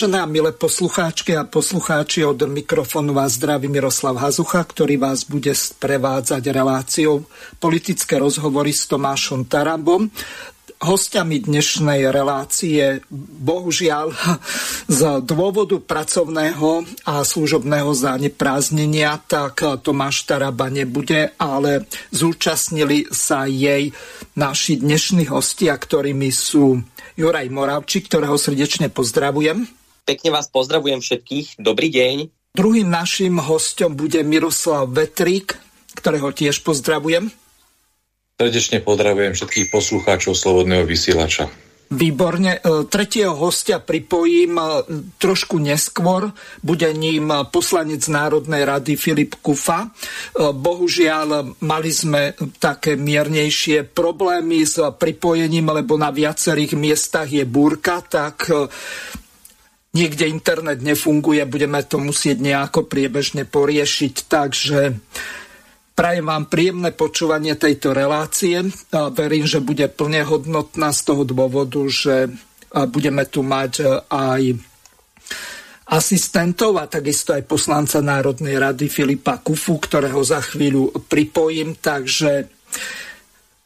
Vážené a milé poslucháčky a poslucháči, od mikrofónu vás zdraví Miroslav Hazucha, ktorý vás bude sprevádzať reláciou politické rozhovory s Tomášom Tarabom. Hostiami dnešnej relácie, bohužiaľ, z dôvodu pracovného a služobného zanepráznenia, tak Tomáš Taraba nebude, ale zúčastnili sa jej naši dnešní hostia, ktorými sú Juraj Moravčík, ktorého srdečne pozdravujem. Pekne vás pozdravujem všetkých. Dobrý deň. Druhým našim hostom bude Miroslav Vetrík, ktorého tiež pozdravujem. Srdečne pozdravujem všetkých poslucháčov Slobodného vysielača. Výborne. E, tretieho hostia pripojím e, trošku neskôr. Bude ním poslanec Národnej rady Filip Kufa. E, bohužiaľ, mali sme také miernejšie problémy s pripojením, lebo na viacerých miestach je búrka, tak niekde internet nefunguje, budeme to musieť nejako priebežne poriešiť, takže prajem vám príjemné počúvanie tejto relácie. Verím, že bude plne hodnotná z toho dôvodu, že budeme tu mať aj asistentov a takisto aj poslanca Národnej rady Filipa Kufu, ktorého za chvíľu pripojím. Takže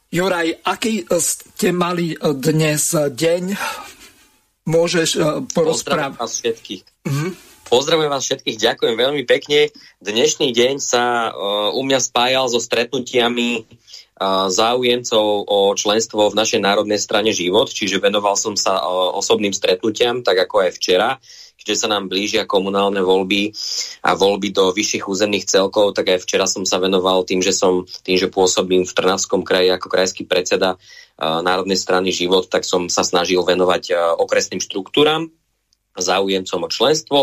Juraj, aký ste mali dnes deň? Môžeš uh, porozprávať. vás všetkých. Mm-hmm. Pozdravujem vás všetkých, ďakujem veľmi pekne. Dnešný deň sa uh, u mňa spájal so stretnutiami uh, záujemcov o členstvo v našej národnej strane Život, čiže venoval som sa osobným stretnutiam, tak ako aj včera keďže sa nám blížia komunálne voľby a voľby do vyšších územných celkov, tak aj včera som sa venoval tým, že som tým, že pôsobím v Trnavskom kraji ako krajský predseda Národnej strany Život, tak som sa snažil venovať okresným štruktúram, záujemcom o členstvo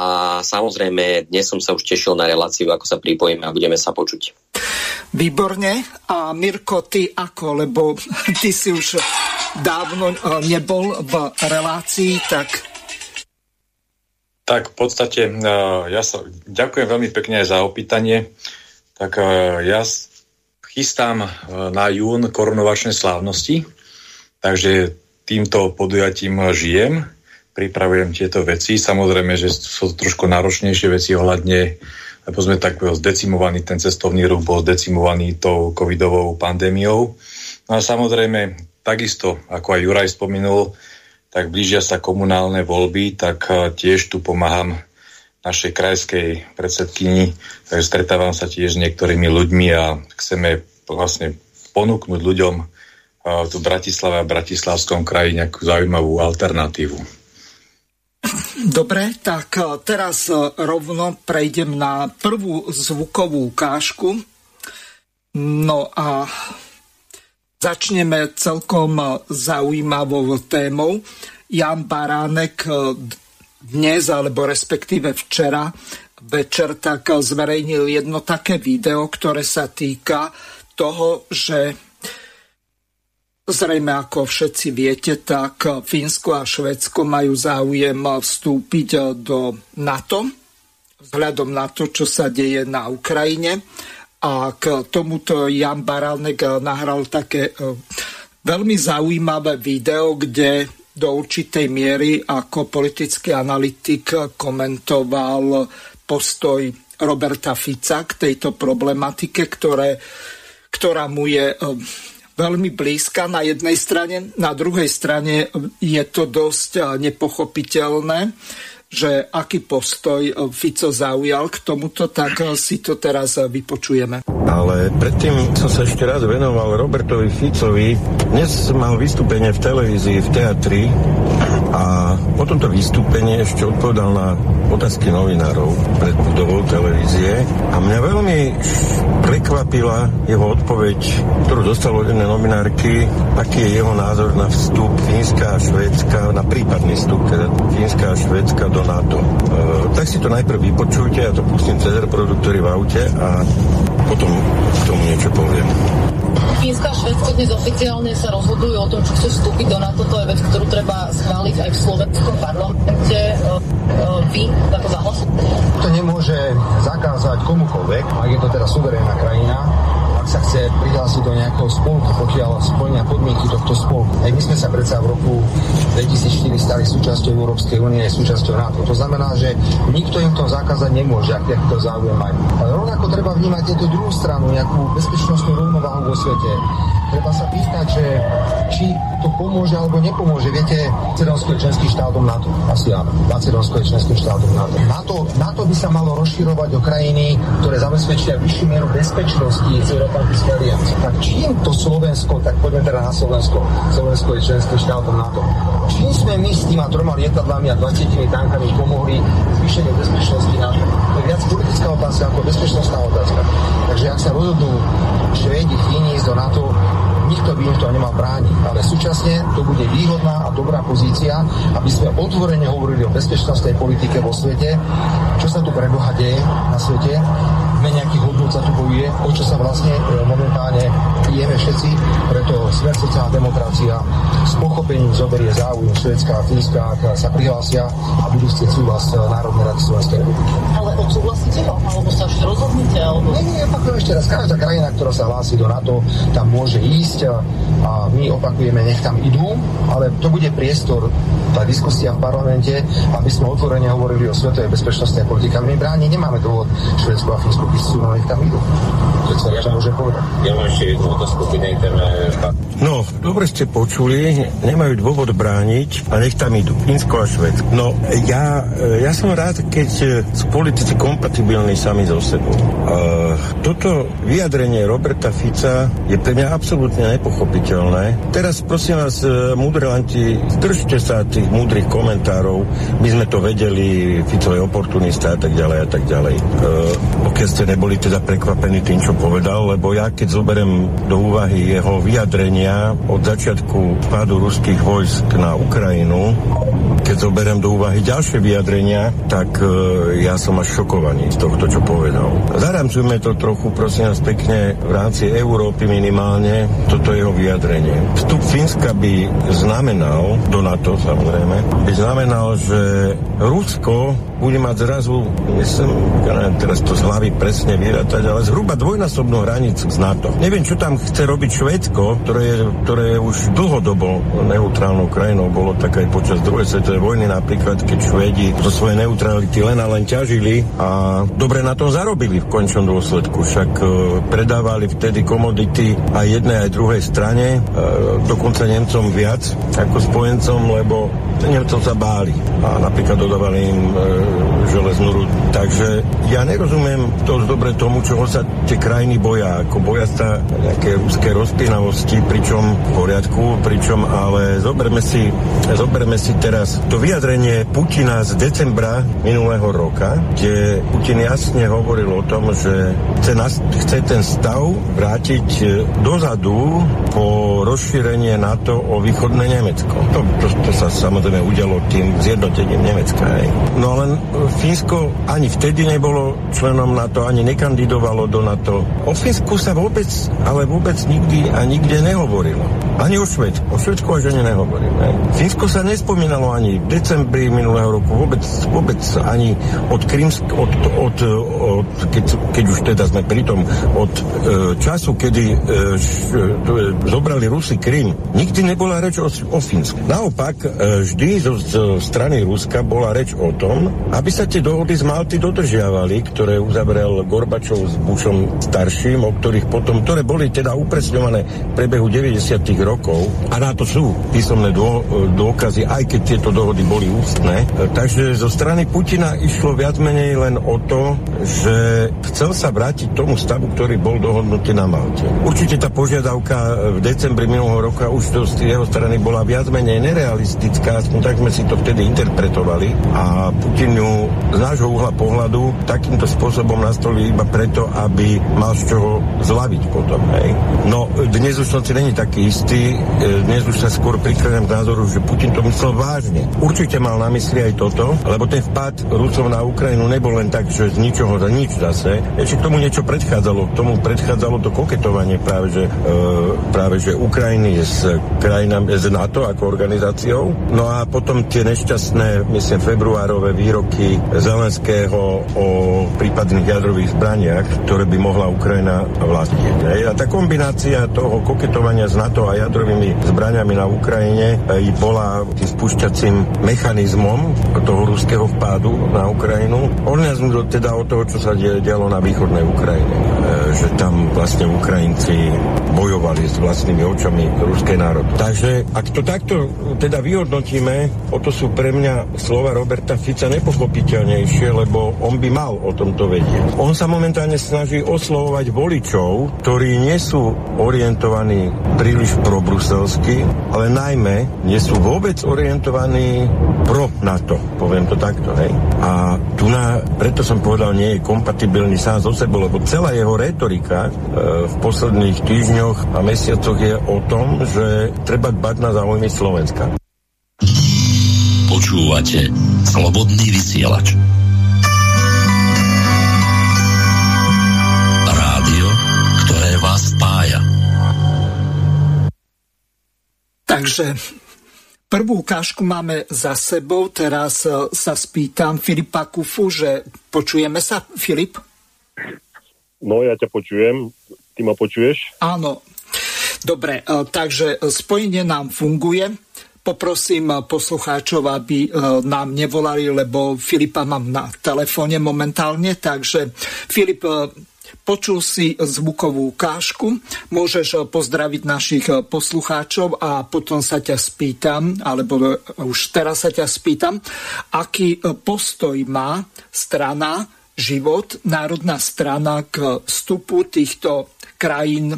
a samozrejme dnes som sa už tešil na reláciu, ako sa pripojíme a budeme sa počuť. Výborne. A Mirko, ty ako? Lebo ty si už dávno nebol v relácii, tak tak v podstate e, ja sa ďakujem veľmi pekne aj za opýtanie. Tak e, ja chystám e, na jún korunovačné slávnosti, takže týmto podujatím žijem, pripravujem tieto veci. Samozrejme, že sú trošku náročnejšie veci ohľadne, lebo sme tak zdecimovaní, ten cestovný ruch bol zdecimovaný tou covidovou pandémiou. No a samozrejme, takisto, ako aj Juraj spomenul, tak blížia sa komunálne voľby, tak eh, tiež tu pomáham našej krajskej predsedkyni, takže stretávam sa tiež s niektorými ľuďmi a chceme vlastne ponúknuť ľuďom eh, tu v Bratislave a Bratislavskom kraji nejakú zaujímavú alternatívu. Dobre, tak eh, teraz rovno prejdem na prvú zvukovú ukážku. No a Začneme celkom zaujímavou témou. Jan Baránek dnes, alebo respektíve včera večer, tak zverejnil jedno také video, ktoré sa týka toho, že Zrejme, ako všetci viete, tak Fínsko a Švedsko majú záujem vstúpiť do NATO, vzhľadom na to, čo sa deje na Ukrajine. A k tomuto Jan Barálnek nahral také e, veľmi zaujímavé video, kde do určitej miery ako politický analytik komentoval postoj Roberta Fica k tejto problematike, ktoré, ktorá mu je e, veľmi blízka na jednej strane, na druhej strane je to dosť nepochopiteľné že aký postoj e, Fico zaujal k tomuto, tak e, si to teraz e, vypočujeme. Ale predtým som sa ešte raz venoval Robertovi Ficovi. Dnes mal vystúpenie v televízii, v teatri A po tomto vystúpení ešte odpovedal na otázky novinárov pred budovou televízie a mňa veľmi prekvapila jeho odpoveď, ktorú dostal od jednej novinárky, aký je jeho názor na vstup Fínska a Švédska, na prípadný vstup teda Fínska a Švédska do NATO. E, tak si to najprv vypočujte, ja to pustím cez reproduktory v aute a potom k tomu niečo poviem. Fínska a Švedsko dnes oficiálne sa rozhodujú o tom, či chcú vstúpiť do NATO. To je vec, ktorú treba schváliť aj v slovenskom parlamente. E, e, vy ako zahlas? To nemôže zakázať komukoľvek, ak je to teda suverénna krajina, ak sa chce prihlásiť do nejakého spolku, pokiaľ splňa podmienky tohto spolku. Aj my sme sa predsa v roku 2004 stali súčasťou Európskej únie, súčasťou NATO. To znamená, že nikto im to zakázať nemôže, ak to záujem majú. Ale rovnako treba vnímať tieto druhú stranu, nejakú bezpečnostnú rovnováhu vo svete. Treba sa pýtať, že či to pomôže alebo nepomôže. Viete, Macedónsko je členským štátom NATO. Asi áno. Macedónsko je členským štátom NATO. NATO. NATO by sa malo rozširovať do krajiny, ktoré zabezpečia vyššiu mieru bezpečnosti z Euroatlantickej aliancie. Tak čím to Slovensko, tak poďme teda na Slovensko. Slovensko je členským štátom NATO. Čím sme my s týma troma lietadlami a 20 tankami pomohli zvýšeniu bezpečnosti NATO? To je viac politická otázka ako bezpečnostná otázka. Takže ak sa rozhodnú Švédi, Fíni do NATO, nikto by im to nemal brániť. Ale súčasne to bude výhodná a dobrá pozícia, aby sme otvorene hovorili o bezpečnostnej politike vo svete, čo sa tu preboha deje na svete, mene nejakých hodnot sa tu bojuje, o čo sa vlastne e, momentálne jeme všetci, preto smer sociálna demokracia s pochopením zoberie záujem Švedska a Fínska, ak sa prihlásia a budú chcieť súhlas e, Národnej rady Slovenskej republiky. Ale odsúhlasíte ho? Alebo sa ešte rozhodnete? Alebo... Nie, nie, opakujem ešte raz. Každá krajina, ktorá sa hlási do NATO, tam môže ísť a my opakujeme, nech tam idú, ale to bude priestor, tá diskusia v parlamente, aby sme otvorene hovorili o svetovej bezpečnostnej politike. My bráni nemáme dôvod Švedsku a Fínsku sú, no nech tam idú. Ja, môže povedať. Ja mám ešte jednu otázku, keď No, dobre ste počuli, nemajú dôvod brániť a nech tam idú. Fínsko a Švedsko. No, ja, ja som rád, keď sú politici kompatibilní sami so sebou. Uh, toto vyjadrenie Roberta Fica je pre mňa absolútne nepochopiteľné. Teraz prosím vás, múdrelanti, držte sa tých múdrych komentárov. My sme to vedeli, Fico je oportunista a tak ďalej a tak ďalej. Uh, pokiaľ ste neboli teda prekvapení tým, čo povedal, lebo ja keď zoberiem do úvahy jeho vyjadrenia od začiatku pádu ruských vojsk na Ukrajinu, keď zoberiem do úvahy ďalšie vyjadrenia, tak e, ja som až šokovaný z tohto, čo povedal. Zaramcujme to trochu, prosím vás pekne, v rámci Európy minimálne, toto jeho vyjadrenie. Vstup Fínska by znamenal, do NATO samozrejme, by znamenal, že Rusko bude mať zrazu, myslím, ja neviem teraz to z hlavy presne vyrátať, ale zhruba dvojnásobnú hranicu z NATO. Neviem, čo tam chce robiť Švédsko, ktoré ktoré je už dlhodobo neutrálnou krajinou, bolo tak aj počas druhej svetovej vojny napríklad, keď Švédi zo svojej neutrality len a len ťažili a dobre na tom zarobili v končnom dôsledku. Však e, predávali vtedy komodity aj jednej, aj druhej strane, e, dokonca Nemcom viac ako spojencom, lebo Nemcom sa báli a napríklad dodávali im e, železnú rudu. Takže ja nerozumiem dosť dobre tomu, čoho sa tie krajiny boja. Ako boja sa nejaké ruské rozpínavosti, pričom v poriadku, pričom ale zoberme si, zoberme si teraz to vyjadrenie Putina z decembra minulého roka, kde Putin jasne hovoril o tom, že chce, nas, chce ten stav vrátiť e, dozadu po rozšírenie NATO o východné Nemecko. To, to, to sa samozrejme udialo tým zjednotením Nemecka. Hej. No len Fínsko ani vtedy nebolo členom NATO, ani nekandidovalo do NATO. O Fínsku sa vôbec, ale vôbec nikdy a nikde nehovorilo. Ani o Švedsku. O Švedsku až ani nehovoríme. Fínsko sa nespomínalo ani v decembri minulého roku, vôbec, vôbec ani od Krymsk, od, od, od keď, keď už teda sme pri tom, od e, času, kedy e, š, e, zobrali Rusy Krym, nikdy nebola reč o, o Fínsku. Naopak, e, vždy zo, zo strany Ruska bola reč o tom, aby sa tie dohody z Malty dodržiavali, ktoré uzavrel Gorbačov s Bušom starším, o ktorých potom, ktoré boli teda upresňované v prebehu 90. rokov a na to sú písomné dô, dôkazy, aj keď tieto dohody boli ústne. Takže zo strany Putina išlo viac menej len o to, že chcel sa vrátiť tomu stavu, ktorý bol dohodnutý na Malte. Určite tá požiadavka v decembri minulého roka už z jeho strany bola viac menej nerealistická No tak sme si to vtedy interpretovali a Putin ju z nášho uhla pohľadu takýmto spôsobom nastolí iba preto, aby mal z čoho zlaviť potom. Hej. No dnes už som si není taký istý, e, dnes už sa skôr prikladám k názoru, že Putin to myslel vážne. Určite mal na mysli aj toto, lebo ten vpad Rusov na Ukrajinu nebol len tak, že z ničoho za nič zase. Ešte k tomu niečo predchádzalo. K tomu predchádzalo to koketovanie práve, že, e, práve, že Ukrajiny s krajinami z NATO ako organizáciou. No a potom tie nešťastné, myslím, februárové výroky Zelenského o prípadných jadrových zbraniach, ktoré by mohla Ukrajina vlastniť. A tá kombinácia toho koketovania s NATO a jadrovými zbraniami na Ukrajine bola tým spúšťacím mechanizmom toho ruského vpádu na Ukrajinu. Odňaznúť teda od toho, čo sa dialo na východnej Ukrajine. E, že tam vlastne Ukrajinci bojovali s vlastnými očami ruskej národ. Takže ak to takto teda vyhodnotíme, o to sú pre mňa slova Roberta Fica nepochopiteľnejšie, lebo on by mal o tomto vedieť. On sa momentálne snaží oslovovať voličov, ktorí nie sú orientovaní príliš probruselsky, ale najmä nie sú vôbec orientovaní pro NATO, poviem to takto, hej. A tu na, preto som povedal, nie je kompatibilný sám so sebou, lebo celá jeho retorika e, v posledných týždňoch a mesiacoch je o tom, že treba dbať na záujmy Slovenska. Počúvate Slobodný vysielač. Rádio, ktoré vás spája. Takže Prvú ukážku máme za sebou. Teraz e, sa spýtam Filipa Kufu, že počujeme sa, Filip? No, ja ťa počujem. Ty ma počuješ? Áno. Dobre, e, takže spojenie nám funguje. Poprosím poslucháčov, aby e, nám nevolali, lebo Filipa mám na telefóne momentálne. Takže Filip, Počul si zvukovú ukážku, môžeš eh, pozdraviť našich eh, poslucháčov a potom sa ťa spýtam, alebo eh, už teraz sa ťa spýtam, aký postoj má strana Život, národná strana k vstupu týchto krajín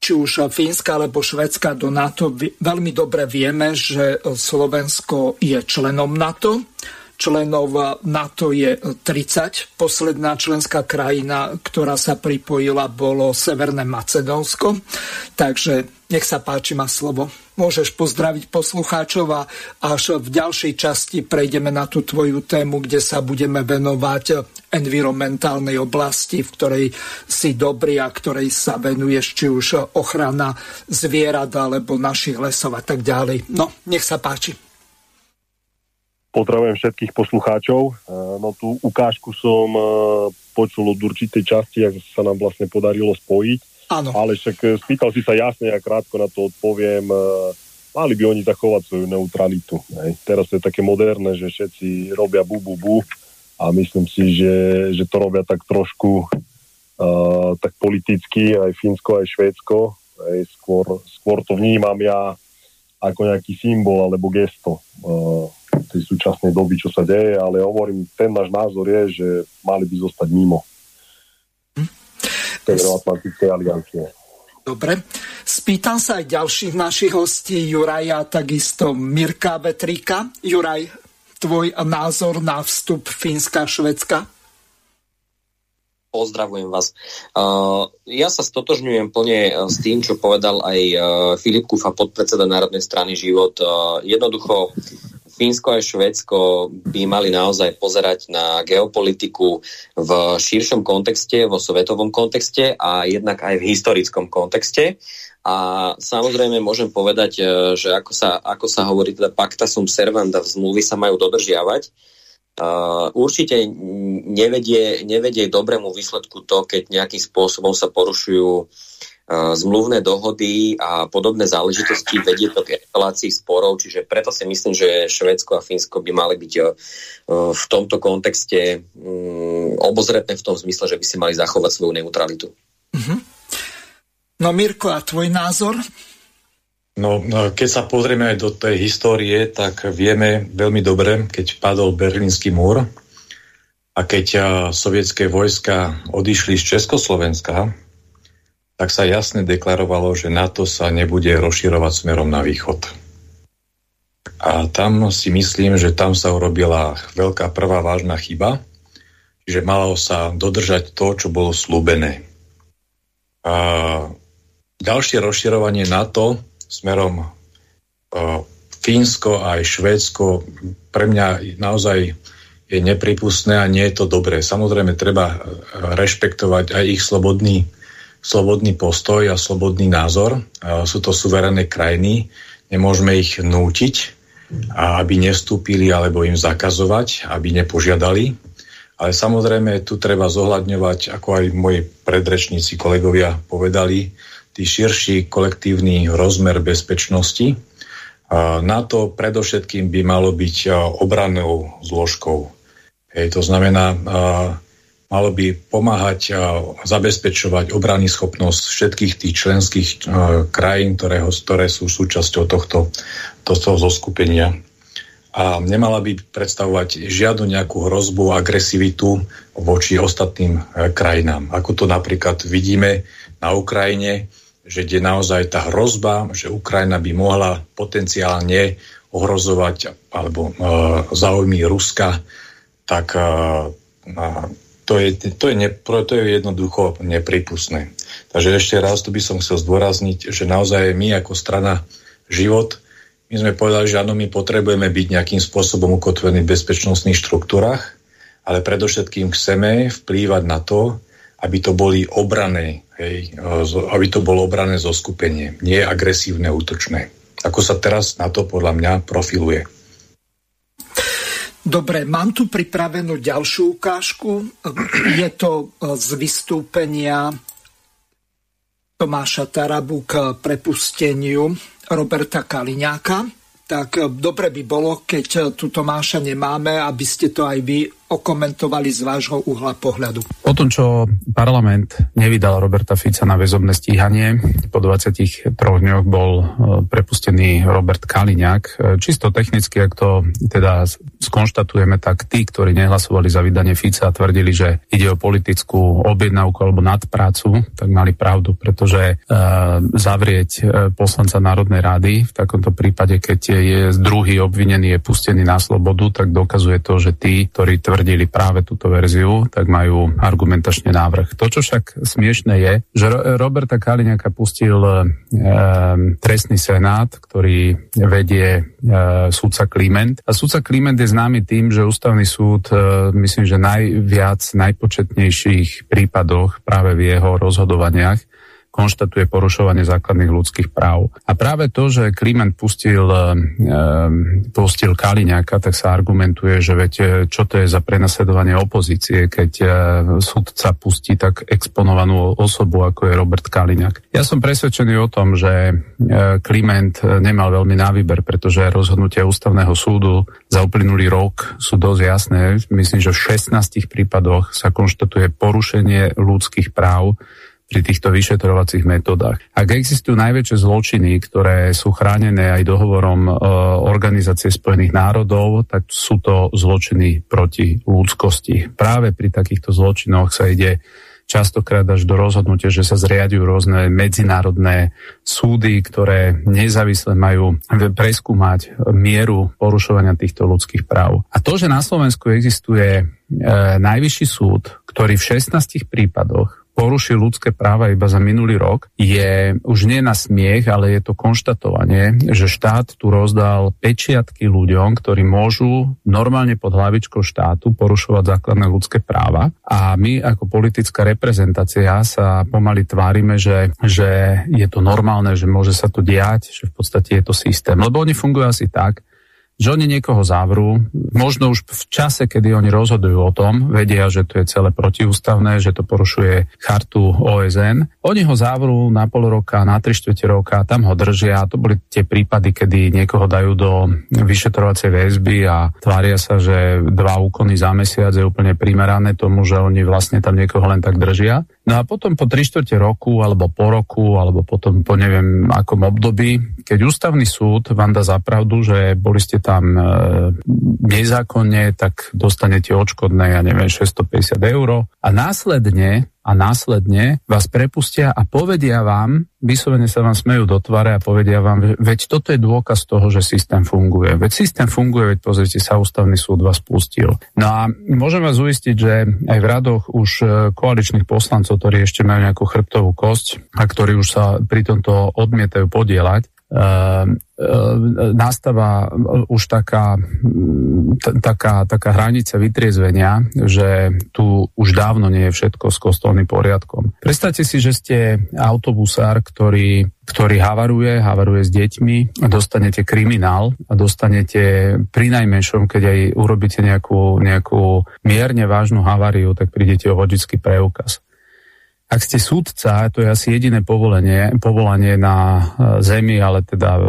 či už Fínska alebo Švedska do NATO. Veľmi dobre vieme, že Slovensko je členom NATO členov NATO je 30. Posledná členská krajina, ktorá sa pripojila, bolo Severné Macedónsko. Takže nech sa páči, má slovo. Môžeš pozdraviť poslucháčov a až v ďalšej časti prejdeme na tú tvoju tému, kde sa budeme venovať environmentálnej oblasti, v ktorej si dobrý a ktorej sa venuješ, či už ochrana zvierat alebo našich lesov a tak ďalej. No, nech sa páči. Pozdravujem všetkých poslucháčov. E, no tú ukážku som e, počul od určitej časti, ako sa nám vlastne podarilo spojiť. Áno. Ale však e, spýtal si sa jasne a krátko na to odpoviem. Mali by oni zachovať svoju neutralitu. Hej. Teraz to je také moderné, že všetci robia bu, bu, bu a myslím si, že, že to robia tak trošku uh, tak politicky, aj Fínsko, aj Švédsko. Hej. Skôr, skôr to vnímam ja ako nejaký symbol alebo gesto. Uh, tej súčasnej doby, čo sa deje, ale hovorím, ten náš názor je, že mali by zostať mimo hm? Severoatlantickej aliancie. Dobre. Spýtam sa aj ďalších našich hostí, Juraja, takisto Mirka Vetrika. Juraj, tvoj názor na vstup Fínska a Švedska? Pozdravujem vás. Uh, ja sa stotožňujem plne uh, s tým, čo povedal aj uh, Filip Kufa, podpredseda Národnej strany Život. Uh, jednoducho Fínsko a Švedsko by mali naozaj pozerať na geopolitiku v širšom kontexte, vo svetovom kontexte a jednak aj v historickom kontexte. A samozrejme môžem povedať, e, že ako sa, ako sa hovorí, teda pacta sum servanda, v zmluvy sa majú dodržiavať. Uh, určite nevedie, nevedie dobrému výsledku to, keď nejakým spôsobom sa porušujú zmluvné dohody a podobné záležitosti vedie to k eskalácii sporov, čiže preto si myslím, že Švedsko a Fínsko by mali byť v tomto kontexte mm, obozretné v tom zmysle, že by si mali zachovať svoju neutralitu. Uh-huh. No Mirko, a tvoj názor? No, no, keď sa pozrieme aj do tej histórie, tak vieme veľmi dobre, keď padol Berlínsky múr a keď sovietské vojska odišli z Československa, tak sa jasne deklarovalo, že NATO sa nebude rozširovať smerom na východ. A tam si myslím, že tam sa urobila veľká prvá vážna chyba, že malo sa dodržať to, čo bolo slúbené. A ďalšie rozširovanie NATO smerom uh, Fínsko a aj Švédsko pre mňa naozaj je nepripustné a nie je to dobré. Samozrejme, treba rešpektovať aj ich slobodný, slobodný postoj a slobodný názor. A sú to suverénne krajiny, nemôžeme ich nútiť, aby nestúpili alebo im zakazovať, aby nepožiadali. Ale samozrejme tu treba zohľadňovať, ako aj moji predrečníci, kolegovia povedali, tý širší kolektívny rozmer bezpečnosti. Na to predovšetkým by malo byť obrannou zložkou. Hej, to znamená, malo by pomáhať a zabezpečovať obranný schopnosť všetkých tých členských krajín, ktoré, ktoré sú súčasťou tohto, tohto zoskupenia a nemala by predstavovať žiadnu nejakú hrozbu, agresivitu voči ostatným e, krajinám. Ako to napríklad vidíme na Ukrajine, že kde naozaj tá hrozba, že Ukrajina by mohla potenciálne ohrozovať alebo e, záujmy Ruska, tak e, to, je, to, je ne, to je jednoducho nepripustné. Takže ešte raz tu by som chcel zdôrazniť, že naozaj my ako strana život my sme povedali, že áno, my potrebujeme byť nejakým spôsobom ukotvení v bezpečnostných štruktúrach, ale predovšetkým chceme vplývať na to, aby to boli obrané, hej, aby to bolo obrané zo skupenie, nie agresívne, útočné. Ako sa teraz na to podľa mňa profiluje. Dobre, mám tu pripravenú ďalšiu ukážku. Je to z vystúpenia Tomáša Tarabu k prepusteniu Roberta Kaliňáka, tak eh, dobre by bolo, keď eh, tu Tomáša nemáme, aby ste to aj vy okomentovali z vášho uhla pohľadu. Po tom, čo parlament nevydal Roberta Fica na väzobné stíhanie, po 23 dňoch bol e, prepustený Robert Kaliňák. E, čisto technicky, ak to teda skonštatujeme, tak tí, ktorí nehlasovali za vydanie Fica a tvrdili, že ide o politickú objednávku alebo nadprácu, tak mali pravdu, pretože e, zavrieť poslanca Národnej rady v takomto prípade, keď je druhý obvinený je pustený na slobodu, tak dokazuje to, že tí, ktorí tvrdili, potvrdili práve túto verziu, tak majú argumentačne návrh. To, čo však smiešne je, že Roberta Kaliňaka pustil e, trestný senát, ktorý vedie e, súdca Kliment. A súdca Kliment je známy tým, že ústavný súd, e, myslím, že najviac, najpočetnejších prípadoch práve v jeho rozhodovaniach konštatuje porušovanie základných ľudských práv. A práve to, že Kliment pustil, e, pustil Kaliňáka, tak sa argumentuje, že veď, e, čo to je za prenasledovanie opozície, keď e, súdca pustí tak exponovanú osobu, ako je Robert Kaliňák. Ja som presvedčený o tom, že e, Kliment nemal veľmi na výber, pretože rozhodnutia ústavného súdu za uplynulý rok sú dosť jasné. Myslím, že v 16 prípadoch sa konštatuje porušenie ľudských práv pri týchto vyšetrovacích metodách. Ak existujú najväčšie zločiny, ktoré sú chránené aj dohovorom e, Organizácie spojených národov, tak sú to zločiny proti ľudskosti. Práve pri takýchto zločinoch sa ide častokrát až do rozhodnutia, že sa zriadujú rôzne medzinárodné súdy, ktoré nezávisle majú preskúmať mieru porušovania týchto ľudských práv. A to, že na Slovensku existuje e, najvyšší súd, ktorý v 16 prípadoch porušil ľudské práva iba za minulý rok, je už nie na smiech, ale je to konštatovanie, že štát tu rozdal pečiatky ľuďom, ktorí môžu normálne pod hlavičkou štátu porušovať základné ľudské práva. A my ako politická reprezentácia sa pomaly tvárime, že, že je to normálne, že môže sa to diať, že v podstate je to systém. Lebo oni fungujú asi tak, že oni niekoho zavrú, možno už v čase, kedy oni rozhodujú o tom, vedia, že to je celé protiústavné, že to porušuje chartu OSN. Oni ho zavrú na pol roka, na tri štvrte roka, tam ho držia. To boli tie prípady, kedy niekoho dajú do vyšetrovacej väzby a tvária sa, že dva úkony za mesiac je úplne primerané tomu, že oni vlastne tam niekoho len tak držia. No a potom po tri štvrte roku, alebo po roku, alebo potom po neviem akom období, keď ústavný súd vám dá zapravdu, že boli ste tam e, nezákonne, tak dostanete odškodné, ja neviem, 650 eur. A následne a následne vás prepustia a povedia vám, vyslovene sa vám smejú do tvare a povedia vám, veď toto je dôkaz toho, že systém funguje. Veď systém funguje, veď pozrite sa, ústavný súd vás pustil. No a môžem vás uistiť, že aj v radoch už e, koaličných poslancov, ktorí ešte majú nejakú chrbtovú kosť a ktorí už sa pri tomto odmietajú podielať, nastáva už taká, taká, taká hranica vytriezvenia, že tu už dávno nie je všetko s kostolným poriadkom. Predstavte si, že ste autobusár, ktorý, ktorý havaruje, havaruje s deťmi, dostanete kriminál a dostanete pri najmenšom, keď aj urobíte nejakú, nejakú mierne vážnu haváriu, tak prídete o vodický preukaz. Ak ste súdca, to je asi jediné povolenie, povolanie na e, Zemi, ale teda e,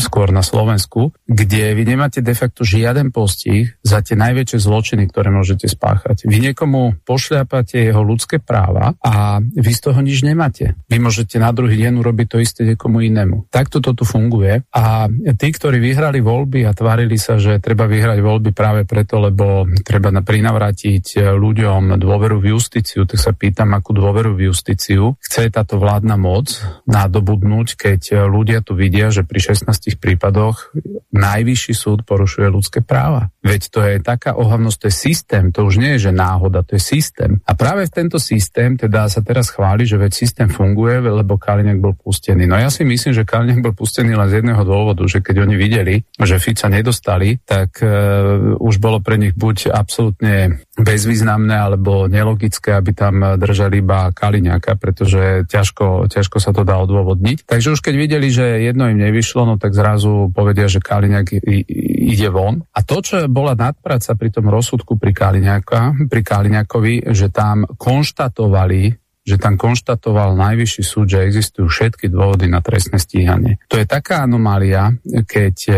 skôr na Slovensku, kde vy nemáte de facto žiaden postih za tie najväčšie zločiny, ktoré môžete spáchať. Vy niekomu pošľapate jeho ľudské práva a vy z toho nič nemáte. Vy môžete na druhý deň urobiť to isté niekomu inému. Takto to tu funguje a tí, ktorí vyhrali voľby a tvárili sa, že treba vyhrať voľby práve preto, lebo treba prinavrátiť ľuďom dôveru v justíciu, tak sa pýtam, ako takú dôveru v justíciu. Chce táto vládna moc nádobudnúť, keď ľudia tu vidia, že pri 16 prípadoch najvyšší súd porušuje ľudské práva. Veď to je taká ohavnosť, to je systém, to už nie je, že náhoda, to je systém. A práve v tento systém teda sa teraz chváli, že veď systém funguje, lebo Kaliňák bol pustený. No ja si myslím, že Kaliňák bol pustený len z jedného dôvodu, že keď oni videli, že Fica nedostali, tak uh, už bolo pre nich buď absolútne bezvýznamné alebo nelogické, aby tam držali iba Kaliňáka, pretože ťažko, ťažko sa to dá odôvodniť. Takže už keď videli, že jedno im nevyšlo, no tak zrazu povedia, že Kaliňák ide von. A to, čo bola nadpraca pri tom rozsudku pri, Kaliňáka, pri Kaliňákovi, že tam konštatovali že tam konštatoval najvyšší súd, že existujú všetky dôvody na trestné stíhanie. To je taká anomália, keď e,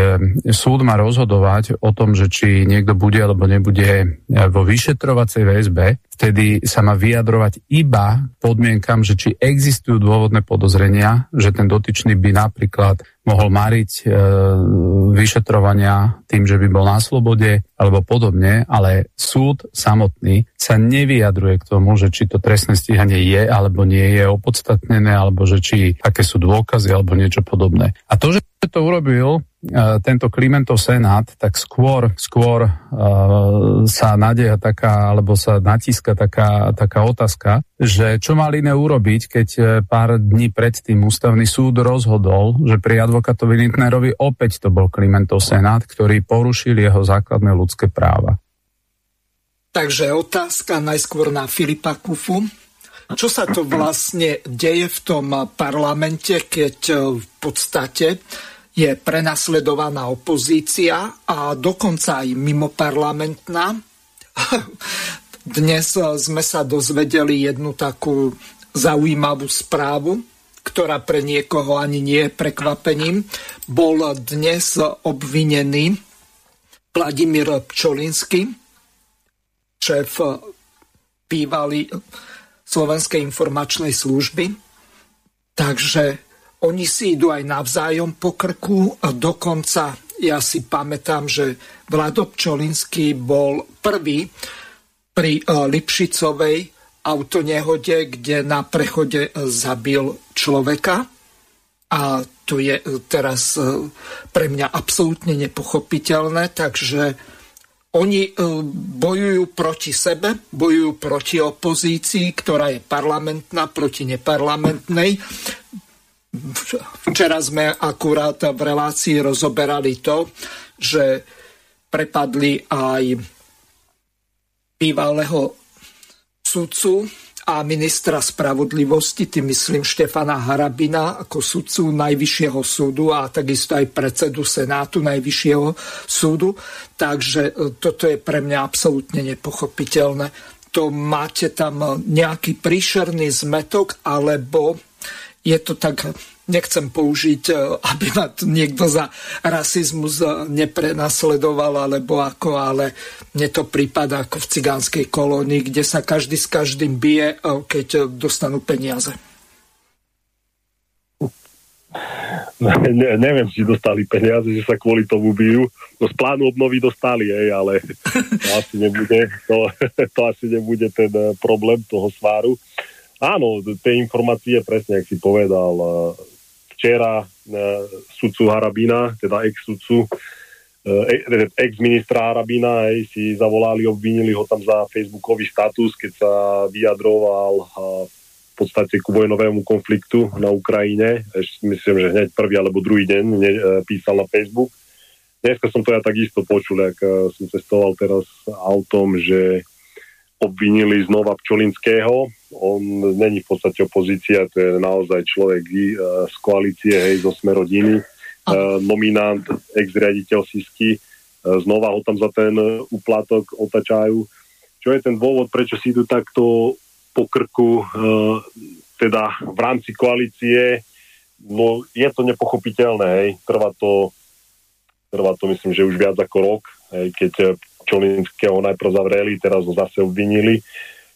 súd má rozhodovať o tom, že či niekto bude alebo nebude vo vyšetrovacej väzbe, vtedy sa má vyjadrovať iba podmienkam, že či existujú dôvodné podozrenia, že ten dotyčný by napríklad mohol mariť e, vyšetrovania tým, že by bol na slobode alebo podobne, ale súd samotný sa nevyjadruje k tomu, že či to trestné stíhanie je alebo nie je opodstatnené, alebo že či aké sú dôkazy alebo niečo podobné. A to, že to urobil uh, tento Klimentov senát, tak skôr, skôr uh, sa nadeja taká, alebo sa natíska taká, taká otázka, že čo mal iné urobiť, keď uh, pár dní predtým ústavný súd rozhodol, že pri advokátovi Lindnerovi opäť to bol Klimentov senát, ktorý porušil jeho základné ľudské práva. Takže otázka najskôr na Filipa Kufu. Čo sa to vlastne deje v tom parlamente, keď v podstate je prenasledovaná opozícia a dokonca aj mimoparlamentná. Dnes sme sa dozvedeli jednu takú zaujímavú správu, ktorá pre niekoho ani nie je prekvapením. Bol dnes obvinený Vladimír Pčolinsky, šéf bývalý Slovenskej informačnej služby. Takže oni si idú aj navzájom po krku dokonca ja si pamätám, že Vlado Pčolinský bol prvý pri e, Lipšicovej autonehode, kde na prechode zabil človeka. A to je e, teraz e, pre mňa absolútne nepochopiteľné, takže oni bojujú proti sebe, bojujú proti opozícii, ktorá je parlamentná, proti neparlamentnej. Včera sme akurát v relácii rozoberali to, že prepadli aj bývalého sudcu a ministra spravodlivosti, tým myslím Štefana Harabina ako sudcu Najvyššieho súdu a takisto aj predsedu Senátu Najvyššieho súdu. Takže e, toto je pre mňa absolútne nepochopiteľné. To máte tam nejaký príšerný zmetok alebo je to tak, nechcem použiť, e, aby ma niekto za rasizmus e, neprenasledoval, alebo ako, ale mne to prípada ako v cigánskej kolónii, kde sa každý s každým bije, e, keď dostanú peniaze. ne, neviem, či dostali peniaze, že sa kvôli tomu bijú. No z plánu obnovy dostali, hej, ale to asi nebude, to, to asi nebude ten problém toho sváru. Áno, tie informácie, presne, ak si povedal, eh, včera sudcu Harabina, teda ex-sudcu, ex-ministra Harabina, hej, si zavolali, obvinili ho tam za facebookový status, keď sa vyjadroval v podstate ku vojnovému konfliktu na Ukrajine. Ešte myslím, že hneď prvý alebo druhý deň ne, e, písal na Facebook. Dneska som to ja takisto počul, ak e, som cestoval teraz autom, že obvinili znova Pčolinského. On není v podstate opozícia, to je naozaj človek e, z koalície, hej, zo Smerodiny, nominant, ex-riaditeľ Sisky. Znova ho tam za ten úplatok otačajú. Čo je ten dôvod, prečo si idú takto po krku, eh, teda v rámci koalície, no je to nepochopiteľné, hej, trvá to, trvá to myslím, že už viac ako rok, hej, keď Čolinského najprv zavreli, teraz ho zase obvinili.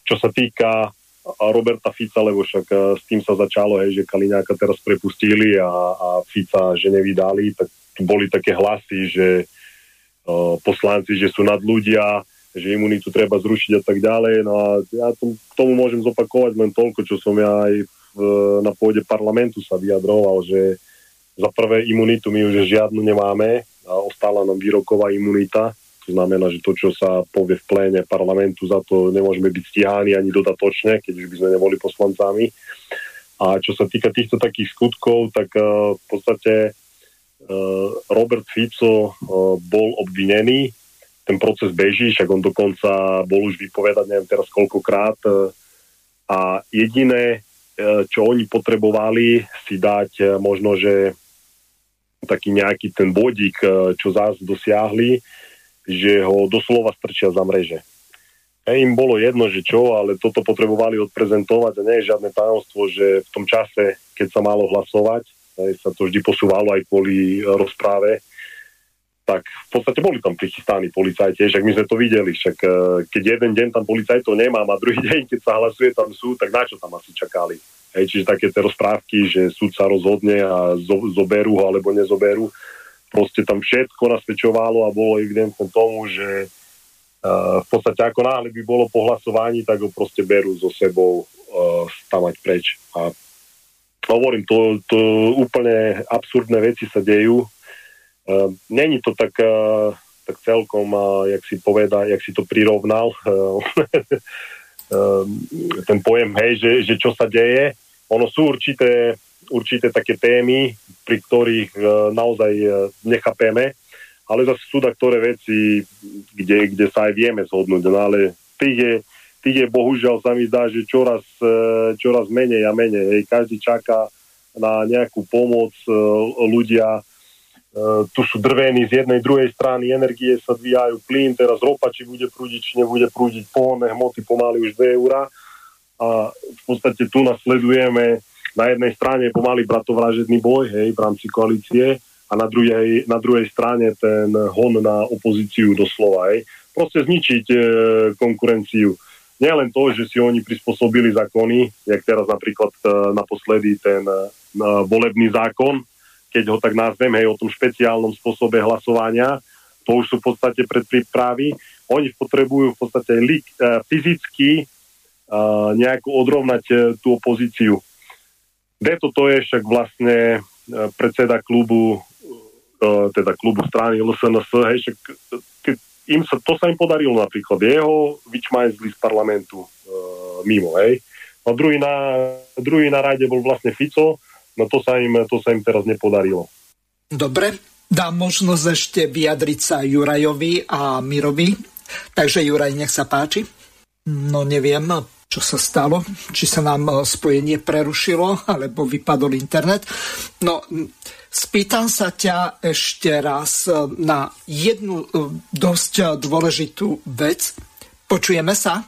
Čo sa týka Roberta Fica, lebo však eh, s tým sa začalo, hej, že Kaliňáka teraz prepustili a, a Fica, že nevydali, tak boli také hlasy, že uh, poslanci, že sú nad ľudia, že imunitu treba zrušiť a tak ďalej. No a ja tom, k tomu môžem zopakovať len toľko, čo som ja aj v, na pôde parlamentu sa vyjadroval, že za prvé imunitu my už žiadnu nemáme a ostala nám výroková imunita. To znamená, že to, čo sa povie v pléne parlamentu, za to nemôžeme byť stíhaní ani dodatočne, keď už by sme neboli poslancami. A čo sa týka týchto takých skutkov, tak uh, v podstate uh, Robert Fico uh, bol obvinený ten proces beží, však on dokonca bol už vypovedať, neviem teraz koľkokrát. E, a jediné, e, čo oni potrebovali si dať e, možno, že taký nejaký ten bodík, čo zás dosiahli, že ho doslova strčia za mreže. E, im bolo jedno, že čo, ale toto potrebovali odprezentovať a nie je žiadne tajomstvo, že v tom čase, keď sa malo hlasovať, sa to vždy posúvalo aj kvôli rozpráve, tak v podstate boli tam prichystaní policajti, však my sme to videli, však e, keď jeden deň tam policajtov nemám a druhý deň, keď sa hlasuje tam sú, tak na čo tam asi čakali? Hej, čiže také tie rozprávky, že súd sa rozhodne a zo, zoberú ho alebo nezoberú, proste tam všetko nasvedčovalo a bolo evidentné tomu, že uh, v podstate ako náhle by bolo po hlasovaní, tak ho proste berú so sebou uh, stavať preč. A hovorím, to, to úplne absurdné veci sa dejú, Uh, Není to tak, uh, tak celkom, uh, jak si poveda, jak si to prirovnal, uh, ten pojem, hej, že, že čo sa deje. Ono sú určité, určité také témy, pri ktorých uh, naozaj uh, nechápeme, ale zase sú ktoré veci, kde, kde sa aj vieme zhodnúť, no ale tých je, tých je bohužiaľ sa mi zdá, že čoraz, čoraz menej a menej. Hej. Každý čaká na nejakú pomoc, ľudia E, tu sú drvení z jednej, druhej strany, energie sa dvíjajú, plyn, teraz ropa, či bude prúdiť, či nebude prúdiť, pohonné hmoty pomaly už 2 eurá. A v podstate tu nasledujeme na jednej strane pomaly bratovražedný boj hej, v rámci koalície a na druhej, na druhej strane ten hon na opozíciu doslova. Hej. Proste zničiť e, konkurenciu. Nie len to, že si oni prispôsobili zákony, jak teraz napríklad e, naposledy ten e, volebný zákon, keď ho tak nazvem, hej, o tom špeciálnom spôsobe hlasovania, to už sú v podstate predprípravy. Oni potrebujú v podstate li, uh, fyzicky uh, nejako odrovnať uh, tú opozíciu. Deto to je však vlastne uh, predseda klubu, uh, teda klubu strany LSNS, hej, však keď im sa, to sa im podarilo napríklad. Jeho vyčmajzli z parlamentu uh, mimo, hej. A druhý na, druhý na rade bol vlastne Fico, No to sa im, to sa im teraz nepodarilo. Dobre, dám možnosť ešte vyjadriť sa Jurajovi a Mirovi. Takže Juraj, nech sa páči. No neviem, čo sa stalo, či sa nám spojenie prerušilo, alebo vypadol internet. No, spýtam sa ťa ešte raz na jednu e, dosť dôležitú vec. Počujeme sa?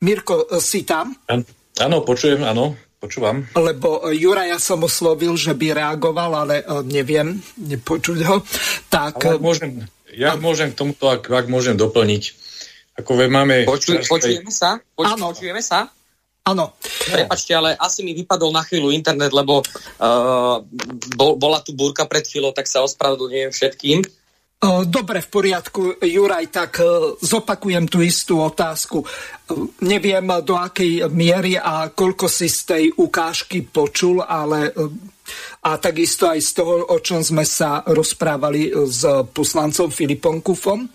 Mirko, si tam? Áno, počujem, áno. Počúvam. Lebo e, ja som oslovil, že by reagoval, ale neviem, nepočuť ho. Tak... Ale môžem, ja a... môžem k tomuto, ak, ak môžem doplniť. Ako ve máme... Počuj, počujeme sa? Poč, počujeme sa? Áno. Prepačte, ale asi mi vypadol na chvíľu internet, lebo uh, bol, bola tu búrka pred chvíľou, tak sa ospravedlňujem všetkým. Dobre, v poriadku, Juraj, tak zopakujem tú istú otázku. Neviem, do akej miery a koľko si z tej ukážky počul, ale a takisto aj z toho, o čom sme sa rozprávali s poslancom Filipom Kufom.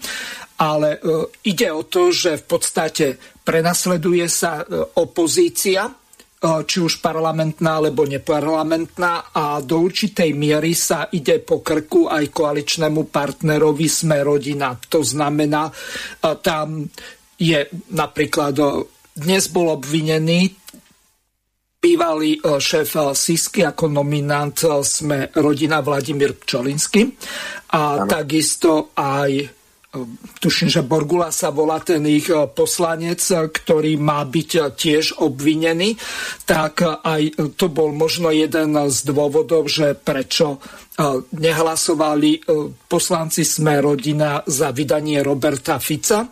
Ale ide o to, že v podstate prenasleduje sa opozícia, E, či už parlamentná alebo neparlamentná a do určitej miery sa ide po krku aj koaličnému partnerovi Sme rodina. To znamená, e, tam je napríklad e, dnes bol obvinený bývalý šéf Sisky ako nominant Sme rodina Vladimír Pčolinsky a ano. takisto aj tuším, že Borgula sa volá ten ich e, poslanec, e, ktorý má byť e, tiež obvinený, tak aj to bol možno jeden z dôvodov, že prečo nehlasovali poslanci Sme rodina za vydanie Roberta Fica.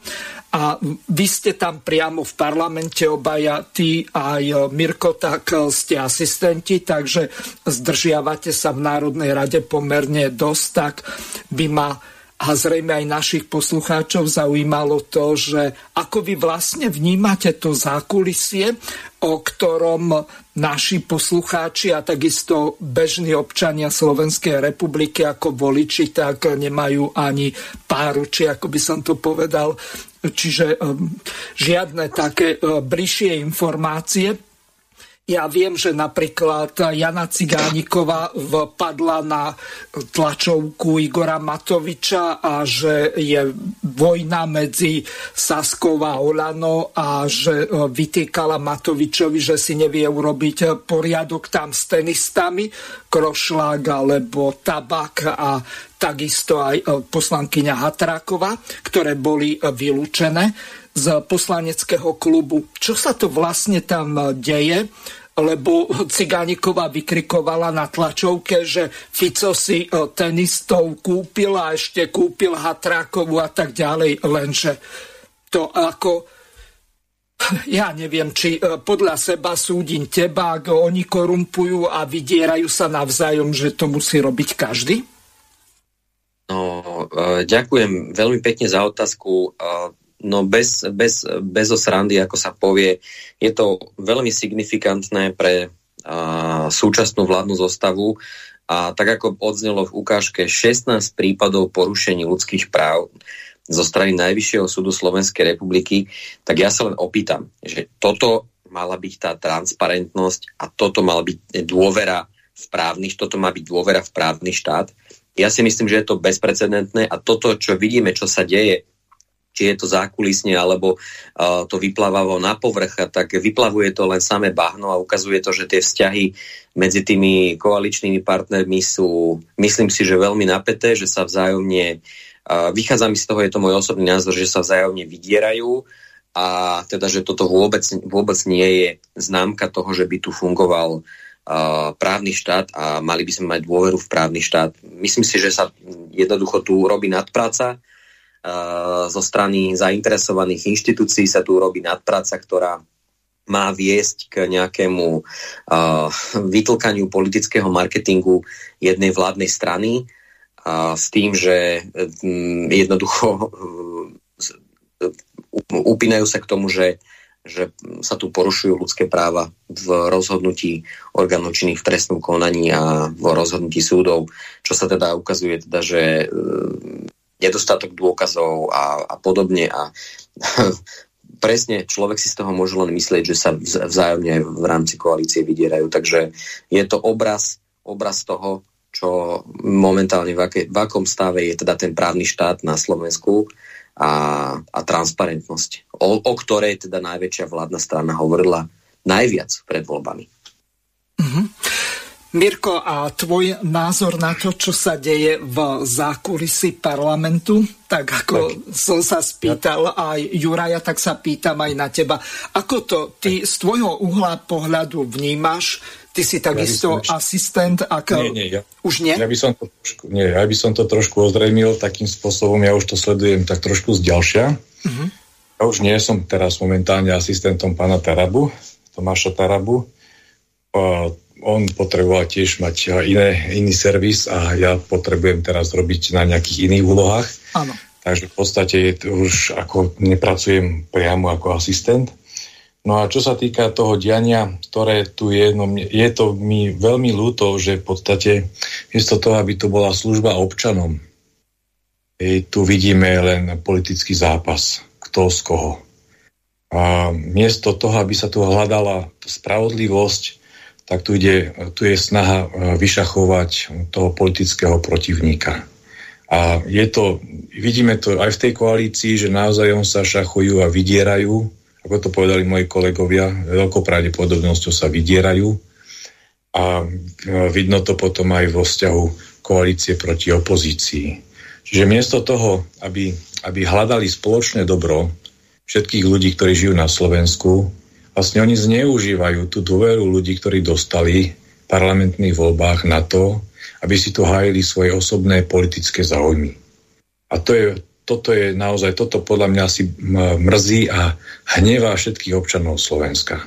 A vy ste tam priamo v parlamente obaja, ty aj Mirko, tak ste asistenti, takže zdržiavate sa v Národnej rade pomerne dosť, tak by ma a zrejme aj našich poslucháčov zaujímalo to, že ako vy vlastne vnímate to zákulisie, o ktorom naši poslucháči a takisto bežní občania Slovenskej republiky ako voliči, tak nemajú ani páru, či ako by som to povedal. Čiže um, žiadne také uh, bližšie informácie. Ja viem, že napríklad Jana Cigániková vpadla na tlačovku Igora Matoviča a že je vojna medzi Saskou a Olano a že e, vytýkala Matovičovi, že si nevie urobiť poriadok tam s tenistami, Krošlák alebo Tabak a takisto aj e, poslankyňa Hatráková, ktoré boli vylúčené z poslaneckého klubu. Čo sa to vlastne tam deje? lebo Cigániková vykrikovala na tlačovke, že Fico si e, tenistov kúpil a ešte kúpil Hatrákovu a tak ďalej, lenže to ako ja neviem, či e, podľa seba súdim teba, ak oni korumpujú a vydierajú sa navzájom, že to musí robiť každý? No, e, ďakujem veľmi pekne za otázku no bez, bez, bez osrandy, ako sa povie, je to veľmi signifikantné pre a, súčasnú vládnu zostavu a tak ako odznelo v ukážke 16 prípadov porušení ľudských práv zo strany Najvyššieho súdu Slovenskej republiky, tak ja sa len opýtam, že toto mala byť tá transparentnosť a toto mala byť dôvera v právny, toto má byť dôvera v právny štát. Ja si myslím, že je to bezprecedentné a toto, čo vidíme, čo sa deje či je to zákulisne, alebo uh, to vyplávalo na povrch, tak vyplavuje to len samé bahno a ukazuje to, že tie vzťahy medzi tými koaličnými partnermi sú, myslím si, že veľmi napäté, že sa vzájomne, uh, vychádza mi z toho, je to môj osobný názor, že sa vzájomne vydierajú a teda, že toto vôbec, vôbec nie je známka toho, že by tu fungoval právny štát a mali by sme mať dôveru v právny štát. Myslím si, že sa jednoducho tu robí nadpráca, zo strany zainteresovaných inštitúcií sa tu robí nadpráca, ktorá má viesť k nejakému uh, vytlkaniu politického marketingu jednej vládnej strany uh, s tým, že um, jednoducho uh, upínajú sa k tomu, že, že sa tu porušujú ľudské práva v rozhodnutí orgánov činných v trestnom konaní a v rozhodnutí súdov, čo sa teda ukazuje, teda, že uh, nedostatok dôkazov a, a podobne a presne človek si z toho môže len myslieť, že sa vzájomne v rámci koalície vydierajú. Takže je to obraz, obraz toho, čo momentálne v, aké, v akom stave je teda ten právny štát na Slovensku a, a transparentnosť, o, o ktorej teda najväčšia vládna strana hovorila najviac pred voľbami. Mm-hmm. Mirko, a tvoj názor na to, čo sa deje v zákulisi parlamentu? Tak ako tak. som sa spýtal aj Juraja, tak sa pýtam aj na teba. Ako to ty z tvojho uhla pohľadu vnímaš? Ty si takisto ja asistent, ak... Nie, nie, ja, už nie? Ja by, som to trošku, nie, ja by som to trošku ozrejmil takým spôsobom, ja už to sledujem tak trošku z ďalšia. Uh-huh. Ja už nie som teraz momentálne asistentom pána Tarabu, Tomáša Tarabu. On potreboval tiež mať iné, iný servis a ja potrebujem teraz robiť na nejakých iných úlohách. Áno. Takže v podstate už ako nepracujem priamo ako asistent. No a čo sa týka toho diania, ktoré tu je, no je to mi veľmi ľúto, že v podstate miesto toho, aby to bola služba občanom, hej, tu vidíme len politický zápas, kto z koho. A miesto toho, aby sa tu hľadala spravodlivosť, tak tu, ide, tu je snaha e, vyšachovať toho politického protivníka. A je to, vidíme to aj v tej koalícii, že naozaj on sa šachujú a vydierajú ako to povedali moji kolegovia, veľkou pravdepodobnosťou sa vydierajú a e, vidno to potom aj vo vzťahu koalície proti opozícii. Čiže miesto toho, aby, aby hľadali spoločné dobro všetkých ľudí, ktorí žijú na Slovensku, vlastne oni zneužívajú tú dôveru ľudí, ktorí dostali v parlamentných voľbách na to, aby si tu hájili svoje osobné politické záujmy. A to je toto je naozaj, toto podľa mňa asi mrzí a hnevá všetkých občanov Slovenska.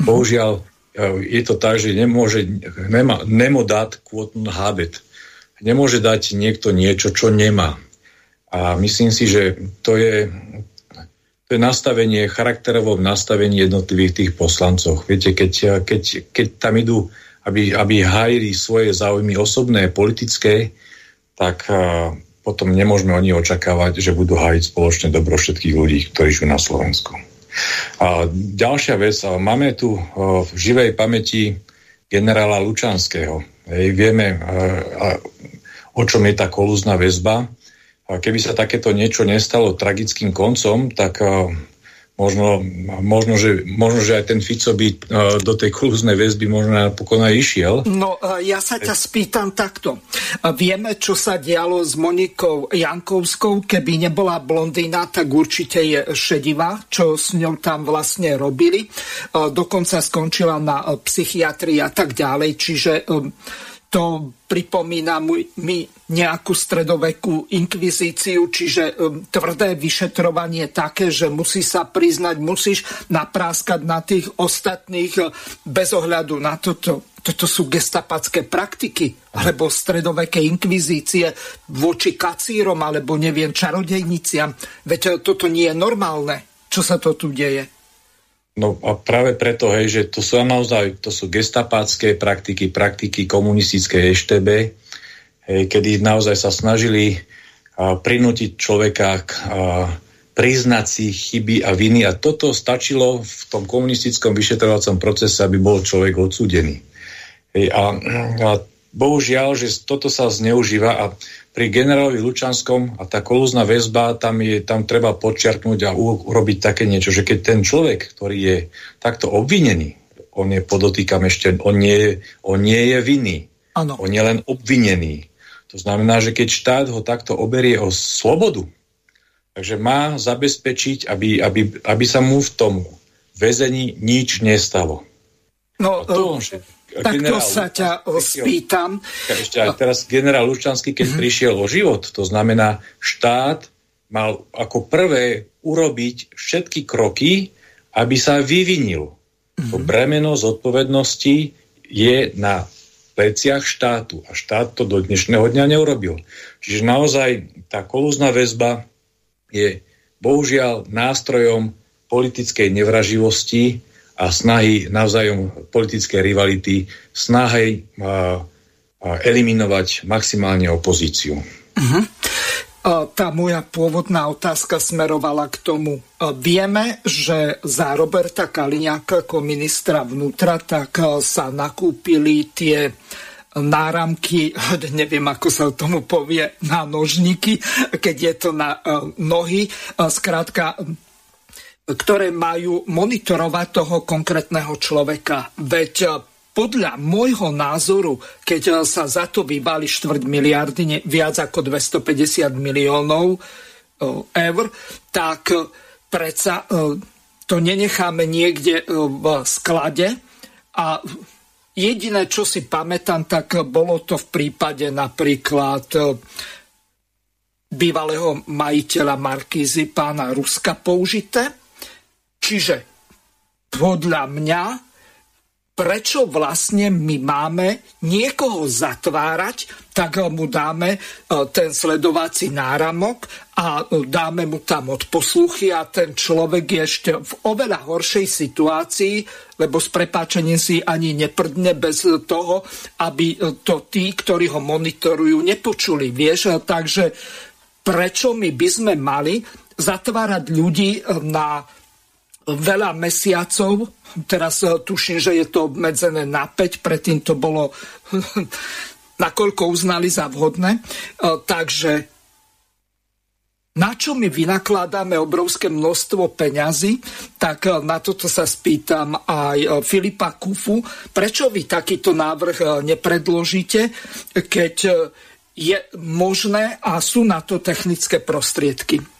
Bohužiaľ, e, je to tak, že nemôže, nemá, nemo dať kvotn habet. Nemôže dať niekto niečo, čo nemá. A myslím si, že to je, to je nastavenie, charakterovo nastavenie jednotlivých tých poslancov. Viete, keď, keď, keď tam idú, aby, aby hájili svoje záujmy osobné, politické, tak potom nemôžeme oni očakávať, že budú hájiť spoločne dobro všetkých ľudí, ktorí žijú na Slovensku. A ďalšia vec, máme tu v živej pamäti generála Lučanského. Hej, vieme, o čom je tá kolúzna väzba. Keby sa takéto niečo nestalo tragickým koncom, tak Možno, možno, že, možno, že aj ten Fico by uh, do tej klúznej väzby možno napokon aj išiel. No, uh, ja sa ťa spýtam takto. Vieme, čo sa dialo s Monikou Jankovskou. Keby nebola blondína, tak určite je šedivá, čo s ňou tam vlastne robili. Dokonca skončila na psychiatrii a tak ďalej. Čiže to pripomína mi nejakú stredovekú inkvizíciu, čiže um, tvrdé vyšetrovanie také, že musí sa priznať, musíš napráskať na tých ostatných uh, bez ohľadu na toto. Toto sú gestapacké praktiky, alebo stredoveké inkvizície voči kacírom, alebo neviem, čarodejniciam. Veď uh, toto nie je normálne, čo sa to tu deje. No a práve preto, hej, že to sú naozaj to sú gestapácké praktiky, praktiky komunistickej EŠTB, hej, kedy naozaj sa snažili a, prinútiť človeka k a, priznať si chyby a viny a toto stačilo v tom komunistickom vyšetrovacom procese, aby bol človek odsúdený. Hej, a, a bohužiaľ, že toto sa zneužíva a pri generálovi Lučanskom a tá kolúzna väzba, tam, je, tam treba podčiarknúť a urobiť také niečo, že keď ten človek, ktorý je takto obvinený, on je, podotýkam ešte, on nie je, on nie je vinný. Ano. On je len obvinený. To znamená, že keď štát ho takto oberie o slobodu, takže má zabezpečiť, aby, aby, aby sa mu v tom väzení nič nestalo. No, to, že Takto sa ťa spýtam. Ešte aj teraz generál Lučanský, keď mm-hmm. prišiel o život, to znamená, štát mal ako prvé urobiť všetky kroky, aby sa vyvinil. Mm-hmm. To mhm. bremeno zodpovednosti je na pleciach štátu a štát to do dnešného dňa neurobil. Čiže naozaj tá kolúzna väzba je bohužiaľ nástrojom politickej nevraživosti, a snahy navzájom politické rivality, snahy a, a eliminovať maximálne opozíciu. Uh-huh. Tá moja pôvodná otázka smerovala k tomu. Vieme, že za Roberta Kaliňáka ako ministra vnútra tak sa nakúpili tie náramky, neviem ako sa tomu povie, na nožníky, keď je to na nohy. Skrátka, ktoré majú monitorovať toho konkrétneho človeka. Veď eh, podľa môjho názoru, keď eh, sa za to vybali štvrť miliardy, ne, viac ako 250 miliónov eh, eur, tak predsa to nenecháme niekde v sklade a jediné, čo si pamätám, tak bolo to v prípade napríklad bývalého majiteľa Markízy, pána Ruska použité Čiže podľa mňa prečo vlastne my máme niekoho zatvárať, tak mu dáme e, ten sledovací náramok a dáme mu tam odposluchy a ten človek je ešte v oveľa horšej situácii, lebo s prepáčením si ani neprdne bez toho, aby to tí, ktorí ho monitorujú, nepočuli. Vieš, takže prečo my by sme mali zatvárať ľudí na veľa mesiacov. Teraz eh, tuším, že je to obmedzené na 5, predtým to bolo nakoľko uznali za vhodné. Eh, takže na čo my vynakladáme obrovské množstvo peňazí, tak eh, na toto sa spýtam aj Filipa Kufu. Prečo vy takýto návrh nepredložíte, keď je možné a sú na to technické prostriedky?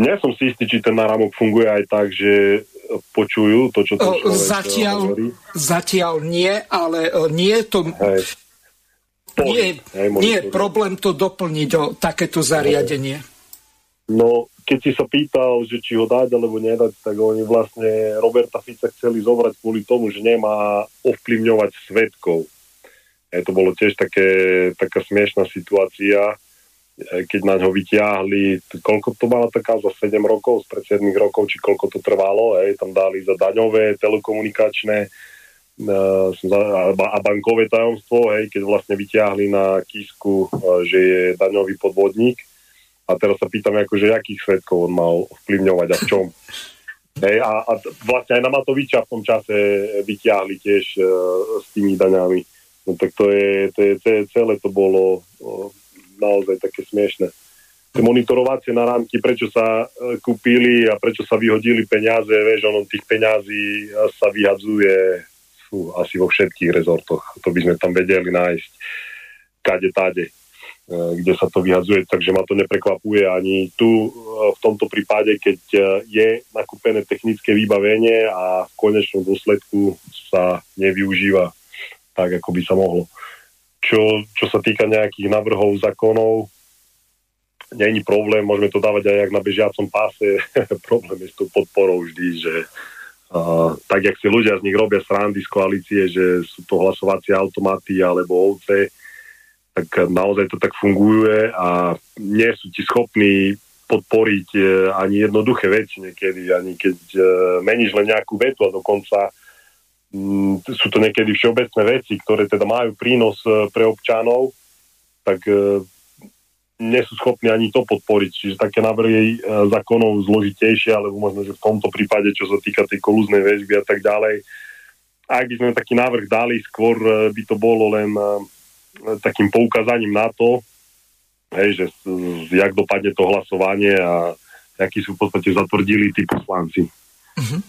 Nie som si istý, či ten náramok funguje aj tak, že počujú to, čo ten človek zatiaľ, hovorí. Zatiaľ nie, ale nie je to... Hej. Nie, hej, nie je problém to doplniť o takéto zariadenie. No, keď si sa pýtal, že či ho dať alebo nedať, tak oni vlastne Roberta Fica chceli zobrať kvôli tomu, že nemá ovplyvňovať svetkov. E, to bolo tiež také, taká smiešná situácia keď na ňo vyťahli, koľko to mala taká za 7 rokov, z 7 rokov, či koľko to trvalo, hej, tam dali za daňové, telekomunikačné uh, a bankové tajomstvo, hej, keď vlastne vyťahli na kísku, uh, že je daňový podvodník. A teraz sa pýtam, akože, akých svetkov on mal vplyvňovať a v čom. Hej, a, a vlastne aj na Matoviča v tom čase vyťahli tiež uh, s tými daňami. No tak to je, to je, celé to bolo naozaj také smiešne. Tie monitorovacie narámky, prečo sa e, kúpili a prečo sa vyhodili peniaze, vieš, ono tých peňazí e, sa vyhadzuje fú, asi vo všetkých rezortoch. To by sme tam vedeli nájsť kade tade, e, kde sa to vyhadzuje, takže ma to neprekvapuje ani tu v tomto prípade, keď je nakúpené technické vybavenie a v konečnom dôsledku sa nevyužíva tak, ako by sa mohlo čo, čo sa týka nejakých navrhov zákonov, není problém, môžeme to dávať aj jak na bežiacom páse. problém je s tou podporou vždy, že uh, tak, jak si ľudia z nich robia srandy z koalície, že sú to hlasovacie automaty alebo ovce, tak naozaj to tak funguje a nie sú ti schopní podporiť uh, ani jednoduché veci niekedy, ani keď uh, meníš len nejakú vetu a dokonca sú to niekedy všeobecné veci, ktoré teda majú prínos e, pre občanov, tak e, nie sú schopní ani to podporiť. Čiže také návrhy e, zákonov zložitejšie, alebo možno, že v tomto prípade, čo sa týka tej kolúznej väžby a tak ďalej, ak by sme taký návrh dali, skôr by to bolo len takým poukázaním na to, hej, že jak dopadne to hlasovanie a akí sú v podstate zatvrdili tí poslanci. Uh-huh.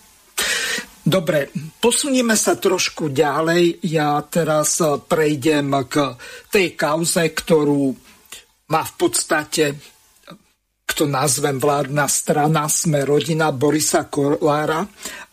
Dobre, posunieme sa trošku ďalej. Ja teraz eh, prejdem k tej kauze, ktorú má v podstate kto nazvem vládna strana, sme rodina Borisa Kolára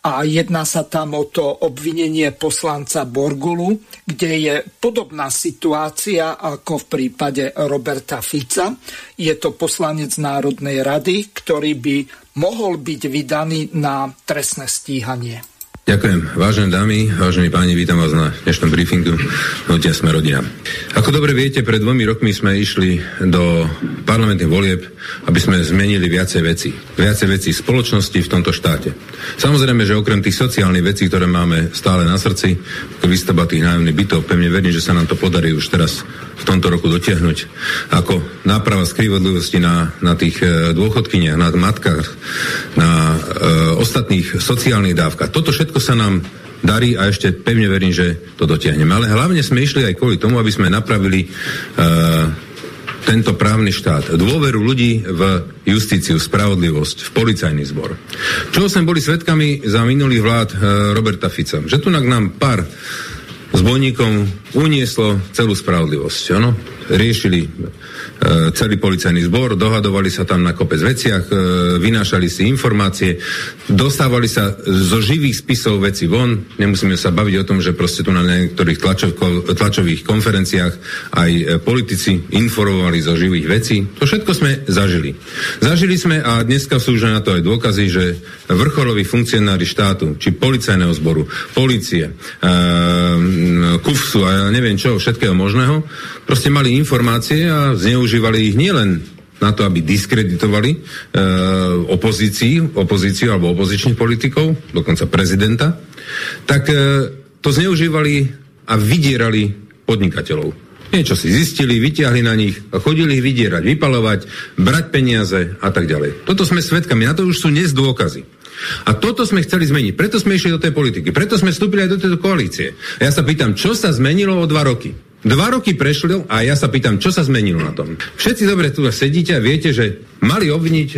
a jedná sa tam o to obvinenie poslanca Borgulu, kde je podobná situácia ako v prípade Roberta Fica. Je to poslanec Národnej rady, ktorý by mohol byť vydaný na trestné stíhanie. Ďakujem. Vážené dámy, vážení páni, vítam vás na dnešnom briefingu Hnutia Sme rodina. Ako dobre viete, pred dvomi rokmi sme išli do parlamentných volieb, aby sme zmenili viacej veci. Viacej veci spoločnosti v tomto štáte. Samozrejme, že okrem tých sociálnych vecí, ktoré máme stále na srdci, ako výstavba tých nájomných bytov, pevne verím, že sa nám to podarí už teraz v tomto roku dotiahnuť. Ako náprava skrivodlivosti na, na tých e, dôchodkyniach, na matkách, na e, ostatných sociálnych dávkach. Toto všetko sa nám darí a ešte pevne verím, že to dotiahneme. Ale hlavne sme išli aj kvôli tomu, aby sme napravili uh, tento právny štát, dôveru ľudí v justíciu, spravodlivosť, v policajný zbor. Čo sme boli svetkami za minulých vlád uh, Roberta Fica? Že tu nám pár s bojníkom unieslo celú spravodlivosť. Ano? Riešili E, celý policajný zbor, dohadovali sa tam na kopec veciach, e, vynášali si informácie, dostávali sa zo živých spisov veci von, nemusíme sa baviť o tom, že proste tu na niektorých tlačov, tlačových konferenciách aj e, politici informovali zo živých vecí. To všetko sme zažili. Zažili sme a dneska sú už na to aj dôkazy, že vrcholoví funkcionári štátu, či policajného zboru, policie, KUFSu a ja neviem čo, všetkého možného, proste mali informácie a zneužívali ich nielen na to, aby diskreditovali e, opozíciu, opozíciu alebo opozičných politikov, dokonca prezidenta, tak e, to zneužívali a vydierali podnikateľov. Niečo si zistili, vytiahli na nich a chodili ich vydierať, vypalovať, brať peniaze a tak ďalej. Toto sme svedkami, na to už sú dnes dôkazy. A toto sme chceli zmeniť, preto sme išli do tej politiky, preto sme vstúpili aj do tejto koalície. A ja sa pýtam, čo sa zmenilo o dva roky? Dva roky prešli a ja sa pýtam, čo sa zmenilo na tom. Všetci dobre tu sedíte a viete, že mali obviniť e,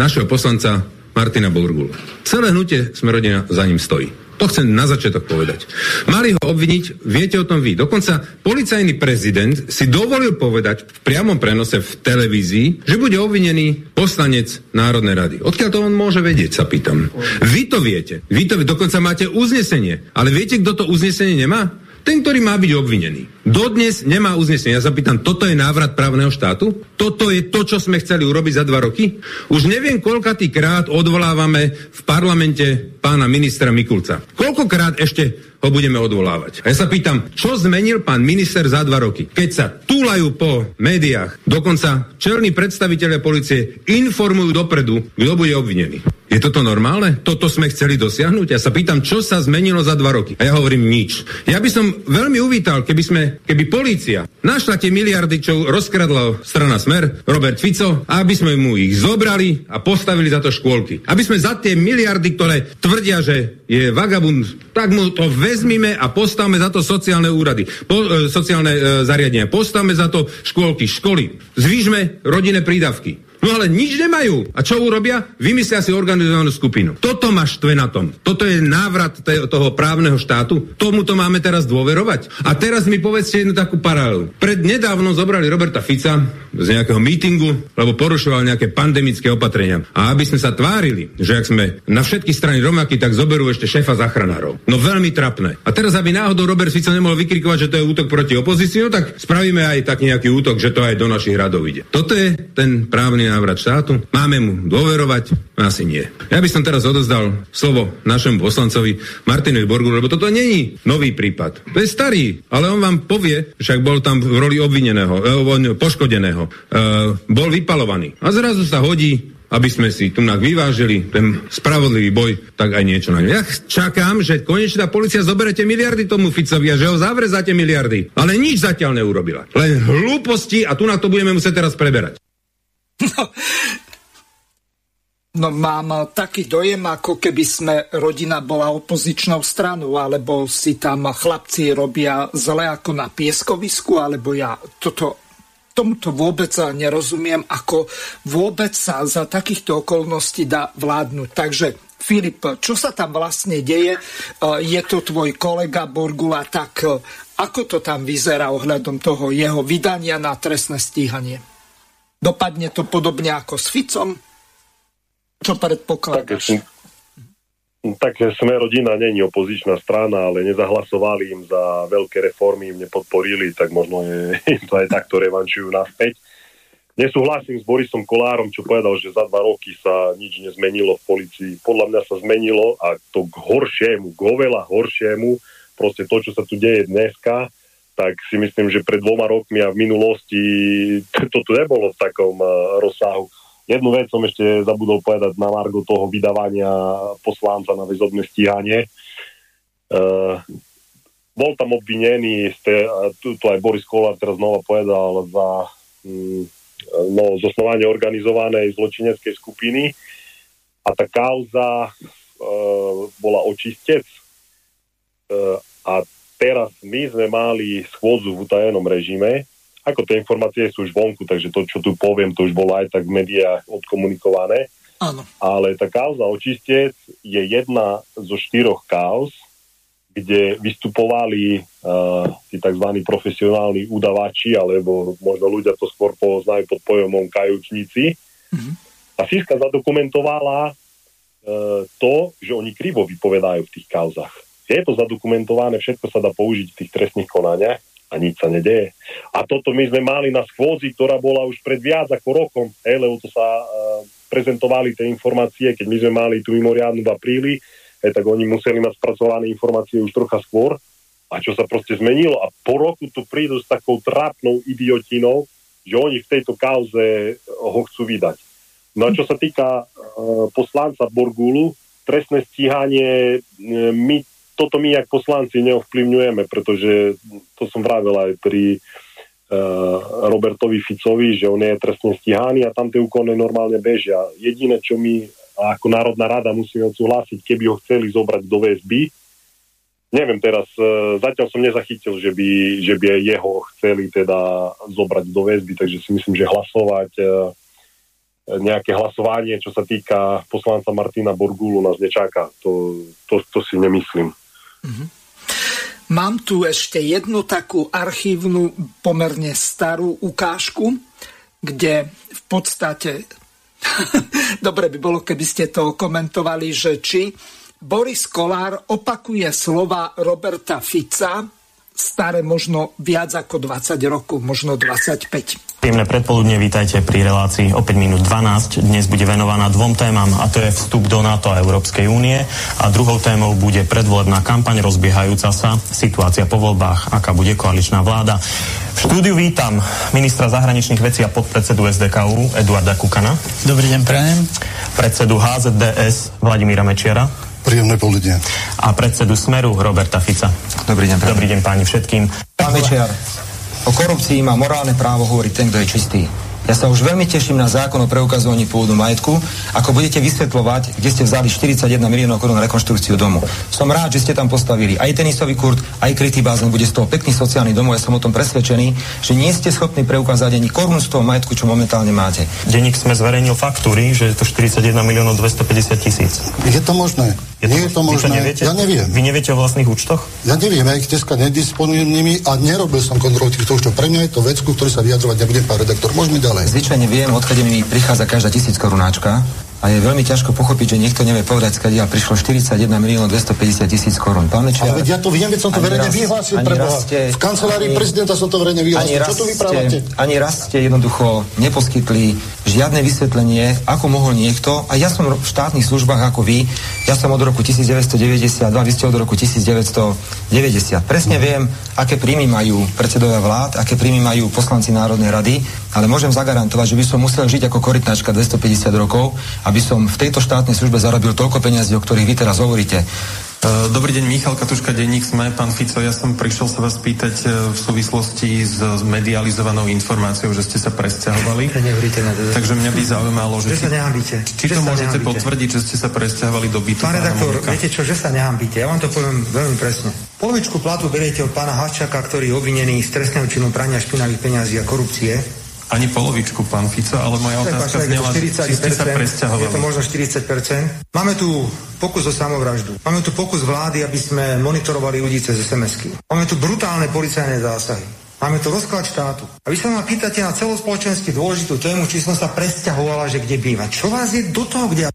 našeho poslanca Martina Borgulu. Celé hnutie sme rodina za ním stojí. To chcem na začiatok povedať. Mali ho obviniť, viete o tom vy. Dokonca policajný prezident si dovolil povedať v priamom prenose v televízii, že bude obvinený poslanec Národnej rady. Odkiaľ to on môže vedieť, sa pýtam. Vy to viete. Vy to dokonca máte uznesenie. Ale viete, kto to uznesenie nemá? Ten, ktorý má byť obvinený. Dodnes nemá uznesenie. Ja sa pýtam, toto je návrat právneho štátu? Toto je to, čo sme chceli urobiť za dva roky? Už neviem, koľkatý krát odvolávame v parlamente pána ministra Mikulca. Koľkokrát ešte ho budeme odvolávať. A ja sa pýtam, čo zmenil pán minister za dva roky? Keď sa túlajú po médiách, dokonca čelní predstavitelia policie informujú dopredu, kto bude obvinený. Je toto normálne? Toto sme chceli dosiahnuť? Ja sa pýtam, čo sa zmenilo za dva roky? A ja hovorím nič. Ja by som veľmi uvítal, keby sme, keby polícia našla tie miliardy, čo rozkradla strana Smer, Robert Fico, aby sme mu ich zobrali a postavili za to škôlky. Aby sme za tie miliardy, ktoré tvrdia, že je vagabund, tak mu to vezmime a postavme za to sociálne úrady, po, e, sociálne e, zariadenia, postavme za to škôlky, školy, zvýšme rodinné prídavky. No ale nič nemajú. A čo urobia? Vymyslia si organizovanú skupinu. Toto ma štve na tom. Toto je návrat toho právneho štátu. Tomuto máme teraz dôverovať. A teraz mi povedzte jednu takú paralelu. Pred nedávno zobrali Roberta Fica z nejakého mítingu, lebo porušoval nejaké pandemické opatrenia. A aby sme sa tvárili, že ak sme na všetky strany rovnakí, tak zoberú ešte šéfa záchranárov. No veľmi trapné. A teraz, aby náhodou Robert Fico nemohol vykrikovať, že to je útok proti opozícii, no tak spravíme aj tak nejaký útok, že to aj do našich radov ide. Toto je ten právny návrat štátu? Máme mu dôverovať? Asi nie. Ja by som teraz odozdal slovo našemu poslancovi Martinovi Borgu, lebo toto není nový prípad. To je starý, ale on vám povie, však bol tam v roli obvineného, eh, poškodeného, eh, bol vypalovaný. A zrazu sa hodí aby sme si tu vyvážili ten spravodlivý boj, tak aj niečo na ňu. Ja čakám, že konečne tá policia zoberete miliardy tomu Ficovi a že ho zavre za tie miliardy. Ale nič zatiaľ neurobila. Len hlúposti a tu na to budeme musieť teraz preberať. No, no mám taký dojem, ako keby sme rodina bola opozičnou stranou, alebo si tam chlapci robia zle ako na pieskovisku, alebo ja toto tomuto vôbec nerozumiem, ako vôbec sa za takýchto okolností dá vládnuť. Takže Filip, čo sa tam vlastne deje? Je to tvoj kolega Borgula, tak ako to tam vyzerá ohľadom toho jeho vydania na trestné stíhanie? Dopadne to podobne ako s Ficom? Čo predpokladáš? Tak, tak sme rodina není opozičná strana, ale nezahlasovali im za veľké reformy, im nepodporili, tak možno je, to aj takto revančujú naspäť. Nesúhlasím s Borisom Kolárom, čo povedal, že za dva roky sa nič nezmenilo v policii. Podľa mňa sa zmenilo a to k horšiemu, k oveľa horšiemu, proste to, čo sa tu deje dneska, tak si myslím, že pred dvoma rokmi a v minulosti to tu nebolo v takom eh, rozsahu. Jednu vec som ešte zabudol povedať na margo toho vydávania poslanca na väzobné stíhanie. Uh, bol tam obvinený, ste, tu, tu aj Boris Kolár teraz znova povedal, za um, no, zosnovanie organizovanej zločineckej skupiny a tá kauza uh, bola očistec uh, a teraz my sme mali schôdzu v utajenom režime, ako tie informácie sú už vonku, takže to, čo tu poviem, to už bolo aj tak v médiách odkomunikované. Áno. Ale tá kauza očistec je jedna zo štyroch kauz, kde vystupovali uh, tí tzv. profesionálni udavači, alebo možno ľudia to skôr poznajú pod pojomom kajúčníci. Mm-hmm. A Siska zadokumentovala uh, to, že oni krivo vypovedajú v tých kauzach. Je to zadokumentované, všetko sa dá použiť v tých trestných konaniach a nič sa nedeje. A toto my sme mali na schôdzi, ktorá bola už pred viac ako rokom, hej, lebo to sa uh, prezentovali tie informácie, keď my sme mali tú mimoriadnu v apríli, hej, tak oni museli mať spracované informácie už trocha skôr. A čo sa proste zmenilo? A po roku tu prídu s takou trápnou idiotinou, že oni v tejto kauze ho chcú vydať. No a čo sa týka uh, poslanca Borgulu, trestné stíhanie, uh, my toto my, jak poslanci, neovplyvňujeme, pretože to som vravel aj pri uh, Robertovi Ficovi, že on je trestne stíhaný a tam tie úkony normálne bežia. Jediné, čo my ako Národná rada musíme odsúhlasiť, keby ho chceli zobrať do VSB, neviem teraz, uh, zatiaľ som nezachytil, že by, že by jeho chceli teda zobrať do väzby, takže si myslím, že hlasovať uh, nejaké hlasovanie, čo sa týka poslanca Martina Borgulu nás nečaká. To, to, to si nemyslím. Mm-hmm. Mám tu ešte jednu takú archívnu, pomerne starú ukážku, kde v podstate, dobre by bolo, keby ste to komentovali, že či Boris Kolár opakuje slova Roberta Fica, staré možno viac ako 20 rokov, možno 25. Príjemné predpoludne, vítajte pri relácii o 5 minút 12. Dnes bude venovaná dvom témam a to je vstup do NATO a Európskej únie a druhou témou bude predvolebná kampaň rozbiehajúca sa, situácia po voľbách, aká bude koaličná vláda. V štúdiu vítam ministra zahraničných vecí a podpredsedu SDKU Eduarda Kukana. Dobrý deň, prajem. Predsedu HZDS Vladimíra Mečiara. Príjemné poludne. A predsedu Smeru Roberta Fica. Dobrý deň. Dobrý deň páni všetkým. Pán Mečiar, o korupcii má morálne právo hovoriť ten, kto je čistý. Ja sa už veľmi teším na zákon o preukazovaní pôvodu majetku, ako budete vysvetľovať, kde ste vzali 41 miliónov korún na rekonštrukciu domu. Som rád, že ste tam postavili aj tenisový kurt, aj krytý bazén, bude z toho pekný sociálny domov. Ja som o tom presvedčený, že nie ste schopní preukázať ani korunu z toho majetku, čo momentálne máte. Denník sme zverejnil faktúry, že je to 41 miliónov 250 tisíc. Je to možné? Je to, nie je to možné. neviete? Ja neviem. Vy neviete o vlastných účtoch? Ja neviem, ja ich dneska nedisponujem nimi a nerobil som kontrolu týchto účtov. Pre mňa je to vec, ktorý sa vyjadrovať nebudem, pán redaktor. Môžeme ďalej. Zvyčajne viem, odkade mi prichádza každá tisíc korunáčka a je veľmi ťažko pochopiť, že niekto nevie povedať, skadiaľ prišlo 41 miliónov 250 tisíc korún. Pán Mečiar, Ale ja to viem, veď som to verejne vyhlásil pre Boha. V kancelárii ani, prezidenta som to verejne vyhlásil. Čo tu vyprávate? Ani raz ste jednoducho neposkytli žiadne vysvetlenie, ako mohol niekto, a ja som v štátnych službách ako vy, ja som od roku 1992, vy ste od roku 1990. Presne viem, aké príjmy majú predsedovia vlád, aké príjmy majú poslanci Národnej rady, ale môžem zagarantovať, že by som musel žiť ako korytnačka 250 rokov aby som v tejto štátnej službe zarobil toľko peniazí, o ktorých vy teraz hovoríte. E, dobrý deň, Michal Katuška, denník sme. Pán Fico, ja som prišiel sa vás pýtať e, v súvislosti s medializovanou informáciou, že ste sa presťahovali. Takže mňa by zaujímalo, že, že či, sa či to môžete nehambíte. potvrdiť, že ste sa presťahovali do bytu. Pán redaktor, viete čo, že sa nehambíte. Ja vám to poviem veľmi presne. Polovičku platu beriete od pána Haščaka, ktorý je obvinený z trestného činu prania špinavých peňazí a korupcie ani polovičku, pán Fico, ale moja otázka znela, či ste sa presťahovali. Je to možno 40%. Máme tu pokus o samovraždu. Máme tu pokus vlády, aby sme monitorovali ľudí cez SMS-ky. Máme tu brutálne policajné zásahy. Máme tu rozklad štátu. A vy sa ma pýtate na celospoločensky dôležitú tému, či som sa presťahovala, že kde býva. Čo vás je do toho, kde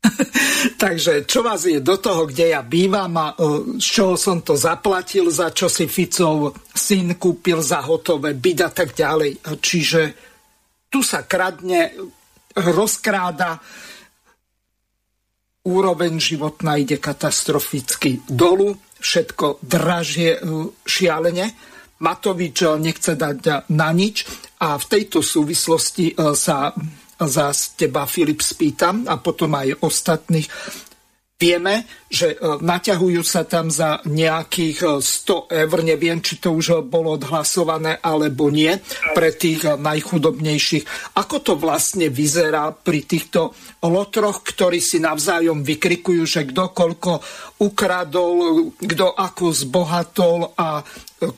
Takže čo vás je do toho, kde ja bývam a z čoho som to zaplatil, za čo si Ficov syn kúpil za hotové byt a tak ďalej. Čiže tu sa kradne, rozkráda, úroveň životná ide katastroficky dolu, všetko dražie šialene. Matovič nechce dať na nič a v tejto súvislosti sa za teba, Filip, spýtam a potom aj ostatných. Vieme, že e, naťahujú sa tam za nejakých 100 e, eur, neviem, či to už bolo odhlasované alebo nie, pre tých e, najchudobnejších. Ako to vlastne vyzerá pri týchto lotroch, ktorí si navzájom vykrikujú, že kto koľko ukradol, kto ako zbohatol a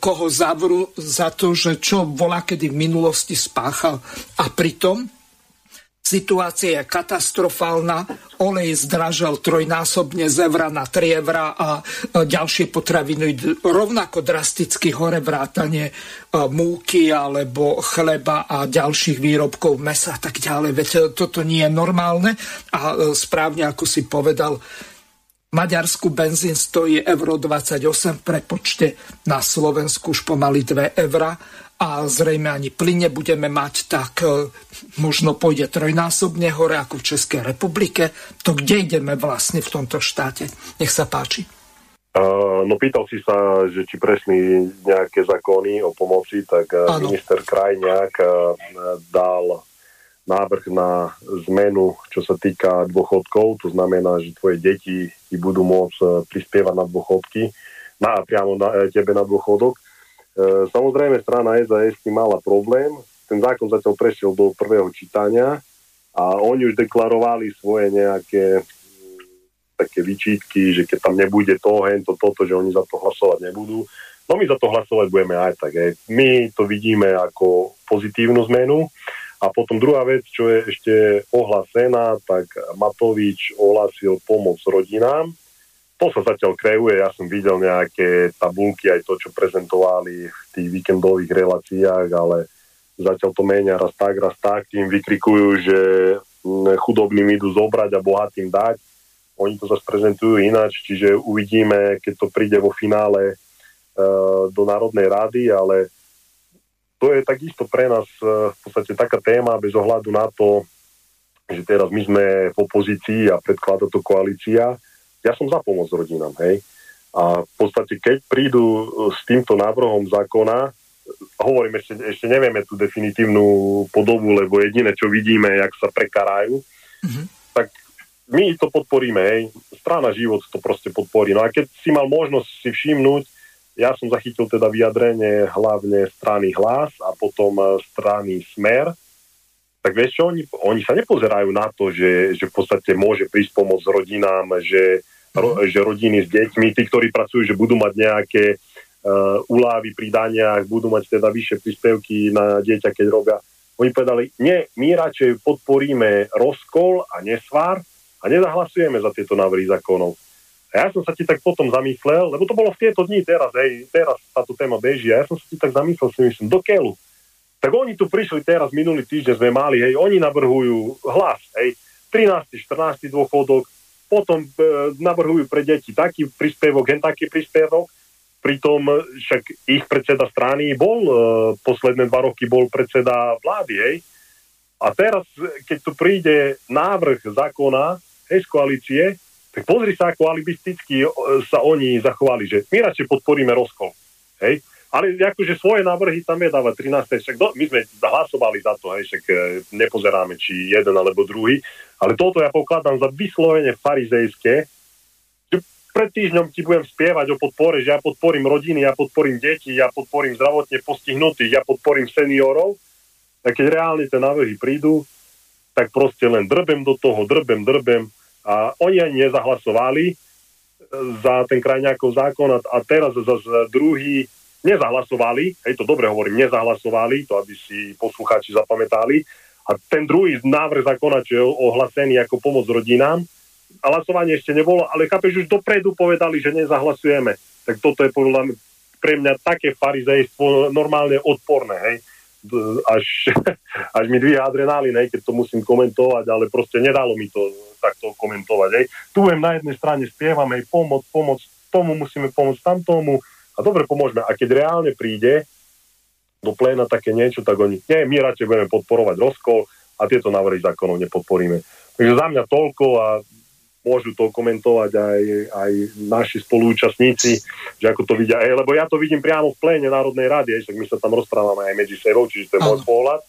koho zavrú za to, že čo volá kedy v minulosti spáchal. A pritom Situácia je katastrofálna, olej zdražal trojnásobne z evra na 3 evra a ďalšie potraviny rovnako drasticky hore vrátanie múky alebo chleba a ďalších výrobkov mesa a tak ďalej. Veď toto nie je normálne a správne, ako si povedal, Maďarsku benzín stojí euro 28 v prepočte na Slovensku už pomaly 2 eurá a zrejme ani plyn nebudeme mať, tak e, možno pôjde trojnásobne hore ako v Českej republike. To kde ideme vlastne v tomto štáte? Nech sa páči. Uh, no pýtal si sa, že či prešli nejaké zákony o pomoci, tak uh, minister Krajňák uh, dal návrh na zmenu, čo sa týka dôchodkov. To znamená, že tvoje deti ti budú môcť e, prispievať na dôchodky, na, priamo na, e, tebe na dôchodok. E, samozrejme, strana SAS tým mala problém. Ten zákon zatiaľ prešiel do prvého čítania a oni už deklarovali svoje nejaké také vyčítky, že keď tam nebude to, hento, toto, že oni za to hlasovať nebudú. No my za to hlasovať budeme aj tak. Hej. My to vidíme ako pozitívnu zmenu. A potom druhá vec, čo je ešte ohlasená, tak Matovič ohlasil pomoc rodinám. To sa zatiaľ kreuje, ja som videl nejaké tabulky, aj to, čo prezentovali v tých víkendových reláciách, ale zatiaľ to menia raz tak, raz tak, tým vykrikujú, že chudobným idú zobrať a bohatým dať. Oni to zase prezentujú ináč, čiže uvidíme, keď to príde vo finále uh, do Národnej rady, ale to je takisto pre nás e, v podstate taká téma bez ohľadu na to, že teraz my sme v opozícii a predkladá to koalícia. Ja som za pomoc rodinám, hej. A v podstate, keď prídu e, s týmto návrhom zákona, hovorím, ešte, ešte nevieme tú definitívnu podobu, lebo jediné, čo vidíme, jak sa prekarajú, mm-hmm. tak my to podporíme, hej. Strana život to proste podporí. No a keď si mal možnosť si všimnúť, ja som zachytil teda vyjadrenie hlavne strany hlas a potom e, strany smer, tak vieš čo, oni, oni sa nepozerajú na to, že, že v podstate môže prísť pomoc rodinám, že, ro, že rodiny s deťmi, tí, ktorí pracujú, že budú mať nejaké uh, úlávy pri daniach, budú mať teda vyššie príspevky na dieťa, keď robia. Oni povedali, nie, my radšej podporíme rozkol a nesvár a nezahlasujeme za tieto návrhy zákonov. A ja som sa ti tak potom zamyslel, lebo to bolo v tieto dni teraz, hej, teraz táto téma beží, a ja som sa ti tak zamyslel, si myslím, do keľu. Tak oni tu prišli teraz, minulý týždeň sme mali, hej, oni navrhujú hlas, hej, 13. 14. dôchodok, potom e, navrhujú pre deti taký príspevok, hen taký príspevok, pritom však ich predseda strany bol, e, posledné dva roky bol predseda vlády, hej. A teraz, keď tu príde návrh zákona, hej, z koalície, tak pozri sa, ako alibisticky sa oni zachovali, že my radšej podporíme rozkol. Hej? Ale akože svoje návrhy tam je dávať 13. Však do, my sme hlasovali za to, hej, však e, nepozeráme, či jeden alebo druhý. Ale toto ja pokladám za vyslovene farizejské, pred týždňom ti budem spievať o podpore, že ja podporím rodiny, ja podporím deti, ja podporím zdravotne postihnutých, ja podporím seniorov. A keď reálne tie návrhy prídu, tak proste len drbem do toho, drbem, drbem a oni ani nezahlasovali e, za ten krajňákov zákon a, teraz zase druhý nezahlasovali, hej, to dobre hovorím, nezahlasovali, to aby si poslucháči zapamätali, a ten druhý návrh zákona, čo je ohlasený ako pomoc rodinám, hlasovanie ešte nebolo, ale chápeš, už dopredu povedali, že nezahlasujeme. Tak toto je podľa pre mňa také farizejstvo normálne odporné, hej až, až mi dvíha adrenálin, hej, keď to musím komentovať, ale proste nedalo mi to takto komentovať. Hej. Tu budem na jednej strane spievame, pomoc, pomoc, tomu musíme pomôcť tamtomu a dobre pomôžeme. A keď reálne príde do pléna také niečo, tak oni, nie, my radšej budeme podporovať rozkol a tieto návrhy zákonov nepodporíme. Takže za mňa toľko a môžu to komentovať aj, aj naši spolúčastníci, že ako to vidia. Ej, lebo ja to vidím priamo v pléne Národnej rady, však my sa tam rozprávame aj medzi sebou, čiže to je môj pohľad.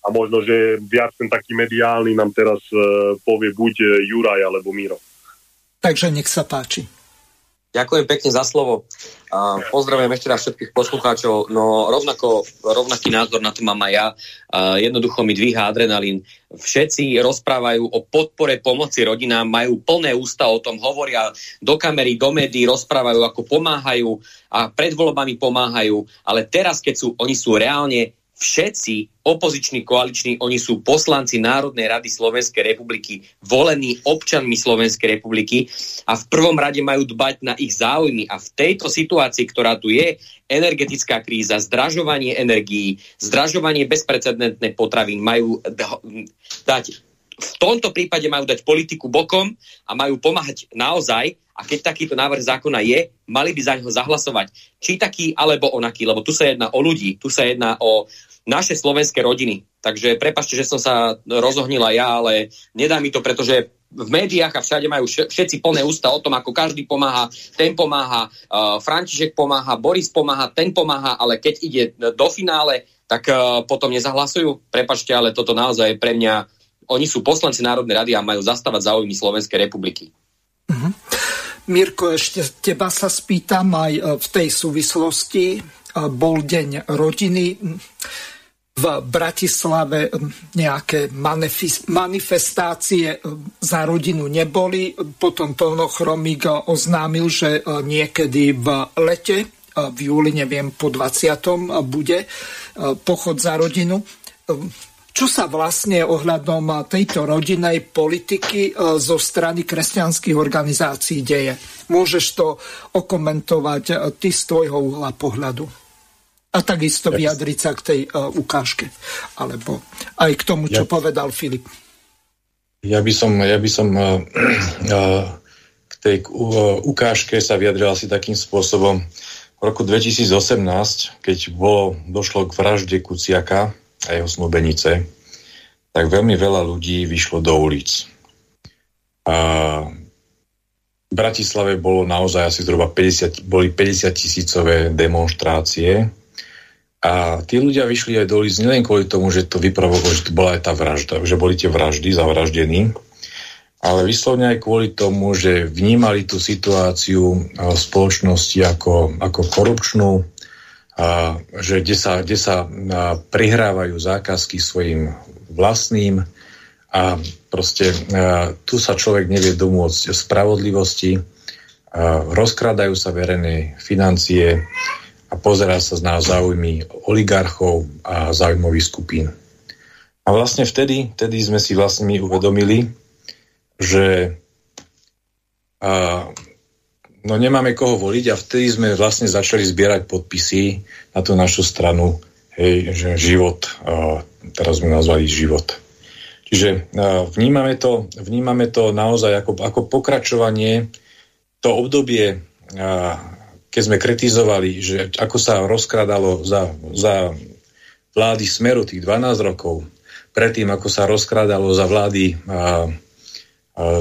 A možno, že viac ten taký mediálny nám teraz uh, povie buď e, Juraj alebo Miro. Takže nech sa páči. Ďakujem pekne za slovo. Uh, pozdravujem ešte raz všetkých poslucháčov. No rovnako, rovnaký názor na to mám aj ja. Jednoducho mi dvíha adrenalín. Všetci rozprávajú o podpore pomoci rodinám, majú plné ústa o tom, hovoria do kamery, do médií, rozprávajú, ako pomáhajú a pred voľbami pomáhajú. Ale teraz, keď sú, oni sú reálne všetci opoziční koaliční, oni sú poslanci Národnej rady Slovenskej republiky, volení občanmi Slovenskej republiky a v prvom rade majú dbať na ich záujmy. A v tejto situácii, ktorá tu je, energetická kríza, zdražovanie energií, zdražovanie bezprecedentné potravín, majú dať v tomto prípade majú dať politiku bokom a majú pomáhať naozaj a keď takýto návrh zákona je, mali by za neho zahlasovať. Či taký, alebo onaký, lebo tu sa jedná o ľudí, tu sa jedná o naše slovenské rodiny. Takže prepašte, že som sa rozohnila ja, ale nedá mi to, pretože v médiách a všade majú všetci plné ústa o tom, ako každý pomáha, ten pomáha, uh, František pomáha, Boris pomáha, ten pomáha, ale keď ide do finále, tak uh, potom nezahlasujú. Prepačte, ale toto naozaj pre mňa, oni sú poslanci Národnej rady a majú zastávať záujmy Slovenskej republiky. Uh-huh. Mirko, ešte teba sa spýtam aj e, v tej súvislosti. Bol deň rodiny. V Bratislave nejaké manifestácie za rodinu neboli. Potom Tono Chromík oznámil, že niekedy v lete, v júli, neviem, po 20. bude pochod za rodinu čo sa vlastne ohľadom tejto rodinej politiky zo strany kresťanských organizácií deje? Môžeš to okomentovať ty z tvojho uhla pohľadu. A takisto vyjadriť sa k tej uh, ukážke. Alebo aj k tomu, čo ja, povedal Filip. Ja by som, ja by som uh, uh, k tej uh, ukážke sa vyjadril asi takým spôsobom. V roku 2018, keď bolo, došlo k vražde Kuciaka, a jeho snúbenice, tak veľmi veľa ľudí vyšlo do ulic. A v Bratislave bolo naozaj asi zhruba 50, boli 50 tisícové demonstrácie a tí ľudia vyšli aj do ulic nielen kvôli tomu, že to vyprovokovalo, že to bola aj tá vražda, že boli tie vraždy zavraždení, ale vyslovne aj kvôli tomu, že vnímali tú situáciu v spoločnosti ako, ako korupčnú, a že kde sa, kde sa prihrávajú zákazky svojim vlastným. A proste a, tu sa človek nevie domôcť spravodlivosti, a, rozkradajú sa verejné financie a pozerá sa na záujmy oligarchov a záujmových skupín. A vlastne vtedy, vtedy sme si vlastne my uvedomili, že a, no nemáme koho voliť a vtedy sme vlastne začali zbierať podpisy na tú našu stranu, hej, že život, uh, teraz sme nazvali život. Čiže uh, vnímame, to, vnímame to naozaj ako, ako pokračovanie, to obdobie, uh, keď sme kritizovali, že ako sa rozkradalo za, za vlády Smeru tých 12 rokov, predtým ako sa rozkradalo za vlády uh,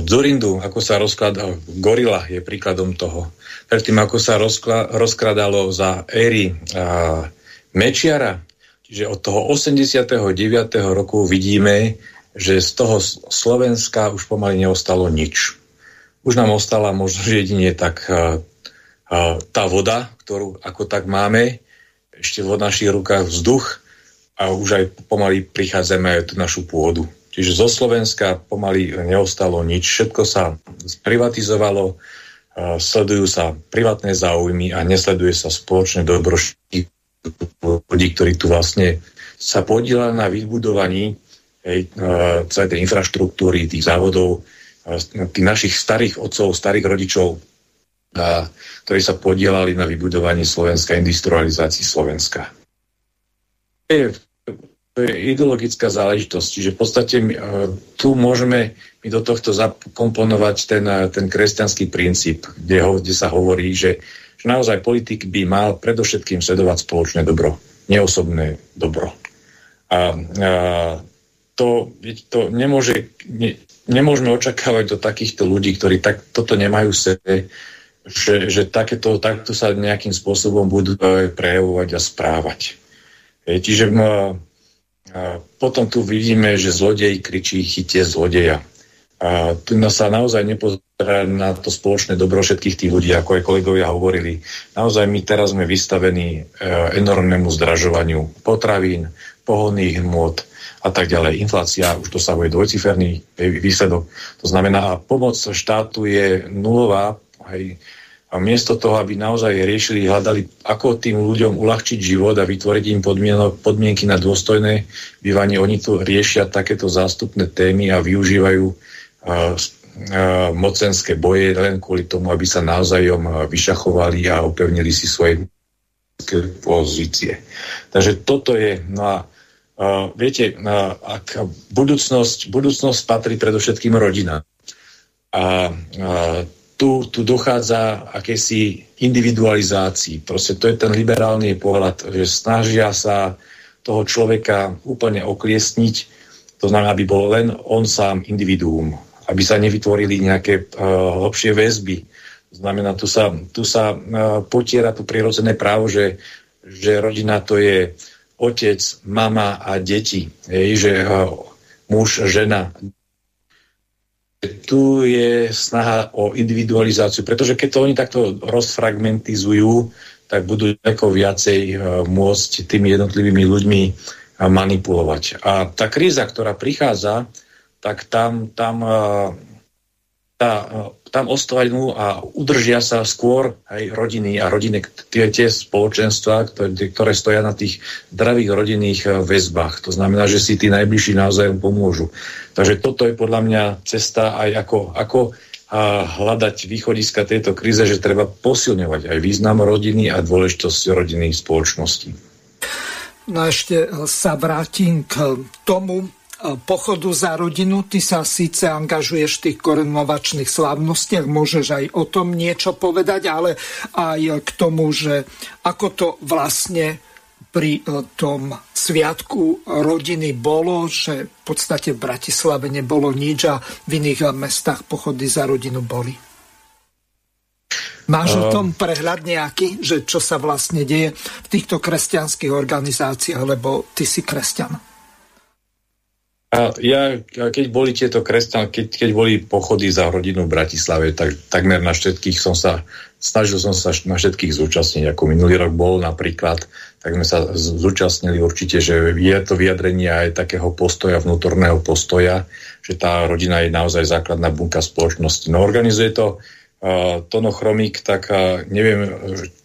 Zurindu, ako sa rozkladal, Gorila je príkladom toho. Predtým, ako sa rozkla, rozkladalo za éry a, Mečiara, čiže od toho 89. roku vidíme, že z toho Slovenska už pomaly neostalo nič. Už nám ostala možno jedine tak a, a, tá voda, ktorú ako tak máme, ešte v našich rukách vzduch a už aj pomaly prichádzame aj našu pôdu. Čiže zo Slovenska pomaly neostalo nič, všetko sa sprivatizovalo, sledujú sa privátne záujmy a nesleduje sa spoločné dobro ľudí, ktorí tu vlastne sa podielali na vybudovaní hej, celej tej infraštruktúry, tých závodov, tých našich starých otcov, starých rodičov, ktorí sa podielali na vybudovaní Slovenska, industrializácii Slovenska. To je to je ideologická záležitosť. Čiže v podstate my, e, tu môžeme my do tohto zakomponovať ten, e, ten kresťanský princíp, kde, ho, kde sa hovorí, že, že naozaj politik by mal predovšetkým sledovať spoločné dobro, neosobné dobro. A, a to, to nemôže, ne, nemôžeme očakávať do takýchto ľudí, ktorí tak, toto nemajú v sebe, že, že takéto, takto sa nejakým spôsobom budú prejavovať a správať. Čiže a potom tu vidíme, že zlodej kričí chytie zlodeja. A tu sa naozaj nepozerá na to spoločné dobro všetkých tých ľudí, ako aj kolegovia hovorili. Naozaj my teraz sme vystavení e, enormnému zdražovaniu potravín, pohodných hmôt a tak ďalej. Inflácia už dosahuje dvojciferný výsledok. To znamená, pomoc štátu je nulová, aj a miesto toho, aby naozaj riešili, hľadali, ako tým ľuďom uľahčiť život a vytvoriť im podmienky na dôstojné bývanie, oni tu riešia takéto zástupné témy a využívajú uh, mocenské boje len kvôli tomu, aby sa navzájom vyšachovali a upevnili si svoje pozície. Takže toto je, no a uh, viete, uh, ak budúcnosť, budúcnosť patrí predovšetkým rodina. A uh, tu, tu dochádza akési individualizácii. Proste to je ten liberálny pohľad, že snažia sa toho človeka úplne okliesniť, to znamená, aby bol len on sám individuum, aby sa nevytvorili nejaké uh, hlbšie väzby. To znamená, tu sa, tu sa uh, potiera to prirodzené právo, že, že rodina to je otec, mama a deti. Hej, že uh, muž, žena, tu je snaha o individualizáciu, pretože keď to oni takto rozfragmentizujú, tak budú ako viacej uh, môcť tými jednotlivými ľuďmi uh, manipulovať. A tá kríza, ktorá prichádza, tak tam, tam uh, tá, tam ostanú a udržia sa skôr aj rodiny a rodiny, tie, tie spoločenstva, ktoré, ktoré stoja na tých zdravých rodinných väzbách. To znamená, že si tí najbližší navzájom pomôžu. Takže toto je podľa mňa cesta aj ako, ako a hľadať východiska tejto kríze, že treba posilňovať aj význam rodiny a dôležitosť rodiny spoločnosti. No ešte sa vrátim k tomu, pochodu za rodinu. Ty sa síce angažuješ v tých korunovačných slávnostiach, môžeš aj o tom niečo povedať, ale aj k tomu, že ako to vlastne pri e, tom sviatku rodiny bolo, že v podstate v Bratislave nebolo nič a v iných mestách pochody za rodinu boli. Máš o tom prehľad nejaký, že čo sa vlastne deje v týchto kresťanských organizáciách, lebo ty si kresťan? A ja, keď boli tieto kresťan, keď, keď boli pochody za rodinu v Bratislave, tak takmer na všetkých som sa, snažil som sa na všetkých zúčastniť, ako minulý rok bol napríklad, tak sme sa zúčastnili určite, že je to vyjadrenie aj takého postoja, vnútorného postoja, že tá rodina je naozaj základná bunka spoločnosti. No organizuje to uh, Tono Chromík, tak uh, neviem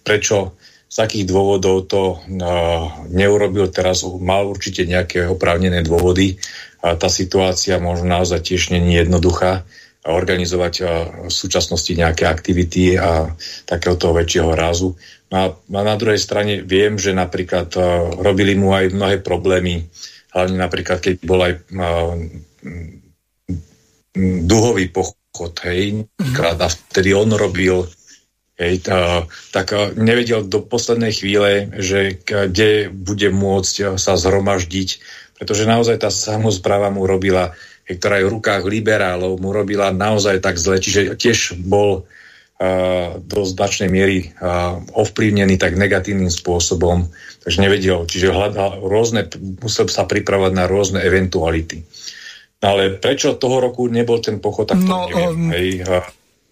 prečo z akých dôvodov to uh, neurobil teraz, mal určite nejaké oprávnené dôvody, tá situácia možno naozaj tiež není jednoduchá organizovať v súčasnosti nejaké aktivity a takéhoto väčšieho rázu. No a na druhej strane viem, že napríklad robili mu aj mnohé problémy, hlavne napríklad, keď bol aj duhový pochod, hej, krát a vtedy on robil Hej, tá, tak nevedel do poslednej chvíle, že kde bude môcť sa zhromaždiť pretože naozaj tá samozpráva mu robila, ktorá je v rukách liberálov, mu robila naozaj tak zle, čiže tiež bol uh, do značnej miery uh, ovplyvnený tak negatívnym spôsobom, takže nevedel, čiže hľadal rôzne, musel sa pripravať na rôzne eventuality. No ale prečo toho roku nebol ten pochod, tak to no, neviem. Um, Hej, uh,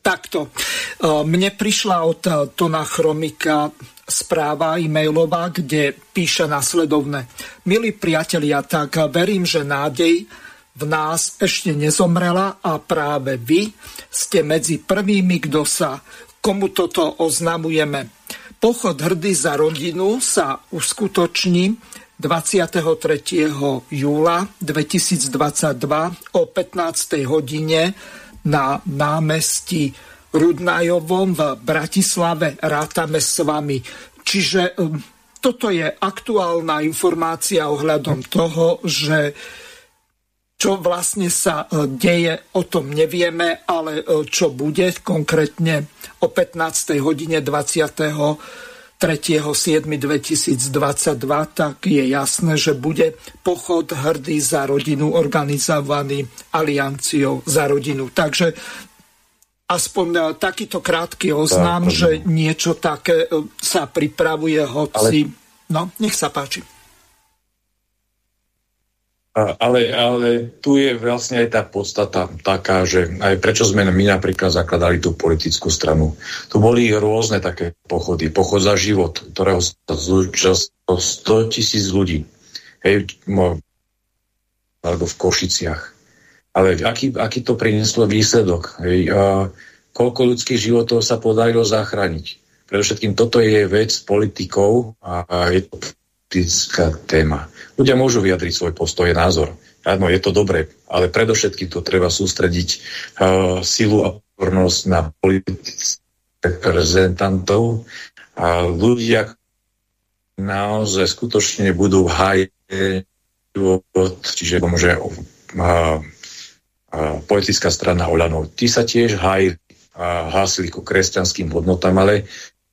takto. Uh, mne prišla od Tona Chromika správa e-mailová, kde píše nasledovne. Milí priatelia, tak verím, že nádej v nás ešte nezomrela a práve vy ste medzi prvými, kto sa komu toto oznamujeme. Pochod hrdý za rodinu sa uskutoční 23. júla 2022 o 15. hodine na námestí Rudnajovom v Bratislave. Rátame s vami. Čiže um, toto je aktuálna informácia ohľadom toho, že čo vlastne sa uh, deje, o tom nevieme, ale uh, čo bude konkrétne o 15. hodine 20. 3.7.2022, tak je jasné, že bude pochod hrdý za rodinu organizovaný Alianciou za rodinu. Takže aspoň e, takýto krátky oznám, tak, že niečo také e, sa pripravuje, hoci... Ale... No, nech sa páči. Ale, ale tu je vlastne aj tá podstata taká, že aj prečo sme my napríklad zakladali tú politickú stranu. Tu boli rôzne také pochody. Pochod za život, ktorého sa zúčastnilo 100 tisíc ľudí. Hej, alebo v Košiciach. Ale aký, aký to prinieslo výsledok? Hej, a koľko ľudských životov sa podarilo zachrániť. Predovšetkým toto je vec politikov a je to politická téma. Ľudia môžu vyjadriť svoj postoj, názor. Áno, je to dobre, ale predovšetkým to treba sústrediť uh, silu a pozornosť na politických reprezentantov a ľudia naozaj skutočne budú hájiť život, čiže môže uh, politická strana Oľano. Tí sa tiež a hásili ku kresťanským hodnotám, ale,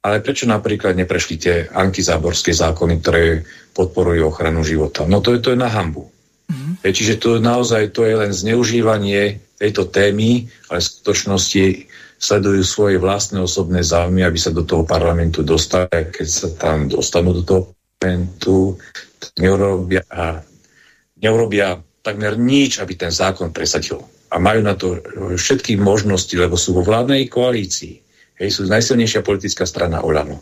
ale prečo napríklad neprešli tie antizáborské zákony, ktoré podporujú ochranu života? No to je, to je na hambu. Mm-hmm. Čiže to naozaj to je len zneužívanie tejto témy, ale v skutočnosti sledujú svoje vlastné osobné záujmy, aby sa do toho parlamentu dostali. Keď sa tam dostanú do toho parlamentu, neurobia, neurobia takmer nič, aby ten zákon presadil. A majú na to všetky možnosti, lebo sú vo vládnej koalícii. Hej, sú najsilnejšia politická strana Olano.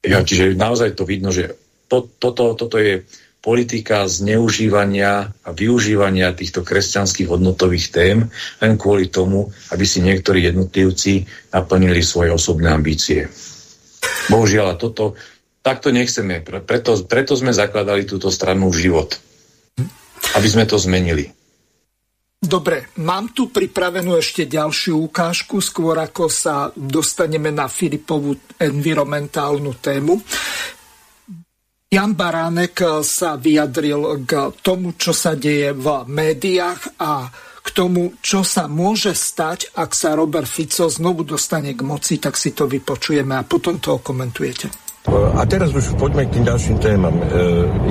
Ja, čiže naozaj to vidno, že to, toto, toto je politika zneužívania a využívania týchto kresťanských hodnotových tém len kvôli tomu, aby si niektorí jednotlivci naplnili svoje osobné ambície. Bohužiaľ, toto takto nechceme. Preto, preto sme zakladali túto stranu život. Aby sme to zmenili. Dobre, mám tu pripravenú ešte ďalšiu ukážku, skôr ako sa dostaneme na Filipovú environmentálnu tému. Jan Baránek sa vyjadril k tomu, čo sa deje v médiách a k tomu, čo sa môže stať, ak sa Robert Fico znovu dostane k moci, tak si to vypočujeme a potom to komentujete. A teraz už poďme k tým ďalším témam. E,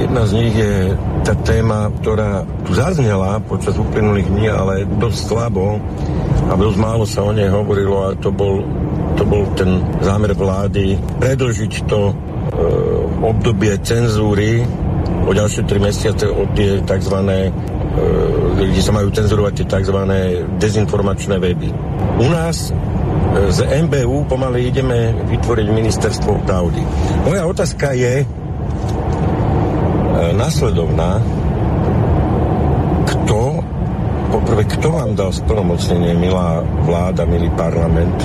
jedna z nich je tá téma, ktorá tu zaznela počas uplynulých dní, ale dosť slabo a dosť málo sa o nej hovorilo a to bol, to bol ten zámer vlády predlžiť to Eh, obdobie cenzúry o ďalšie tri mesiace od tie tzv. Eh, kde sa majú cenzurovať tie tzv. dezinformačné weby. U nás z MBU pomaly ideme vytvoriť ministerstvo pravdy. Moja otázka je nasledovná. Kto, poprvé, kto vám dal splnomocnenie, milá vláda, milý parlament,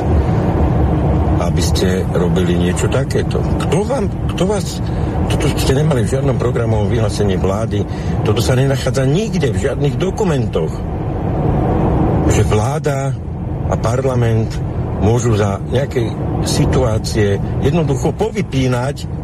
aby ste robili niečo takéto. Kto vám, kto vás, toto ste nemali v žiadnom programovom vyhlásení vlády, toto sa nenachádza nikde, v žiadnych dokumentoch. Že vláda a parlament môžu za nejakej situácie jednoducho povypínať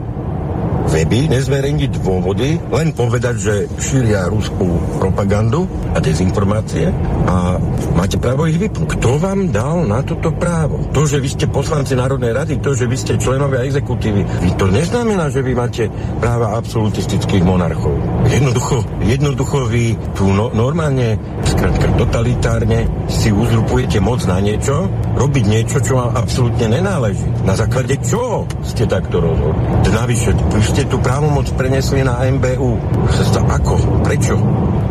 weby, nezverejniť dôvody, len povedať, že šíria ruskú propagandu a dezinformácie a máte právo ich vypnúť. Kto vám dal na toto právo? To, že vy ste poslanci Národnej rady, to, že vy ste členovia exekutívy, vy to neznamená, že vy máte práva absolutistických monarchov. Jednoducho, jednoducho vy tu no, normálne, skrátka totalitárne si uzrupujete moc na niečo, robiť niečo, čo vám absolútne nenáleží. Na základe čoho ste takto rozhodli? Navyše, vy ste tú právomoc prenesli na MBU. Ako? Prečo?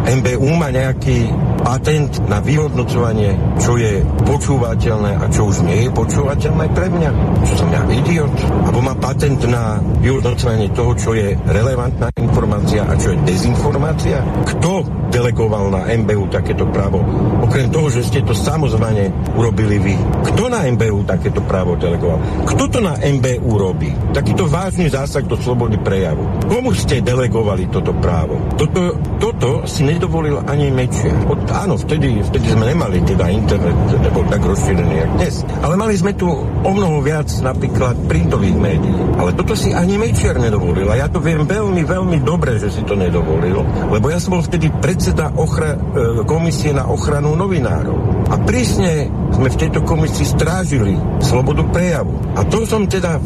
MBU má nejaký patent na vyhodnocovanie, čo je počúvateľné a čo už nie je počúvateľné pre mňa. Čo som ja idiot? Abo má patent na vyhodnocovanie toho, čo je relevantná informácia a čo je dezinformácia? Kto delegoval na MBU takéto právo? Okrem toho, že ste to samozvané urobili vy. Kto na MBU takéto právo delegoval? Kto to na MBU robí? Takýto vážny zásah do slobody prejavu. Komu ste delegovali toto právo? Toto, toto si nedovolil ani Mečiar. Áno, vtedy, vtedy sme nemali teda internet, nebol tak rozšírený jak dnes. Ale mali sme tu o mnoho viac napríklad printových médií. Ale toto si ani Mečiar nedovolil. A ja to viem veľmi, veľmi dobre, že si to nedovolil. Lebo ja som bol vtedy predseda ochra- e, komisie na ochranu novinárov. A prísne sme v tejto komisii strážili slobodu prejavu. A to som teda e,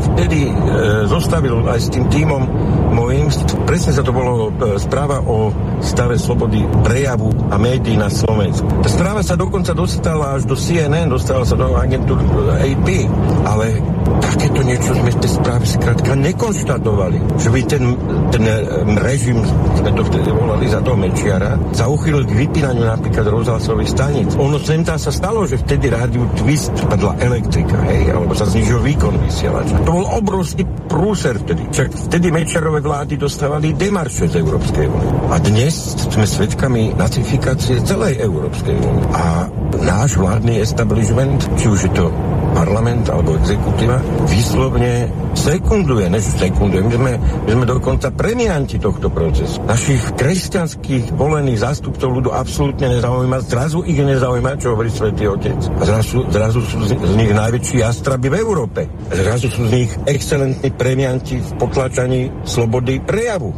vtedy e, zostavil aj s tým týmom môjim. Presne sa to bolo správa o stave slobody prejavu a médií na Slovensku. Tá správa sa dokonca dostala až do CNN, dostala sa do agentúry AP, ale takéto niečo sme v tej správe skrátka. Že by ten, ten eh, režim, sme to vtedy volali za toho Mečiara, sa uchýlil k vypínaniu napríklad rozhlasových staníc. Ono sem sa stalo, že vtedy rádiu Twist padla elektrika, hej, alebo sa znižil výkon vysielača. To bol obrovský prúser vtedy. Čak vtedy Mečiarové vlády dostávali demarše z Európskej únie. A dnes sme svedkami nacifikácie celej Európskej únie. A náš vládny establishment, či už je to parlament alebo exekutíva, výslovne sekunduje, než sekunduje. My sme, my sme dokonca premianti tohto procesu. Našich kresťanských volených zástupcov ľudu absolútne nezaujíma, zrazu ich nezaujíma, čo hovorí Svetý Otec. A zrazu, zrazu sú z, nich najväčší jastraby v Európe. A zrazu sú z nich excelentní premianti v potlačaní slobody prejavu.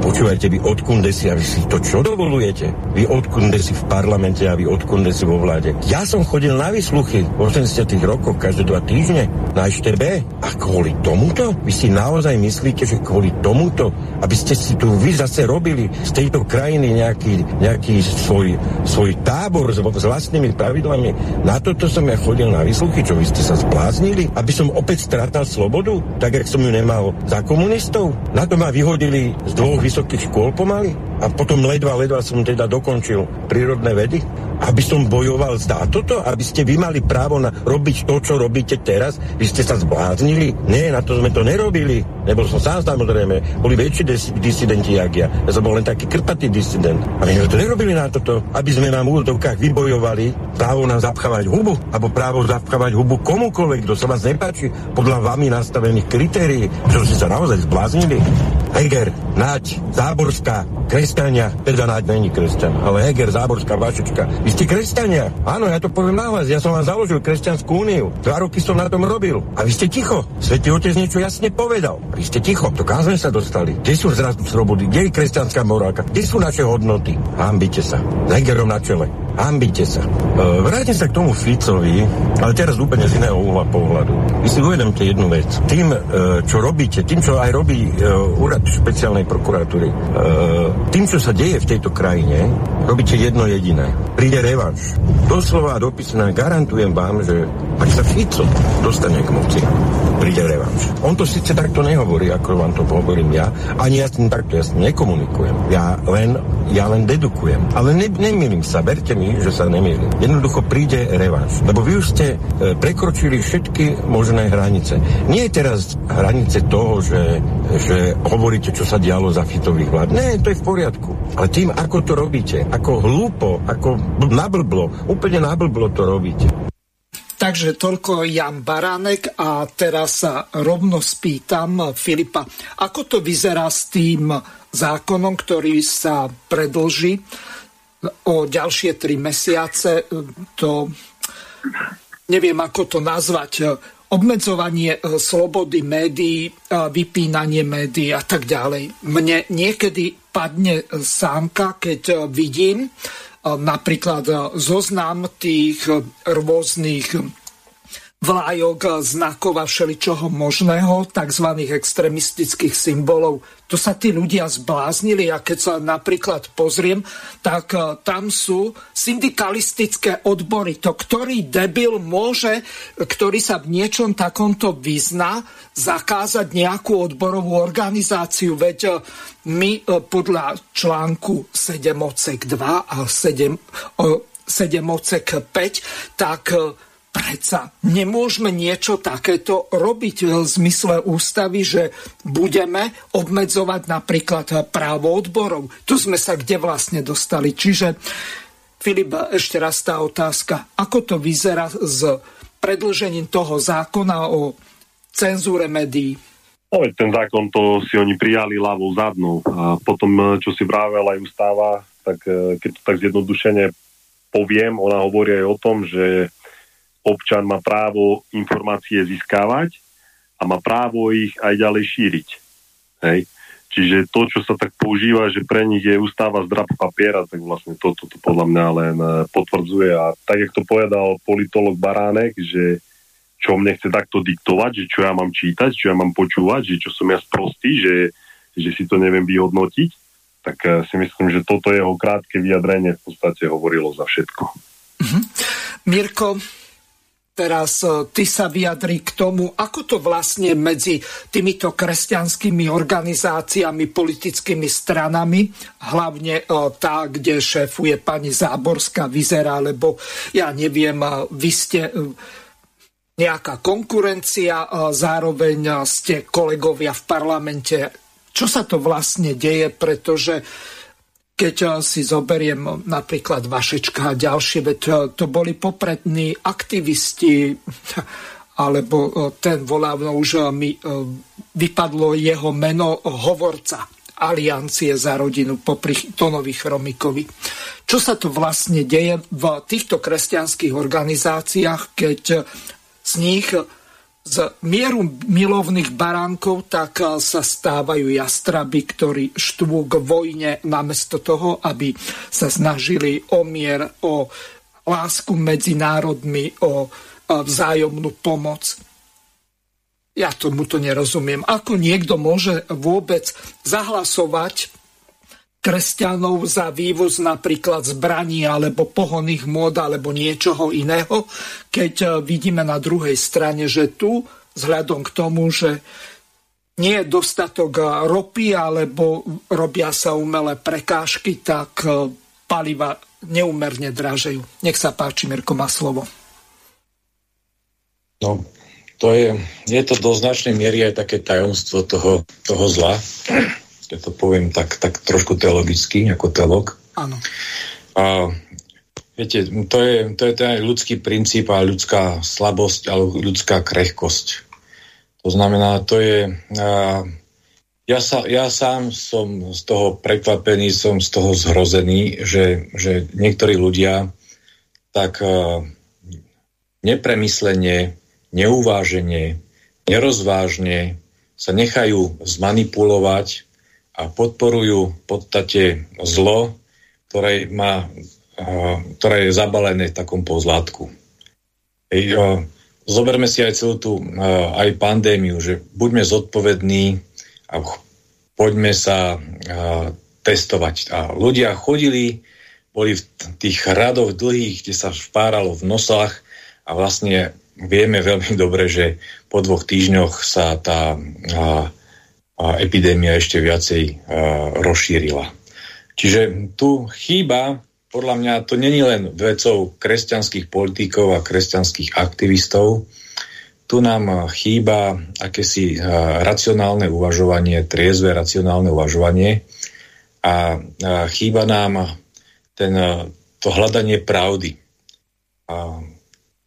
Počúvajte, vy odkunde si a vy si to čo dovolujete? Vy odkunde si v parlamente a vy odkunde si vo vláde. Ja som chodil na vysluchy v 80 rokoch každé dva týždne na EŠTB. A kvôli tomuto? Vy si naozaj myslíte, že kvôli tomuto, aby ste si tu vy zase robili z tejto krajiny nejaký, nejaký svoj, svoj tábor s, s vlastnými pravidlami? Na toto som ja chodil na vysluchy, čo vy ste sa zbláznili? Aby som opäť strátal slobodu, tak jak som ju nemal za komunistov? Na to ma vyhodili z dvoch vysokých škôl pomaly? A potom ledva, ledva som teda dokončil prírodné vedy? Aby som bojoval za toto? Aby ste vy mali právo na robiť to, čo robíte teraz? Vy ste sa zbláznili? Nie, na to sme to nerobili. Nebol som sám samozrejme. Boli väčší dis- disidenti, jak ja. Ja som bol len taký krpatý disident. A my sme to nerobili na toto, aby sme nám v úvodovkách vybojovali právo nám zapchávať hubu, alebo právo zapchávať hubu komukoľvek, kto sa vás nepáči, podľa vami nastavených kritérií. Čo ste sa naozaj zbláznili? Heger, Naď, Záborská, kresťania, teda Naď není kresťan, ale Heger, Záborská, Vašečka. Vy ste kresťania. Áno, ja to poviem na vás. Ja som vám založil kresťanskú úniu. Dva roky som na tom robil. A vy ste ticho. Svetý Otec niečo jasne povedal. A vy ste ticho. Kam sme sa dostali? Kde sú zrazu slobody? Kde je kresťanská morálka? Kde sú naše hodnoty? Hambite sa. S Hegerom na čele. Hambite sa. E, vrátim sa k tomu Ficovi, ale teraz úplne z iného uhla pohľadu. Vy si uvedomte jednu vec. Tým, e, čo robíte, tým, čo aj robí e, úrad špeciálnej prokuratúry, tým, čo sa deje v tejto krajine, robíte jedno jediné. Príde revanš. Doslova a dopisne garantujem vám, že ak sa Fico dostane k moci, príde revanš. On to síce takto nehovorí, ako vám to hovorím ja, ani ja s tým takto jasne nekomunikujem. Ja len, ja len dedukujem. Ale ne, nemýlim sa, verte mi, že sa nemýlim. Jednoducho príde revanš. Lebo vy už ste e, prekročili všetky možné hranice. Nie je teraz hranice toho, že, že hovoríte, čo sa dialo za Fitových vlád. Nie, to je v poriadku. Ale tým, ako to robíte, ako hlúpo, ako nablblo, úplne nablblo to robíte. Takže toľko Jan Baránek a teraz sa rovno spýtam Filipa, ako to vyzerá s tým zákonom, ktorý sa predlží o ďalšie tri mesiace. To neviem, ako to nazvať. Obmedzovanie e, slobody médií, e, vypínanie médií a tak ďalej. Mne niekedy padne sánka, keď e, vidím napríklad zoznam tých rôznych vlájok, znakov a všeličoho možného, tzv. extremistických symbolov. To sa tí ľudia zbláznili a keď sa napríklad pozriem, tak e, tam sú syndikalistické odbory. To ktorý debil môže, ktorý sa v niečom takomto vyzná, zakázať nejakú odborovú organizáciu. Veď e, my e, podľa článku 7 odsek 2 a 7, 7 odsek 5, tak Preca nemôžeme niečo takéto robiť v zmysle ústavy, že budeme obmedzovať napríklad právo odborov. Tu sme sa kde vlastne dostali. Čiže, Filip, ešte raz tá otázka. Ako to vyzerá s predlžením toho zákona o cenzúre médií? Ten zákon to si oni prijali ľavou zadnou. A potom, čo si vravel aj ústava, tak eh, keď to tak zjednodušene poviem, ona hovorí aj o tom, že občan má právo informácie získavať a má právo ich aj ďalej šíriť. Hej. Čiže to, čo sa tak používa, že pre nich je ústava zdrab papiera, tak vlastne toto to, to podľa mňa len e, potvrdzuje. A tak, jak to povedal politolog Baránek, že čo mne chce takto diktovať, že čo ja mám čítať, čo ja mám počúvať, že čo som ja sprostý, že, že si to neviem vyhodnotiť, tak e, si myslím, že toto jeho krátke vyjadrenie v podstate hovorilo za všetko. Mm-hmm. Mirko, Teraz e, ty sa vyjadri k tomu, ako to vlastne medzi týmito kresťanskými organizáciami, politickými stranami, hlavne e, tá, kde šéfuje pani Záborská, vyzerá, lebo ja neviem, e, vy ste nejaká konkurencia, zároveň ste kolegovia v parlamente. Čo sa to vlastne deje, pretože keď si zoberiem napríklad Vašečka a ďalšie, veď to boli poprední aktivisti, alebo ten volávno už mi vypadlo jeho meno hovorca aliancie za rodinu popri Tonovi Chromikovi. Čo sa to vlastne deje v týchto kresťanských organizáciách, keď z nich z mieru milovných baránkov tak sa stávajú jastraby, ktorí štvú k vojne namiesto toho, aby sa snažili o mier, o lásku medzi národmi, o vzájomnú pomoc. Ja tomu to nerozumiem. Ako niekto môže vôbec zahlasovať kresťanov za vývoz napríklad zbraní alebo pohonných môd alebo niečoho iného, keď e, vidíme na druhej strane, že tu vzhľadom k tomu, že nie je dostatok e, ropy alebo robia sa umelé prekážky, tak e, paliva neumerne dražejú. Nech sa páči, Mirko má slovo. No, to je, je to do značnej miery aj také tajomstvo toho, toho zla keď to poviem tak, tak trošku teologicky, ako teolog. Áno. A viete, to je, to je ten ľudský princíp a ľudská slabosť alebo ľudská krehkosť. To znamená, to je... A, ja, sa, ja sám som z toho prekvapený, som z toho zhrozený, že, že niektorí ľudia tak a, nepremyslenie, neuváženie, nerozvážne sa nechajú zmanipulovať a podporujú v podstate zlo, ktoré, má, ktoré je zabalené v takom pozlátku. Zoberme si aj celú tú aj pandémiu, že buďme zodpovední a poďme sa testovať. A ľudia chodili, boli v tých radoch dlhých, kde sa špáralo v nosách a vlastne vieme veľmi dobre, že po dvoch týždňoch sa tá a epidémia ešte viacej rozšírila. Čiže tu chýba, podľa mňa, to není len vecou kresťanských politikov a kresťanských aktivistov, tu nám chýba akési racionálne uvažovanie, triezve racionálne uvažovanie a chýba nám ten, to hľadanie pravdy. A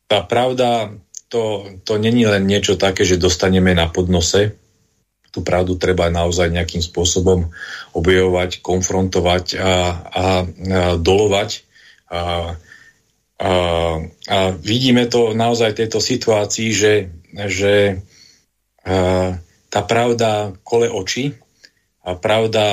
tá pravda, to, to není len niečo také, že dostaneme na podnose, tú pravdu treba naozaj nejakým spôsobom objavovať, konfrontovať a, a, a dolovať. A, a, a vidíme to naozaj v tejto situácii, že, že a, tá pravda kole oči a pravda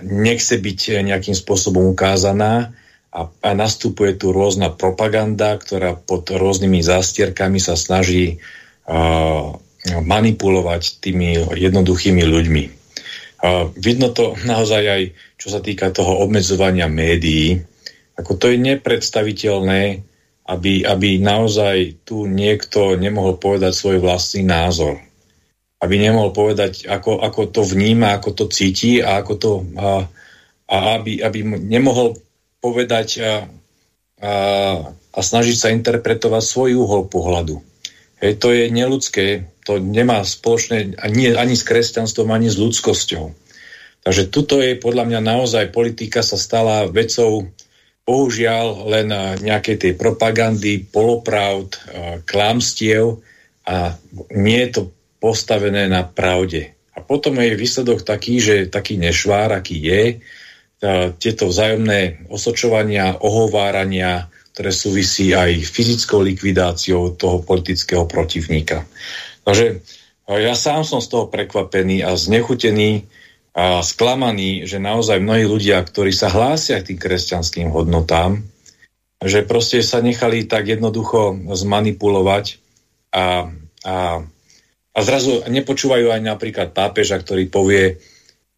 nechce byť nejakým spôsobom ukázaná a, a nastupuje tu rôzna propaganda, ktorá pod rôznymi zástierkami sa snaží a, manipulovať tými jednoduchými ľuďmi. Vidno to naozaj aj, čo sa týka toho obmedzovania médií, ako to je nepredstaviteľné, aby, aby naozaj tu niekto nemohol povedať svoj vlastný názor. Aby nemohol povedať, ako, ako to vníma, ako to cíti a ako to a, a aby, aby nemohol povedať a, a, a snažiť sa interpretovať svoj uhol pohľadu. Hej, to je neludské, to nemá spoločné ani, ani s kresťanstvom, ani s ľudskosťou. Takže tuto je podľa mňa naozaj politika sa stala vecou bohužiaľ len nejakej tej propagandy, polopravd, klamstiev a nie je to postavené na pravde. A potom je výsledok taký, že taký nešvár, aký je, tieto vzájomné osočovania, ohovárania, ktoré súvisí aj fyzickou likvidáciou toho politického protivníka. Takže ja sám som z toho prekvapený a znechutený a sklamaný, že naozaj mnohí ľudia, ktorí sa hlásia k tým kresťanským hodnotám, že proste sa nechali tak jednoducho zmanipulovať a, a, a zrazu nepočúvajú aj napríklad pápeža, ktorý povie,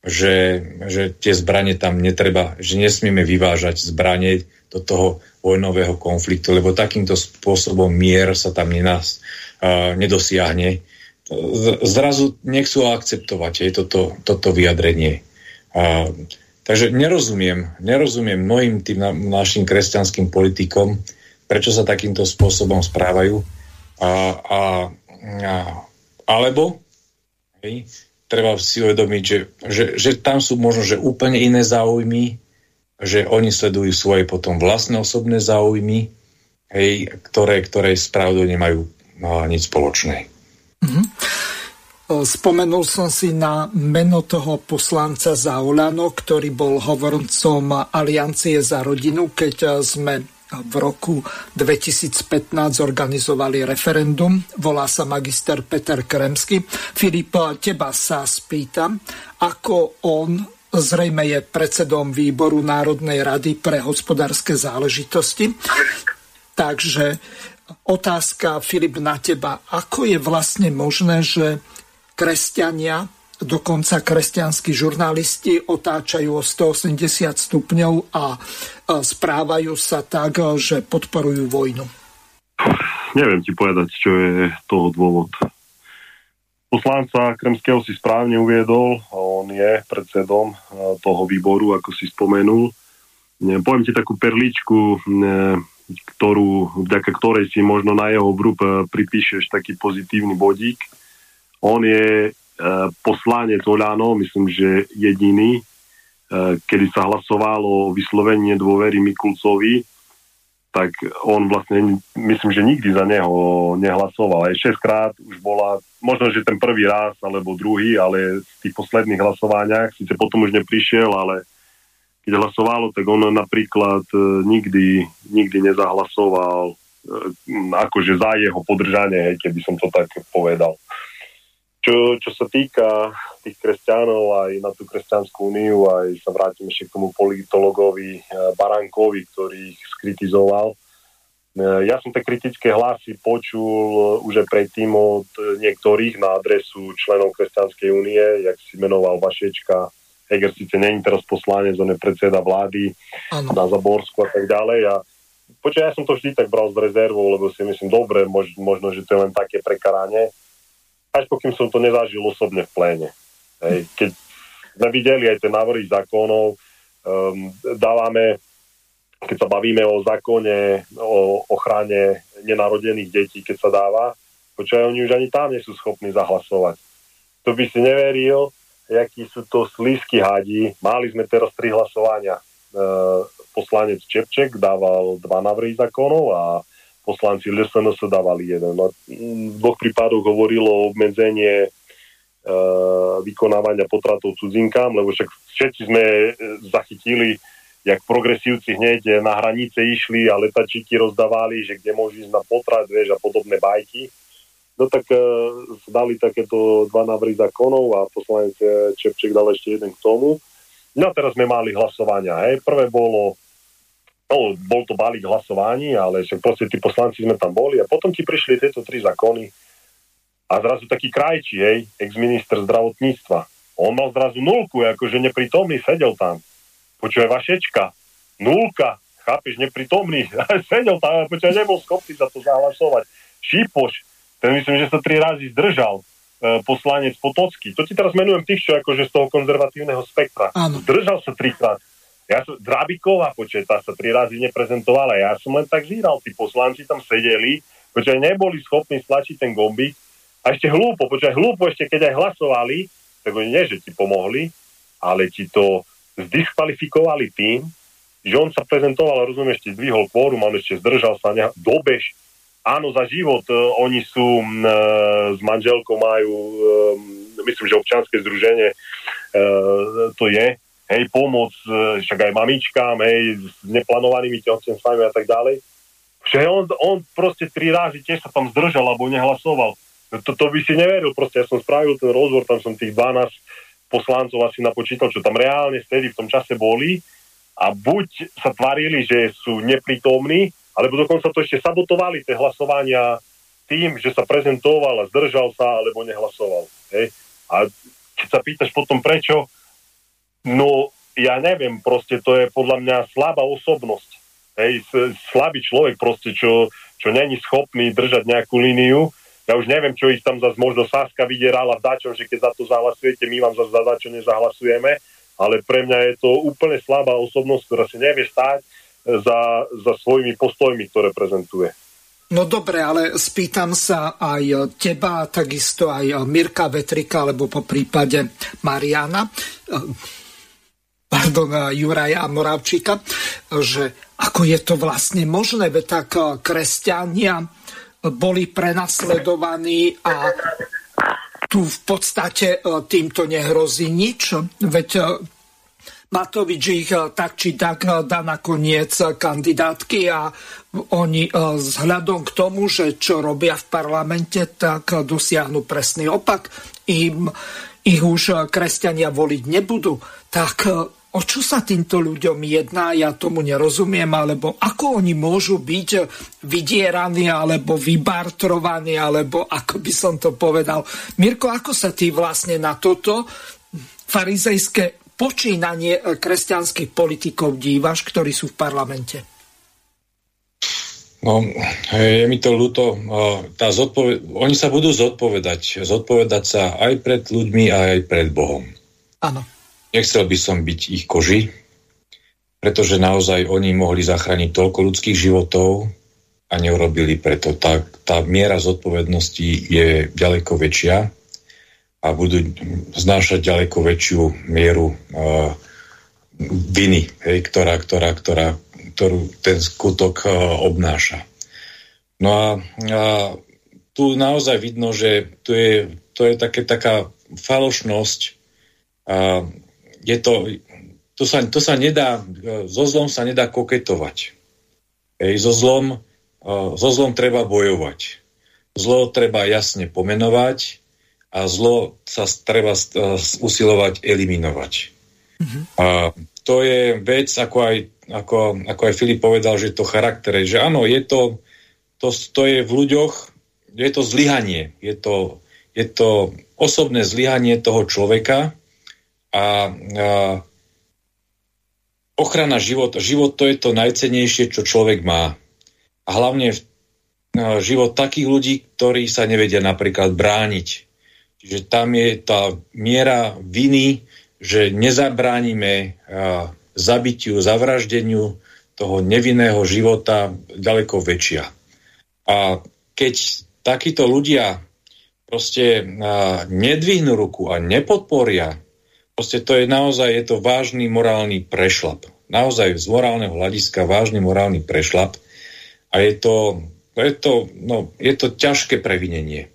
že, že tie zbranie tam netreba, že nesmieme vyvážať zbranie do toho vojnového konfliktu, lebo takýmto spôsobom mier sa tam nenás, uh, nedosiahne. Zrazu nechcú akceptovať aj toto, toto vyjadrenie. Uh, takže nerozumiem, nerozumiem mnohým tým na, našim kresťanským politikom, prečo sa takýmto spôsobom správajú. A, a, a, alebo hej, treba si uvedomiť, že, že, že tam sú možno že úplne iné záujmy, že oni sledujú svoje potom vlastné osobné záujmy, hej, ktoré, ktoré s pravdou nemajú no, nič spoločné. Mm-hmm. Spomenul som si na meno toho poslanca Zaulano, ktorý bol hovorcom Aliancie za rodinu, keď sme v roku 2015 zorganizovali referendum. Volá sa magister Peter Kremsky. Filip, teba sa spýtam, ako on zrejme je predsedom výboru Národnej rady pre hospodárske záležitosti. Takže otázka, Filip, na teba. Ako je vlastne možné, že kresťania, dokonca kresťanskí žurnalisti otáčajú o 180 stupňov a správajú sa tak, že podporujú vojnu. Neviem ti povedať, čo je toho dôvod. Poslanca Kremského si správne uviedol, on je predsedom toho výboru, ako si spomenul. Poviem ti takú perličku, ktorú, vďaka ktorej si možno na jeho vrúb pripíšeš taký pozitívny bodík. On je poslanec Oľano, myslím, že jediný, kedy sa hlasovalo o vyslovenie dôvery Mikulcovi, tak on vlastne, myslím, že nikdy za neho nehlasoval. Aj 6 krát už bola, možno, že ten prvý raz, alebo druhý, ale v tých posledných hlasovaniach, síce potom už neprišiel, ale keď hlasovalo, tak on napríklad e, nikdy, nikdy nezahlasoval akože za jeho podržanie, keby som to tak povedal. Čo, čo sa týka tých kresťanov aj na tú kresťanskú úniu, aj sa vrátim ešte k tomu politologovi eh, Barankovi, ktorý ich skritizoval. Eh, ja som tie kritické hlasy počul eh, už aj predtým od niektorých na adresu členov Kresťanskej únie, jak si menoval Vašečka. Heger síce není teraz poslanec, on je predseda vlády ano. na Zaborsku a tak ďalej. A počkaj, ja som to vždy tak bral s rezervou, lebo si myslím, dobre, mož, možno, že to je len také prekaranie až pokým som to nezažil osobne v pléne. Hej. Keď sme videli aj tie návrhy zákonov, um, dávame, keď sa bavíme o zákone, o ochrane nenarodených detí, keď sa dáva, počúvaj, oni už ani tam nie sú schopní zahlasovať. To by si neveril, akí sú to slízky hadi. Mali sme teraz tri hlasovania. E, poslanec Čepček dával dva návrhy zákonov a poslanci LSNS dávali jeden. No, v dvoch prípadoch hovorilo o obmedzenie e, vykonávania potratov cudzinkám, lebo však všetci sme e, zachytili, jak progresívci hneď na hranice išli a letačiky rozdávali, že kde môžu ísť na potrat, vieš, a podobné bajky. No tak e, dali takéto dva návrhy zákonov a poslanec e, Čepček dal ešte jeden k tomu. No a teraz sme mali hlasovania. Hej. Prvé bolo no, bol to balík hlasovaní, ale však proste tí poslanci sme tam boli a potom ti prišli tieto tri zákony a zrazu taký krajčí, hej, ex-minister zdravotníctva. On mal zrazu nulku, akože neprítomný, sedel tam. Počuje Vašečka, nulka, chápeš, neprítomný, sedel tam, počuje, nebol schopný za to zahlasovať. Šípoš, ten myslím, že sa tri razy zdržal e, poslanec Potocký. To ti teraz menujem tých, čo akože z toho konzervatívneho spektra. Áno. Zdržal sa trikrát. Ja som, Drabiková početa sa tri razy neprezentovala, ja som len tak zíral, tí poslanci tam sedeli, pretože neboli schopní stlačiť ten gombík. A ešte hlúpo, počkaj, hlúpo ešte keď aj hlasovali, tak oni nie, že ti pomohli, ale ti to zdiskvalifikovali tým, že on sa prezentoval, rozumiem, ešte zdvihol kvórum, on ešte zdržal sa, ne, dobež, áno, za život, e, oni sú e, s manželkou majú, e, myslím, že občanské združenie e, to je, hej, pomoc, e, však aj mamičkám, hej, s neplánovanými tehotenstvami a tak ďalej. Však on, on proste tri razy tiež sa tam zdržal alebo nehlasoval. To, to by si neveril, proste ja som spravil ten rozbor, tam som tých 12 poslancov asi napočítal, čo tam reálne vtedy v tom čase boli a buď sa tvarili, že sú neprítomní, alebo dokonca to ešte sabotovali tie hlasovania tým, že sa prezentoval a zdržal sa, alebo nehlasoval. Hej. A keď sa pýtaš potom prečo, No, ja neviem, proste to je podľa mňa slabá osobnosť. Hej, slabý človek proste, čo, čo není schopný držať nejakú líniu. Ja už neviem, čo ich tam zase možno Saska vydierala v dačom, že keď za to zahlasujete, my vám zase za dačo nezahlasujeme, ale pre mňa je to úplne slabá osobnosť, ktorá si nevie stáť za, za svojimi postojmi, ktoré prezentuje. No dobre, ale spýtam sa aj teba, takisto aj Mirka Vetrika, alebo po prípade Mariana pardon, Juraja Moravčíka, že ako je to vlastne možné, veď tak kresťania boli prenasledovaní a tu v podstate týmto nehrozí nič, veď Matovič ich tak či tak dá nakoniec kandidátky a oni vzhľadom k tomu, že čo robia v parlamente, tak dosiahnu presný opak. Im, ich už kresťania voliť nebudú. Tak o čo sa týmto ľuďom jedná, ja tomu nerozumiem, alebo ako oni môžu byť vydieraní, alebo vybartrovaní, alebo ako by som to povedal. Mirko, ako sa ty vlastne na toto farizejské počínanie kresťanských politikov dívaš, ktorí sú v parlamente? No, je mi to ľúto. Tá zodpoved- oni sa budú zodpovedať. Zodpovedať sa aj pred ľuďmi, aj pred Bohom. Áno. Nechcel by som byť ich koži, pretože naozaj oni mohli zachrániť toľko ľudských životov a neurobili preto. Tá, tá miera zodpovednosti je ďaleko väčšia a budú znášať ďaleko väčšiu mieru uh, viny, hej, ktorá, ktorá, ktorá, ktorú ten skutok uh, obnáša. No a, a tu naozaj vidno, že tu je, to je také, taká falošnosť a je to, to, sa, to sa nedá, so zlom sa nedá koketovať. Ej, so, zlom, so zlom treba bojovať. Zlo treba jasne pomenovať a zlo sa treba usilovať eliminovať. Mm-hmm. A to je vec, ako aj, ako, ako aj Filip povedal, že to charakter, že áno, je to, to, to je v ľuďoch, je to zlyhanie, je to, je to osobné zlyhanie toho človeka, a, a ochrana života. Život to je to najcenejšie, čo človek má. A hlavne život takých ľudí, ktorí sa nevedia napríklad brániť. Čiže tam je tá miera viny, že nezabránime zabitiu, zavraždeniu toho nevinného života ďaleko väčšia. A keď takíto ľudia proste nedvihnú ruku a nepodporia Proste to je naozaj, je to vážny morálny prešlap. Naozaj z morálneho hľadiska vážny morálny prešlap a je to, je to, no, je to ťažké previnenie.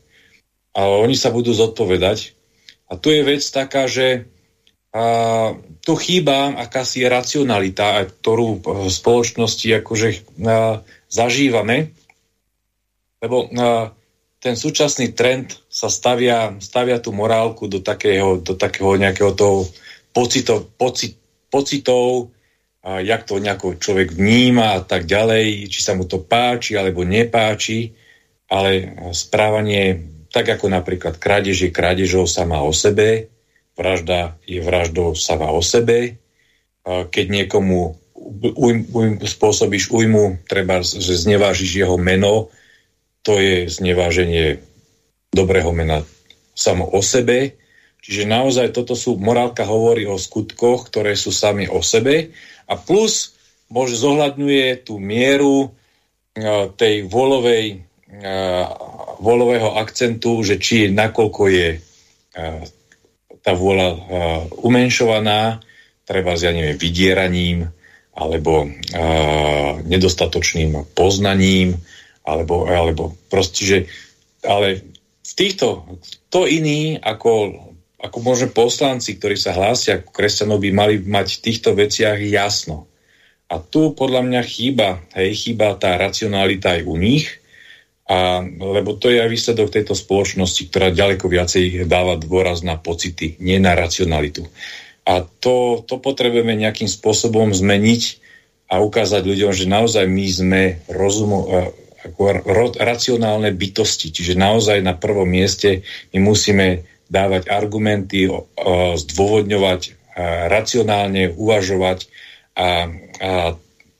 Ale oni sa budú zodpovedať. A tu je vec taká, že a, tu chýba akási racionalita, ktorú v spoločnosti akože a, zažívame, lebo a, ten súčasný trend sa stavia, stavia tú morálku do takého, do takého nejakého toho pocitov, pocit, pocitov a jak to nejako človek vníma a tak ďalej, či sa mu to páči alebo nepáči, ale správanie, tak ako napríklad krádež je krádežou sama o sebe, vražda je vraždou sama o sebe, keď niekomu ujm, ujm, spôsobíš újmu, treba, že znevážiš jeho meno, to je zneváženie dobrého mena samo o sebe. Čiže naozaj toto sú, morálka hovorí o skutkoch, ktoré sú sami o sebe a plus môže zohľadňuje tú mieru uh, tej volovej, uh, volového akcentu, že či nakoľko je uh, tá vôľa umenšovaná, treba ja neviem, vydieraním alebo nedostatočným poznaním, alebo, alebo proste, že, ale v týchto, to iný ako, ako možno poslanci, ktorí sa hlásia ako kresťanov, by mali mať v týchto veciach jasno. A tu podľa mňa chýba, hej, chýba tá racionalita aj u nich, a, lebo to je aj výsledok tejto spoločnosti, ktorá ďaleko viacej dáva dôraz na pocity, nie na racionalitu. A to, to potrebujeme nejakým spôsobom zmeniť a ukázať ľuďom, že naozaj my sme rozumo, ako racionálne bytosti. Čiže naozaj na prvom mieste my musíme dávať argumenty, zdôvodňovať, racionálne uvažovať a, a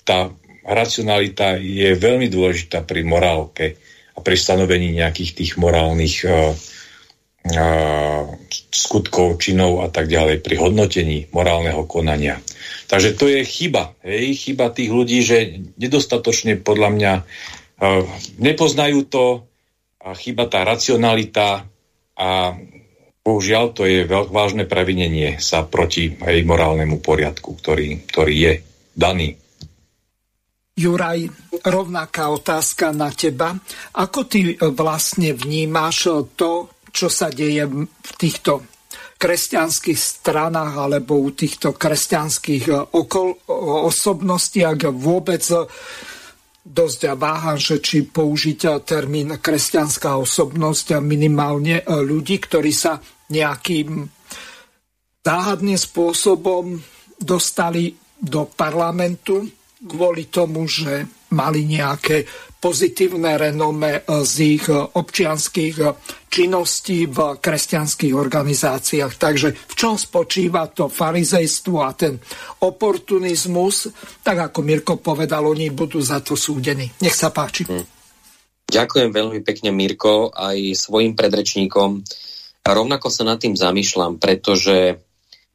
tá racionalita je veľmi dôležitá pri morálke a pri stanovení nejakých tých morálnych uh, uh, skutkov, činov a tak ďalej, pri hodnotení morálneho konania. Takže to je chyba. Hej? Chyba tých ľudí, že nedostatočne podľa mňa nepoznajú to, a chyba tá racionalita a bohužiaľ to je veľk vážne previnenie sa proti aj morálnemu poriadku, ktorý, ktorý je daný. Juraj, rovnaká otázka na teba. Ako ty vlastne vnímaš to, čo sa deje v týchto kresťanských stranách alebo u týchto kresťanských okol, osobností, ak vôbec dosť váham, že či použiť termín kresťanská osobnosť a minimálne ľudí, ktorí sa nejakým záhadným spôsobom dostali do parlamentu kvôli tomu, že mali nejaké pozitívne renome z ich občianských činností v kresťanských organizáciách. Takže v čom spočíva to farizejstvo a ten oportunizmus? Tak ako Mirko povedal, oni budú za to súdení. Nech sa páči. Hm. Ďakujem veľmi pekne, Mirko, aj svojim predrečníkom. A rovnako sa nad tým zamýšľam, pretože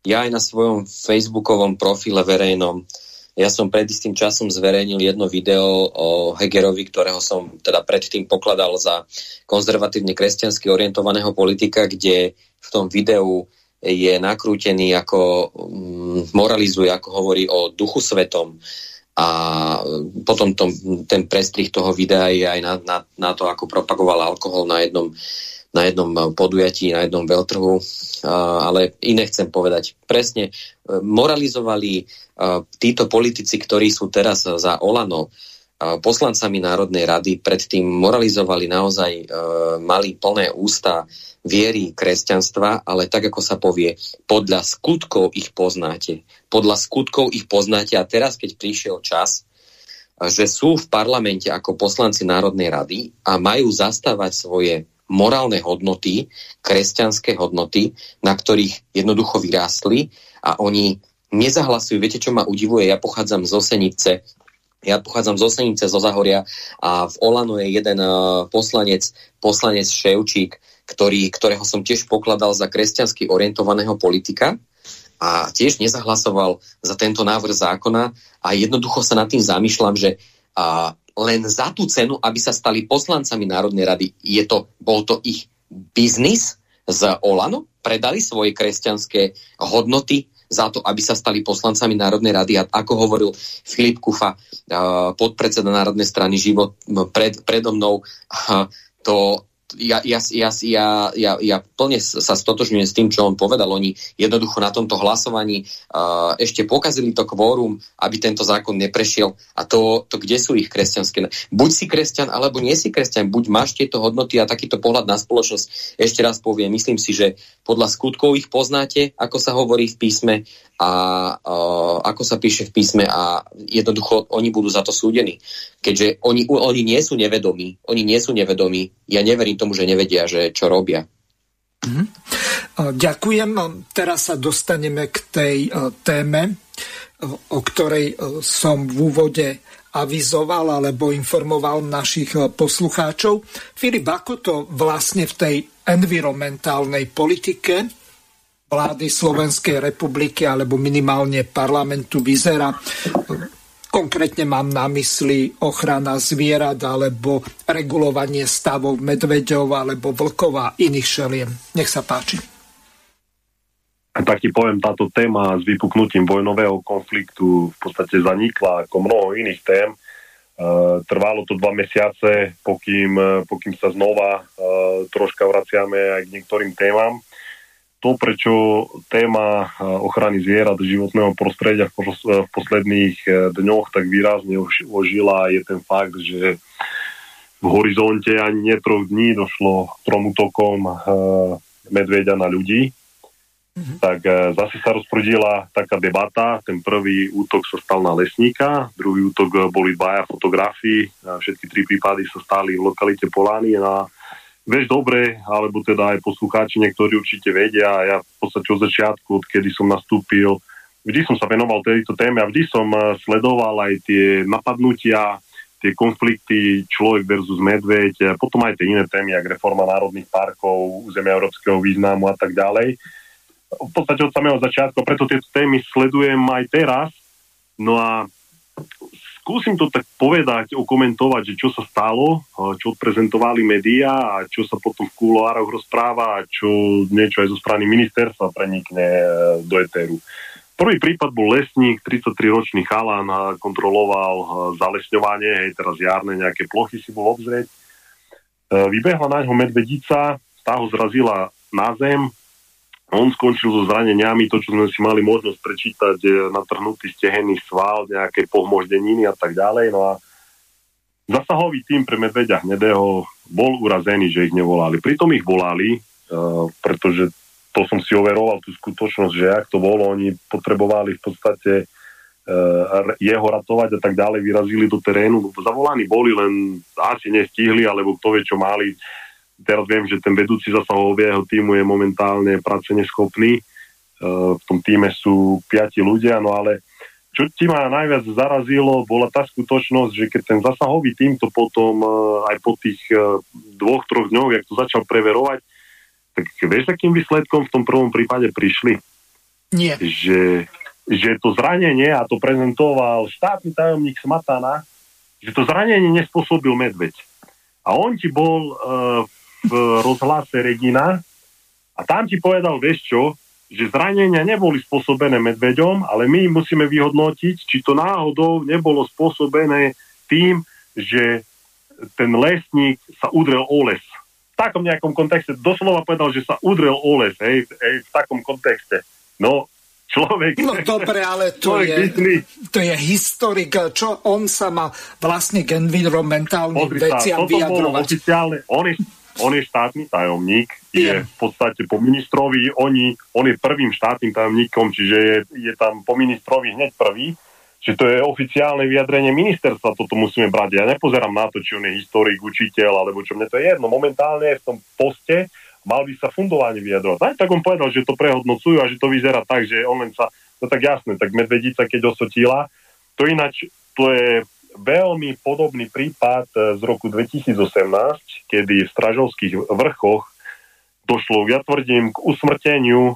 ja aj na svojom facebookovom profile verejnom ja som pred istým časom zverejnil jedno video o Hegerovi, ktorého som teda predtým pokladal za konzervatívne kresťansky orientovaného politika, kde v tom videu je nakrútený ako mm, moralizuje, ako hovorí o duchu svetom. A potom tom, ten prestrih toho videa je aj na, na, na to, ako propagoval alkohol na jednom na jednom podujatí, na jednom veľtrhu, ale iné chcem povedať. Presne, e, moralizovali títo politici, ktorí sú teraz za Olano, poslancami Národnej rady predtým moralizovali naozaj, mali plné ústa viery kresťanstva, ale tak, ako sa povie, podľa skutkov ich poznáte. Podľa skutkov ich poznáte a teraz, keď prišiel čas, že sú v parlamente ako poslanci Národnej rady a majú zastávať svoje morálne hodnoty, kresťanské hodnoty, na ktorých jednoducho vyrástli a oni nezahlasujú. Viete, čo ma udivuje? Ja pochádzam z Osenice, ja pochádzam z Osenice, zo Zahoria a v Olano je jeden uh, poslanec, poslanec Ševčík, ktorý, ktorého som tiež pokladal za kresťansky orientovaného politika a tiež nezahlasoval za tento návrh zákona a jednoducho sa nad tým zamýšľam, že uh, len za tú cenu, aby sa stali poslancami Národnej rady, je to, bol to ich biznis z Olano, predali svoje kresťanské hodnoty za to, aby sa stali poslancami Národnej rady. A ako hovoril Filip Kufa, podpredseda Národnej strany Život pred, predo mnou, to, ja, ja, ja, ja, ja, ja plne sa stotožňujem s tým, čo on povedal. Oni jednoducho na tomto hlasovaní uh, ešte pokazili to kvórum, aby tento zákon neprešiel. A to, to kde sú ich kresťanské? Buď si kresťan, alebo nie si kresťan. Buď máš tieto hodnoty a takýto pohľad na spoločnosť. Ešte raz poviem, myslím si, že podľa skutkov ich poznáte, ako sa hovorí v písme a uh, ako sa píše v písme a jednoducho oni budú za to súdení. Keďže oni, oni nie sú nevedomí. Oni nie sú nevedomí. Ja neverím tomu, že nevedia, že čo robia. Mhm. Ďakujem. Teraz sa dostaneme k tej téme, o ktorej som v úvode avizoval alebo informoval našich poslucháčov. Filip, ako to vlastne v tej environmentálnej politike vlády Slovenskej republiky alebo minimálne parlamentu vyzerá? Konkrétne mám na mysli ochrana zvierat alebo regulovanie stavov medveďov alebo vlkov a iných šeliem. Nech sa páči. Tak ti poviem, táto téma s vypuknutím vojnového konfliktu v podstate zanikla ako mnoho iných tém. E, trvalo to dva mesiace, pokým, pokým sa znova e, troška vraciame aj k niektorým témam to, prečo téma ochrany zvierat životného prostredia v posledných e, dňoch tak výrazne ožila, je ten fakt, že v horizonte ani nie troch dní došlo k trom útokom e, medveďa na ľudí. Mm-hmm. Tak e, zase sa rozprudila taká debata. Ten prvý útok sa stal na lesníka, druhý útok boli dvaja fotografii. Všetky tri prípady sa stali v lokalite Polány na vieš dobre, alebo teda aj poslucháči niektorí určite vedia, ja v podstate od začiatku, odkedy som nastúpil, vždy som sa venoval tejto téme a vždy som eh, sledoval aj tie napadnutia, tie konflikty človek versus medveď, potom aj tie iné témy, ako reforma národných parkov, územia európskeho významu a tak ďalej. V podstate od samého začiatku, preto tieto témy sledujem aj teraz. No a skúsim to tak povedať, okomentovať, že čo sa stalo, čo odprezentovali médiá a čo sa potom v kúloároch rozpráva a čo niečo aj zo strany ministerstva prenikne e, do etéru. Prvý prípad bol lesník, 33-ročný chalan, kontroloval e, zalesňovanie, hej, teraz jarné nejaké plochy si bol obzrieť. E, vybehla na ňo medvedica, tá ho zrazila na zem, on skončil so zraneniami, to, čo sme si mali možnosť prečítať, natrhnutý stehený sval, nejaké pohmoždeniny a tak ďalej. No a zasahový tým pre medveďa hnedého bol urazený, že ich nevolali. Pritom ich volali, uh, pretože to som si overoval, tú skutočnosť, že ak to bolo, oni potrebovali v podstate uh, jeho ratovať a tak ďalej, vyrazili do terénu. Zavolaní boli, len asi nestihli, alebo kto vie, čo mali teraz viem, že ten vedúci zasahového týmu je momentálne práce neschopný. E, v tom týme sú piati ľudia, no ale čo ti ma najviac zarazilo, bola tá skutočnosť, že keď ten zasahový tým to potom e, aj po tých e, dvoch, troch dňoch, jak to začal preverovať, tak vieš, akým výsledkom v tom prvom prípade prišli? Nie. Že, že to zranenie, a to prezentoval štátny tajomník Smatana, že to zranenie nespôsobil medveď. A on ti bol v rozhlase Regina a tam ti povedal, vieš čo, že zranenia neboli spôsobené medveďom, ale my musíme vyhodnotiť, či to náhodou nebolo spôsobené tým, že ten lesník sa udrel o les. V takom nejakom kontexte, doslova povedal, že sa udrel o les, hej, hej v takom kontexte. No, človek... No dobre, ale to je, to je historik, čo on sa má vlastne k environmentálnym veciam vyjadrovať. Oficiálne, on je on je štátny tajomník, je v podstate po ministrovi, oni, on je prvým štátnym tajomníkom, čiže je, je tam po ministrovi hneď prvý, čiže to je oficiálne vyjadrenie ministerstva, toto musíme brať. Ja nepozerám na to, či on je historik, učiteľ, alebo čo mne to je jedno. Momentálne je v tom poste, mal by sa fundovanie vyjadrovať. Aj tak on povedal, že to prehodnocujú a že to vyzerá tak, že on len sa, no tak jasné, tak medvedica, keď osotila, to ináč, to je veľmi podobný prípad e, z roku 2018, kedy v Stražovských vrchoch došlo, ja tvrdím, k usmrteniu e,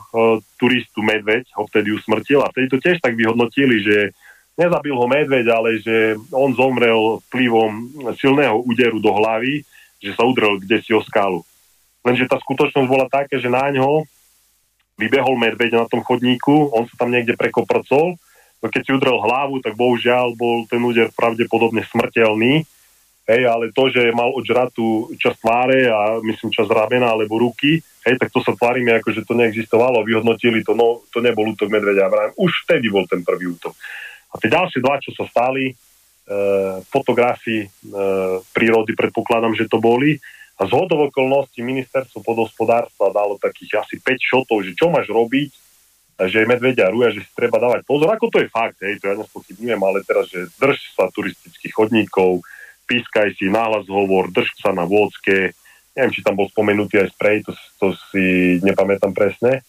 turistu medveď, ho vtedy usmrtil a vtedy to tiež tak vyhodnotili, že nezabil ho medveď, ale že on zomrel vplyvom silného úderu do hlavy, že sa udrel kde si o skálu. Lenže tá skutočnosť bola taká, že na ňo vybehol medveď na tom chodníku, on sa tam niekde prekoprcol No keď si udrel hlavu, tak bohužiaľ bol ten úder pravdepodobne smrteľný. Hej, ale to, že mal odžratú časť tváre a myslím časť ramena alebo ruky, hej, tak to sa tvárime ako, že to neexistovalo. Vyhodnotili to, no to nebol útok medvedia. Už vtedy bol ten prvý útok. A tie ďalšie dva, čo sa stali, e, fotografii e, prírody, predpokladám, že to boli. A z hodov okolností ministerstvo podhospodárstva dalo takých asi 5 šotov, že čo máš robiť, že medvedia rúja, že si treba dávať pozor, ako to je fakt, hej, to ja nespochybňujem, ale teraz, že drž sa turistických chodníkov, pískaj si náhlas hovor, drž sa na vôdzke, neviem, či tam bol spomenutý aj sprej, to, to si nepamätám presne.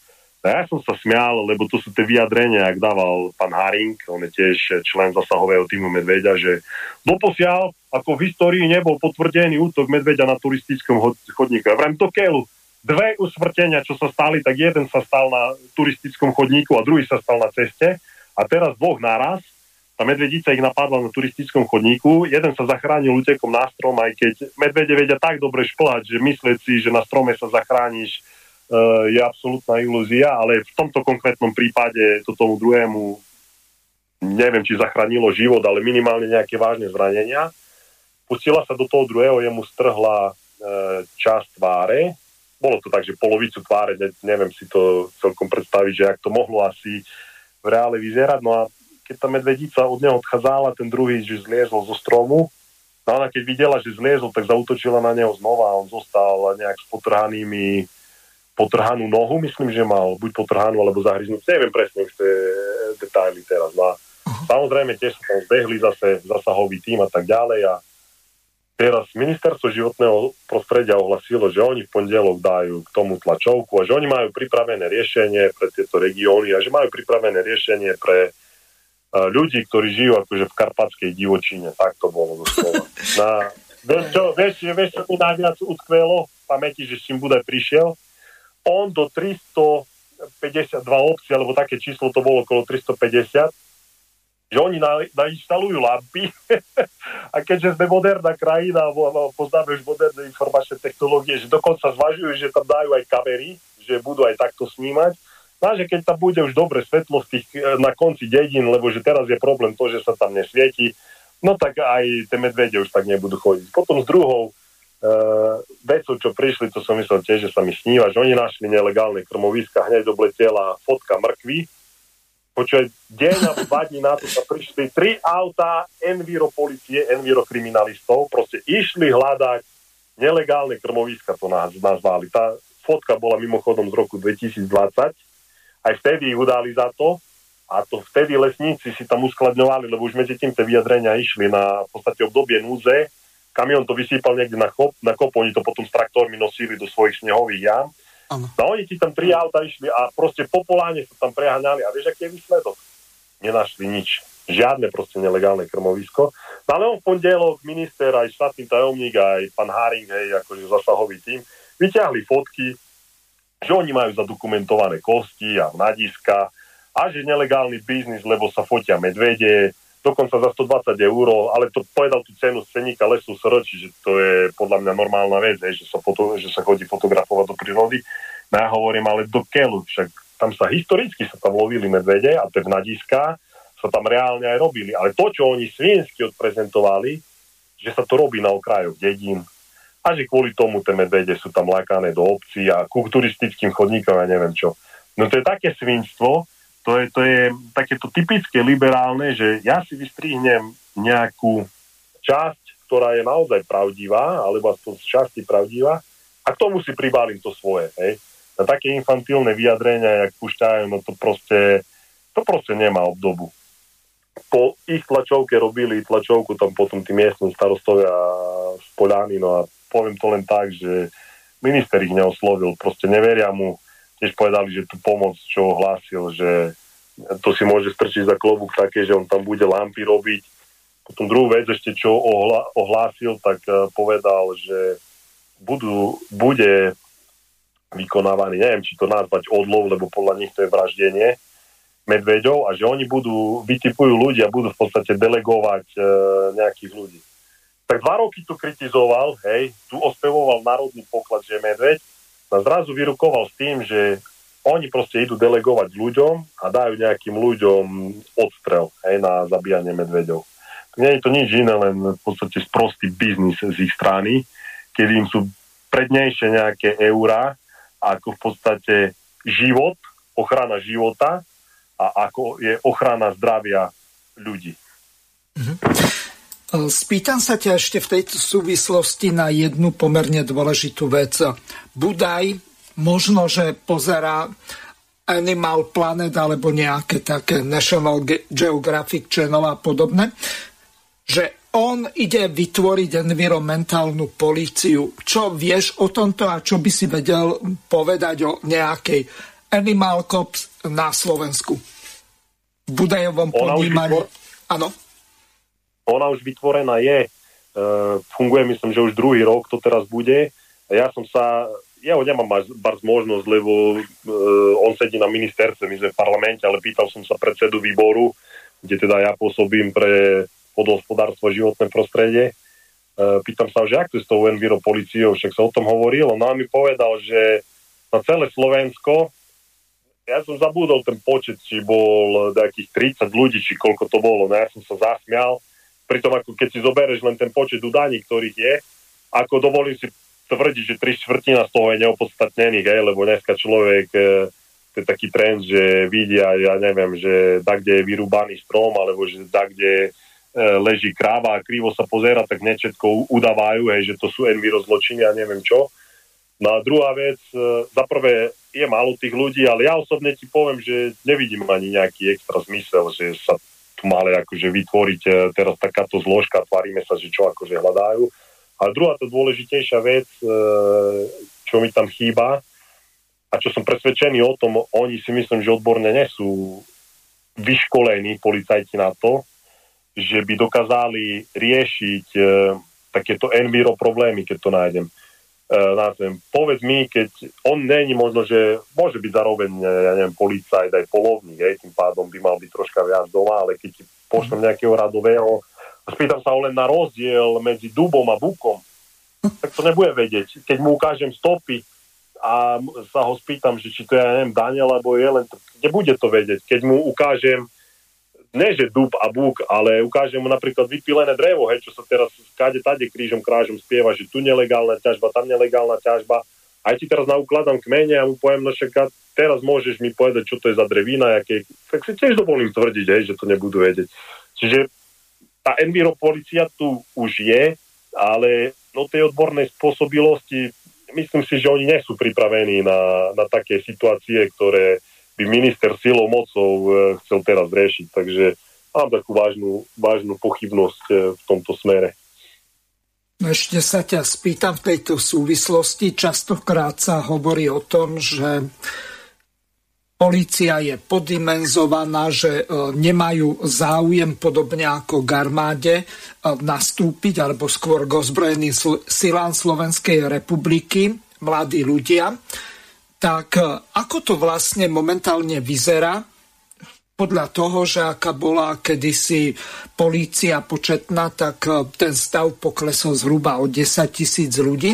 A ja som sa smial, lebo to sú tie vyjadrenia, ak dával pán Haring, on je tiež člen zasahového týmu Medveďa, že doposiaľ, ako v histórii nebol potvrdený útok Medveďa na turistickom chodníku. Ja vrem to keľu, dve usmrtenia, čo sa stali, tak jeden sa stal na turistickom chodníku a druhý sa stal na ceste a teraz dvoch naraz. Tá medvedica ich napadla na turistickom chodníku, jeden sa zachránil útekom na strom, aj keď medvede vedia tak dobre šplhať, že myslieť si, že na strome sa zachrániš, uh, je absolútna ilúzia, ale v tomto konkrétnom prípade to tomu druhému neviem, či zachránilo život, ale minimálne nejaké vážne zranenia. Pustila sa do toho druhého, jemu strhla e, časť tváre, bolo to tak, že polovicu tváre, neviem si to celkom predstaviť, že ak to mohlo asi v reále vyzerať. No a keď tá medvedica od neho odchádzala, ten druhý, že zliezol zo stromu, no a keď videla, že zliezol, tak zautočila na neho znova a on zostal nejak s potrhanými potrhanú nohu, myslím, že mal buď potrhanú alebo zahryznúť, neviem presne už tie detaily teraz. No a samozrejme tiež sa tam zbehli zase zasahový tým a tak ďalej a Teraz ministerstvo životného prostredia ohlasilo, že oni v pondelok dajú k tomu tlačovku a že oni majú pripravené riešenie pre tieto regióny a že majú pripravené riešenie pre uh, ľudí, ktorí žijú akože v karpatskej divočine. Tak to bolo doslova. Na, vieš, čo, vieš, vieš, čo mi najviac utkvelo pamäti, že s tým bude prišiel? On do 352 obcí, alebo také číslo to bolo okolo 350, že oni na, nainštalujú lampy a keďže sme moderná krajina a poznáme už moderné informačné technológie, že dokonca zvažujú, že tam dajú aj kamery, že budú aj takto snímať. No že keď tam bude už dobre svetlo tých, na konci dedín, lebo že teraz je problém to, že sa tam nesvieti, no tak aj tie medvede už tak nebudú chodiť. Potom s druhou uh, vecou, čo prišli, to som myslel tiež, že sa mi sníva, že oni našli nelegálne krmoviska, hneď obletela fotka mrkvy, Počuaj, deň alebo dva dní na to sa prišli tri autá enviro policie, enviro kriminalistov, proste išli hľadať nelegálne krmoviska, to nás nazvali. Tá fotka bola mimochodom z roku 2020, aj vtedy ich udali za to, a to vtedy lesníci si tam uskladňovali, lebo už medzi tým tie vyjadrenia išli na v podstate obdobie núze. Kamion to vysýpal niekde na kop, na kop, oni to potom s traktormi nosili do svojich snehových jam Ano. No oni ti tam tri auta išli a proste po poláne sa tam preháňali a vieš, aký je výsledok? Nenašli nič. Žiadne proste nelegálne krmovisko. No ale on v pondelok minister, aj štátny tajomník, aj pán Haring, hej, akože zasahový tým, vyťahli fotky, že oni majú zadokumentované kosti a nadiska a že nelegálny biznis, lebo sa fotia medvede, dokonca za 120 eur, ale to povedal tú cenu sceníka lesu SR, čiže to je podľa mňa normálna vec, že sa, foto, že sa chodí fotografovať do prírody. No ja hovorím, ale do keľu, však tam sa historicky sa tam lovili medvede a tie vnadiska sa tam reálne aj robili. Ale to, čo oni svinsky odprezentovali, že sa to robí na okrajoch dedín a že kvôli tomu tie medvede sú tam lákané do obcí a ku turistickým chodníkom a neviem čo. No to je také svinstvo, to je, to je takéto typické liberálne, že ja si vystrihnem nejakú časť, ktorá je naozaj pravdivá, alebo aspoň z časti pravdivá, a k tomu si pribálim to svoje. Hej. Na také infantilné vyjadrenia, jak púšťajú, no to proste, to proste nemá obdobu. Po ich tlačovke robili tlačovku tam potom tí miestni starostovia z Poľany, no a poviem to len tak, že minister ich neoslovil, proste neveria mu, tiež povedali, že tú pomoc, čo ohlásil, že to si môže strčiť za klobúk také, že on tam bude lampy robiť. Potom druhú vec ešte, čo ohla, ohlásil, tak uh, povedal, že budú, bude vykonávaný, neviem, či to nazvať odlov, lebo podľa nich to je vraždenie medveďov a že oni budú, vytipujú ľudí a budú v podstate delegovať uh, nejakých ľudí. Tak dva roky tu kritizoval, hej, tu ospevoval národný poklad, že medveď, a zrazu vyrukoval s tým, že oni proste idú delegovať ľuďom a dajú nejakým ľuďom odstrel hej, na zabíjanie medveďov. Nie je to nič iné, len v podstate sprostý biznis z ich strany, kedy im sú prednejšie nejaké eurá, ako v podstate život, ochrana života a ako je ochrana zdravia ľudí. Mm-hmm. Spýtam sa ťa ešte v tejto súvislosti na jednu pomerne dôležitú vec. Budaj možno, že pozerá Animal Planet alebo nejaké také National Geographic Channel a podobné, že on ide vytvoriť environmentálnu políciu. Čo vieš o tomto a čo by si vedel povedať o nejakej Animal Cops na Slovensku? V Budajovom ponímaní. Áno ona už vytvorená je, e, funguje myslím, že už druhý rok to teraz bude. Ja som sa, ja ho nemám bar možnosť, lebo e, on sedí na ministerstve, my sme v parlamente, ale pýtal som sa predsedu výboru, kde teda ja pôsobím pre podhospodárstvo a životné prostredie. E, pýtam sa, že ak to je s tou Enviro policiou, však sa o tom hovorilo. No a mi povedal, že na celé Slovensko ja som zabudol ten počet, či bol nejakých 30 ľudí, či koľko to bolo. No ja som sa zasmial pritom ako keď si zoberieš len ten počet udaní, ktorých je, ako dovolím si tvrdiť, že tri štvrtina z toho je neopodstatnených, hej, lebo dneska človek e, to je taký trend, že vidia, ja neviem, že tak, kde je vyrúbaný strom, alebo že tak, kde e, leží kráva a krivo sa pozera, tak nečetko udávajú, hej, že to sú enviro zločiny a neviem čo. No a druhá vec, e, za prvé je málo tých ľudí, ale ja osobne ti poviem, že nevidím ani nejaký extra zmysel, že sa tu mali akože vytvoriť e, teraz takáto zložka, tvárime sa, že čo akože hľadajú. A druhá to dôležitejšia vec, e, čo mi tam chýba, a čo som presvedčený o tom, oni si myslím, že odborne nie sú vyškolení policajti na to, že by dokázali riešiť e, takéto enviro problémy, keď to nájdem. Nazvem, povedz mi, keď on není možno, že môže byť zároveň, ja neviem, policajt aj polovník, hej, tým pádom by mal byť troška viac doma, ale keď ti pošlem nejakého radového spýtam sa ho len na rozdiel medzi dubom a bukom, tak to nebude vedieť. Keď mu ukážem stopy a sa ho spýtam, že či to je, ja neviem, Daniel, alebo je len, nebude to vedieť. Keď mu ukážem ne že dub a búk, ale ukážem mu napríklad vypilené drevo, hej, čo sa teraz kade tade krížom krážom spieva, že tu nelegálna ťažba, tam nelegálna ťažba. Aj ti teraz naukladám kmene a mu poviem, no však teraz môžeš mi povedať, čo to je za drevina, aké... tak si tiež dovolím tvrdiť, hej, že to nebudú vedieť. Čiže tá enviro policia tu už je, ale no tej odbornej spôsobilosti myslím si, že oni nie sú pripravení na, na také situácie, ktoré, by minister silou mocou e, chcel teraz riešiť. Takže mám takú vážnu, vážnu pochybnosť e, v tomto smere. No ešte sa ťa spýtam v tejto súvislosti. Častokrát sa hovorí o tom, že Polícia je poddimenzovaná, že e, nemajú záujem podobne ako k armáde nastúpiť, alebo skôr k ozbrojeným silám Slovenskej republiky, mladí ľudia tak e, ako to vlastne momentálne vyzerá podľa toho, že aká bola kedysi polícia početná, tak e, ten stav poklesol zhruba o 10 tisíc ľudí.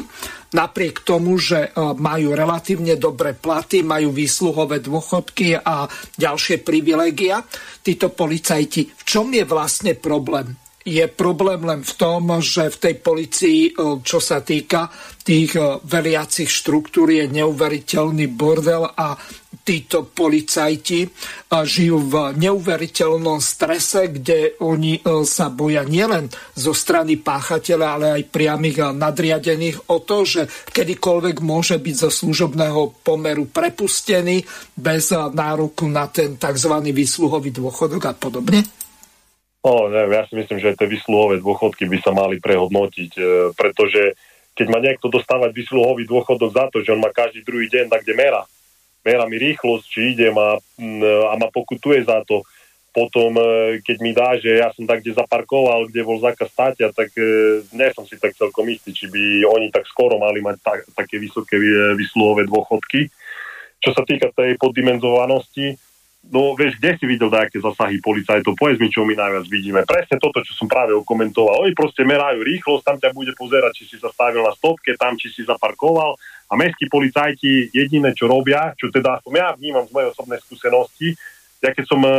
Napriek tomu, že e, majú relatívne dobré platy, majú výsluhové dôchodky a ďalšie privilegia, títo policajti, v čom je vlastne problém? Je problém len v tom, že v tej policii, e, čo sa týka tých e, veliacich štruktúr, je neuveriteľný bordel a títo policajti e, žijú v neuveriteľnom strese, kde oni sa boja nielen zo strany páchateľa, ale aj priamých nadriadených o to, že kedykoľvek môže byť zo služobného pomeru prepustený bez nároku na ten tzv. výsluhový dôchodok a podobne? No, neviem, ja si myslím, že tie vysluhové dôchodky by sa mali prehodnotiť, e, pretože keď má niekto dostávať vysluhový dôchodok za to, že on má každý druhý deň tak, kde mera, mera mi rýchlosť, či idem a, a ma pokutuje za to, potom, e, keď mi dá, že ja som tak, kde zaparkoval, kde bol zákaz státia, tak e, nie som si tak celkom istý, či by oni tak skoro mali mať tak, také vysoké vysluhové dôchodky. Čo sa týka tej poddimenzovanosti, No vieš, kde si videl nejaké zasahy policajtov? Povedz mi, čo my najviac vidíme. Presne toto, čo som práve okomentoval. Oni proste merajú rýchlosť, tam ťa bude pozerať, či si sa stavil na stopke, tam, či si zaparkoval. A mestskí policajti jediné, čo robia, čo teda som ja vnímam z mojej osobnej skúsenosti, ja keď som e,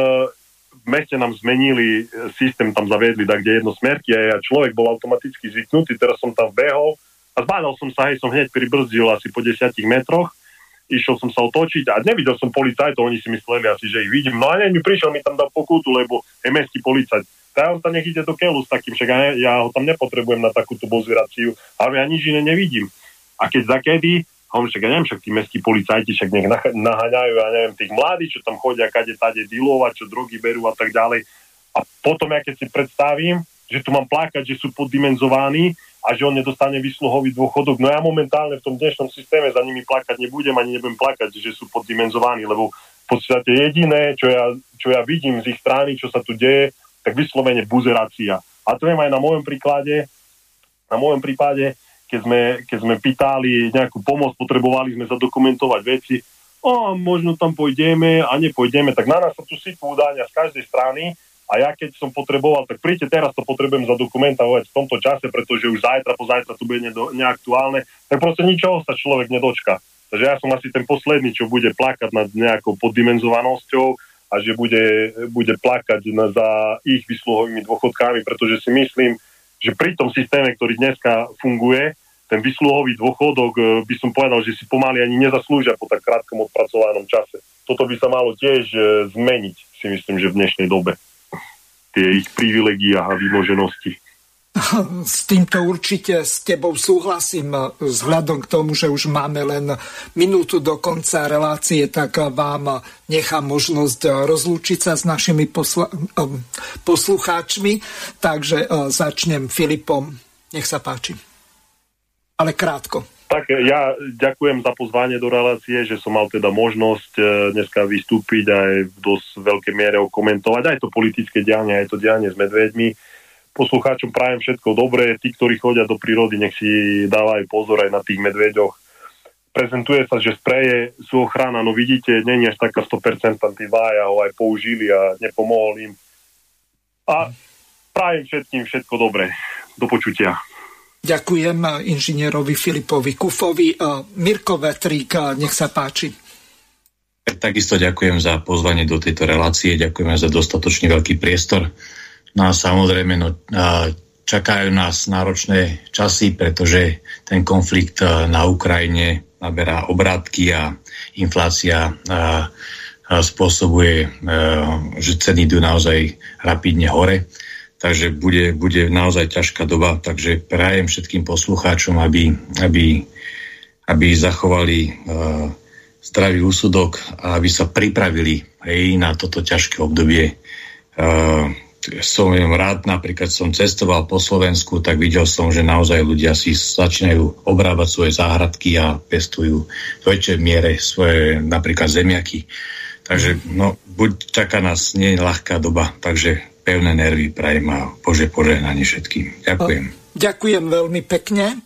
v meste nám zmenili e, systém, tam zaviedli tak, kde jednosmerky a ja človek bol automaticky zvyknutý, teraz som tam behol a zbádal som sa, hej, som hneď pribrzdil asi po desiatich metroch išiel som sa otočiť a nevidel som policajtov, oni si mysleli asi, že ich vidím. No a mi prišiel, mi tam dal pokutu, lebo je mestský policajt. Ja on tam nech ide do keľu s takým, však ja, ja ho tam nepotrebujem na takúto bozviraciu, ale ja nič iné nevidím. A keď zakedy, on však ja neviem, však tí mestskí policajti však nech naháňajú, ja neviem, tých mladých, čo tam chodia, kade tade dilovať, čo drogy berú a tak ďalej. A potom ja keď si predstavím, že tu mám plakať, že sú poddimenzovaní a že on nedostane vysluhový dôchodok. No ja momentálne v tom dnešnom systéme za nimi plakať nebudem, ani nebudem plakať, že sú poddimenzovaní, lebo v podstate jediné, čo ja, čo ja vidím z ich strany, čo sa tu deje, tak vyslovene buzerácia. A to je aj na môjom príklade, na môjom prípade, keď sme, keď sme pýtali nejakú pomoc, potrebovali sme zadokumentovať veci, o, možno tam pôjdeme a nepôjdeme, tak na nás sa tu sypú údania z každej strany a ja keď som potreboval, tak príďte teraz, to potrebujem zadokumentovať v tomto čase, pretože už zajtra, po zajtra to bude neaktuálne, tak proste ničoho sa človek nedočka. Takže ja som asi ten posledný, čo bude plakať nad nejakou poddimenzovanosťou a že bude, bude plakať na, za ich vysluhovými dôchodkami, pretože si myslím, že pri tom systéme, ktorý dneska funguje, ten vysluhový dôchodok e, by som povedal, že si pomaly ani nezaslúžia po tak krátkom odpracovanom čase. Toto by sa malo tiež e, zmeniť, si myslím, že v dnešnej dobe tie ich privilegia a vymoženosti. S týmto určite s tebou súhlasím. Vzhľadom k tomu, že už máme len minútu do konca relácie, tak vám nechám možnosť rozlúčiť sa s našimi posla- poslucháčmi. Takže e, začnem Filipom. Nech sa páči. Ale krátko. Tak ja ďakujem za pozvanie do relácie, že som mal teda možnosť e, dneska vystúpiť aj v dosť veľkej miere okomentovať aj to politické dianie, aj to dianie s medveďmi. poslucháčom prajem všetko dobré. Tí, ktorí chodia do prírody, nech si dávajú pozor aj na tých medveďoch. Prezentuje sa, že spreje sú ochrana, no vidíte, nie je až taká 100%, tí vája ho aj použili a nepomohol im. A prajem všetkým všetko dobré. Do počutia. Ďakujem inžinierovi Filipovi Kufovi. Mirko Vetrík, nech sa páči. Takisto ďakujem za pozvanie do tejto relácie, ďakujeme za dostatočne veľký priestor. No a samozrejme, no, čakajú nás náročné časy, pretože ten konflikt na Ukrajine naberá obrátky a inflácia spôsobuje, že ceny idú naozaj rapidne hore takže bude, bude naozaj ťažká doba, takže prajem všetkým poslucháčom, aby, aby, aby zachovali uh, zdravý úsudok a aby sa pripravili hej, na toto ťažké obdobie. Uh, som rád, napríklad som cestoval po Slovensku, tak videl som, že naozaj ľudia si začínajú obrábať svoje záhradky a pestujú v väčšej miere svoje napríklad zemiaky. Takže no, buď čaká nás nie ľahká doba, takže pevné nervy prajem a Bože požehnanie všetkým. Ďakujem. Ďakujem veľmi pekne.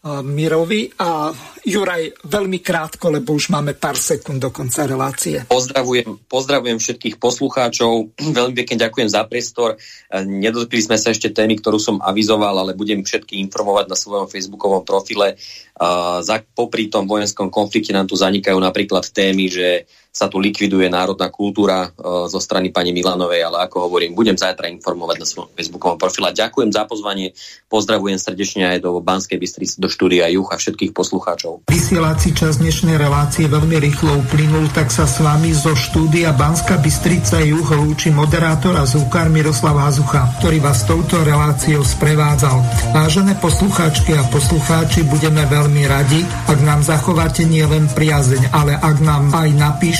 Mirovi a Juraj, veľmi krátko, lebo už máme pár sekúnd do konca relácie. Pozdravujem, pozdravujem všetkých poslucháčov, veľmi pekne ďakujem za priestor. Nedotkli sme sa ešte témy, ktorú som avizoval, ale budem všetky informovať na svojom facebookovom profile. Za, popri tom vojenskom konflikte nám tu zanikajú napríklad témy, že sa tu likviduje národná kultúra uh, zo strany pani Milanovej, ale ako hovorím, budem zajtra informovať na svojom facebookovom profile. Ďakujem za pozvanie, pozdravujem srdečne aj do Banskej Bystrice, do štúdia Juch a všetkých poslucháčov. Vysielací čas dnešnej relácie veľmi rýchlo uplynul, tak sa s vami zo štúdia Banská Bystrica Juch lúči moderátor a zúkar Miroslav Hazucha, ktorý vás touto reláciou sprevádzal. Vážené poslucháčky a poslucháči, budeme veľmi radi, ak nám zachováte nielen priazeň, ale ak nám aj napíšete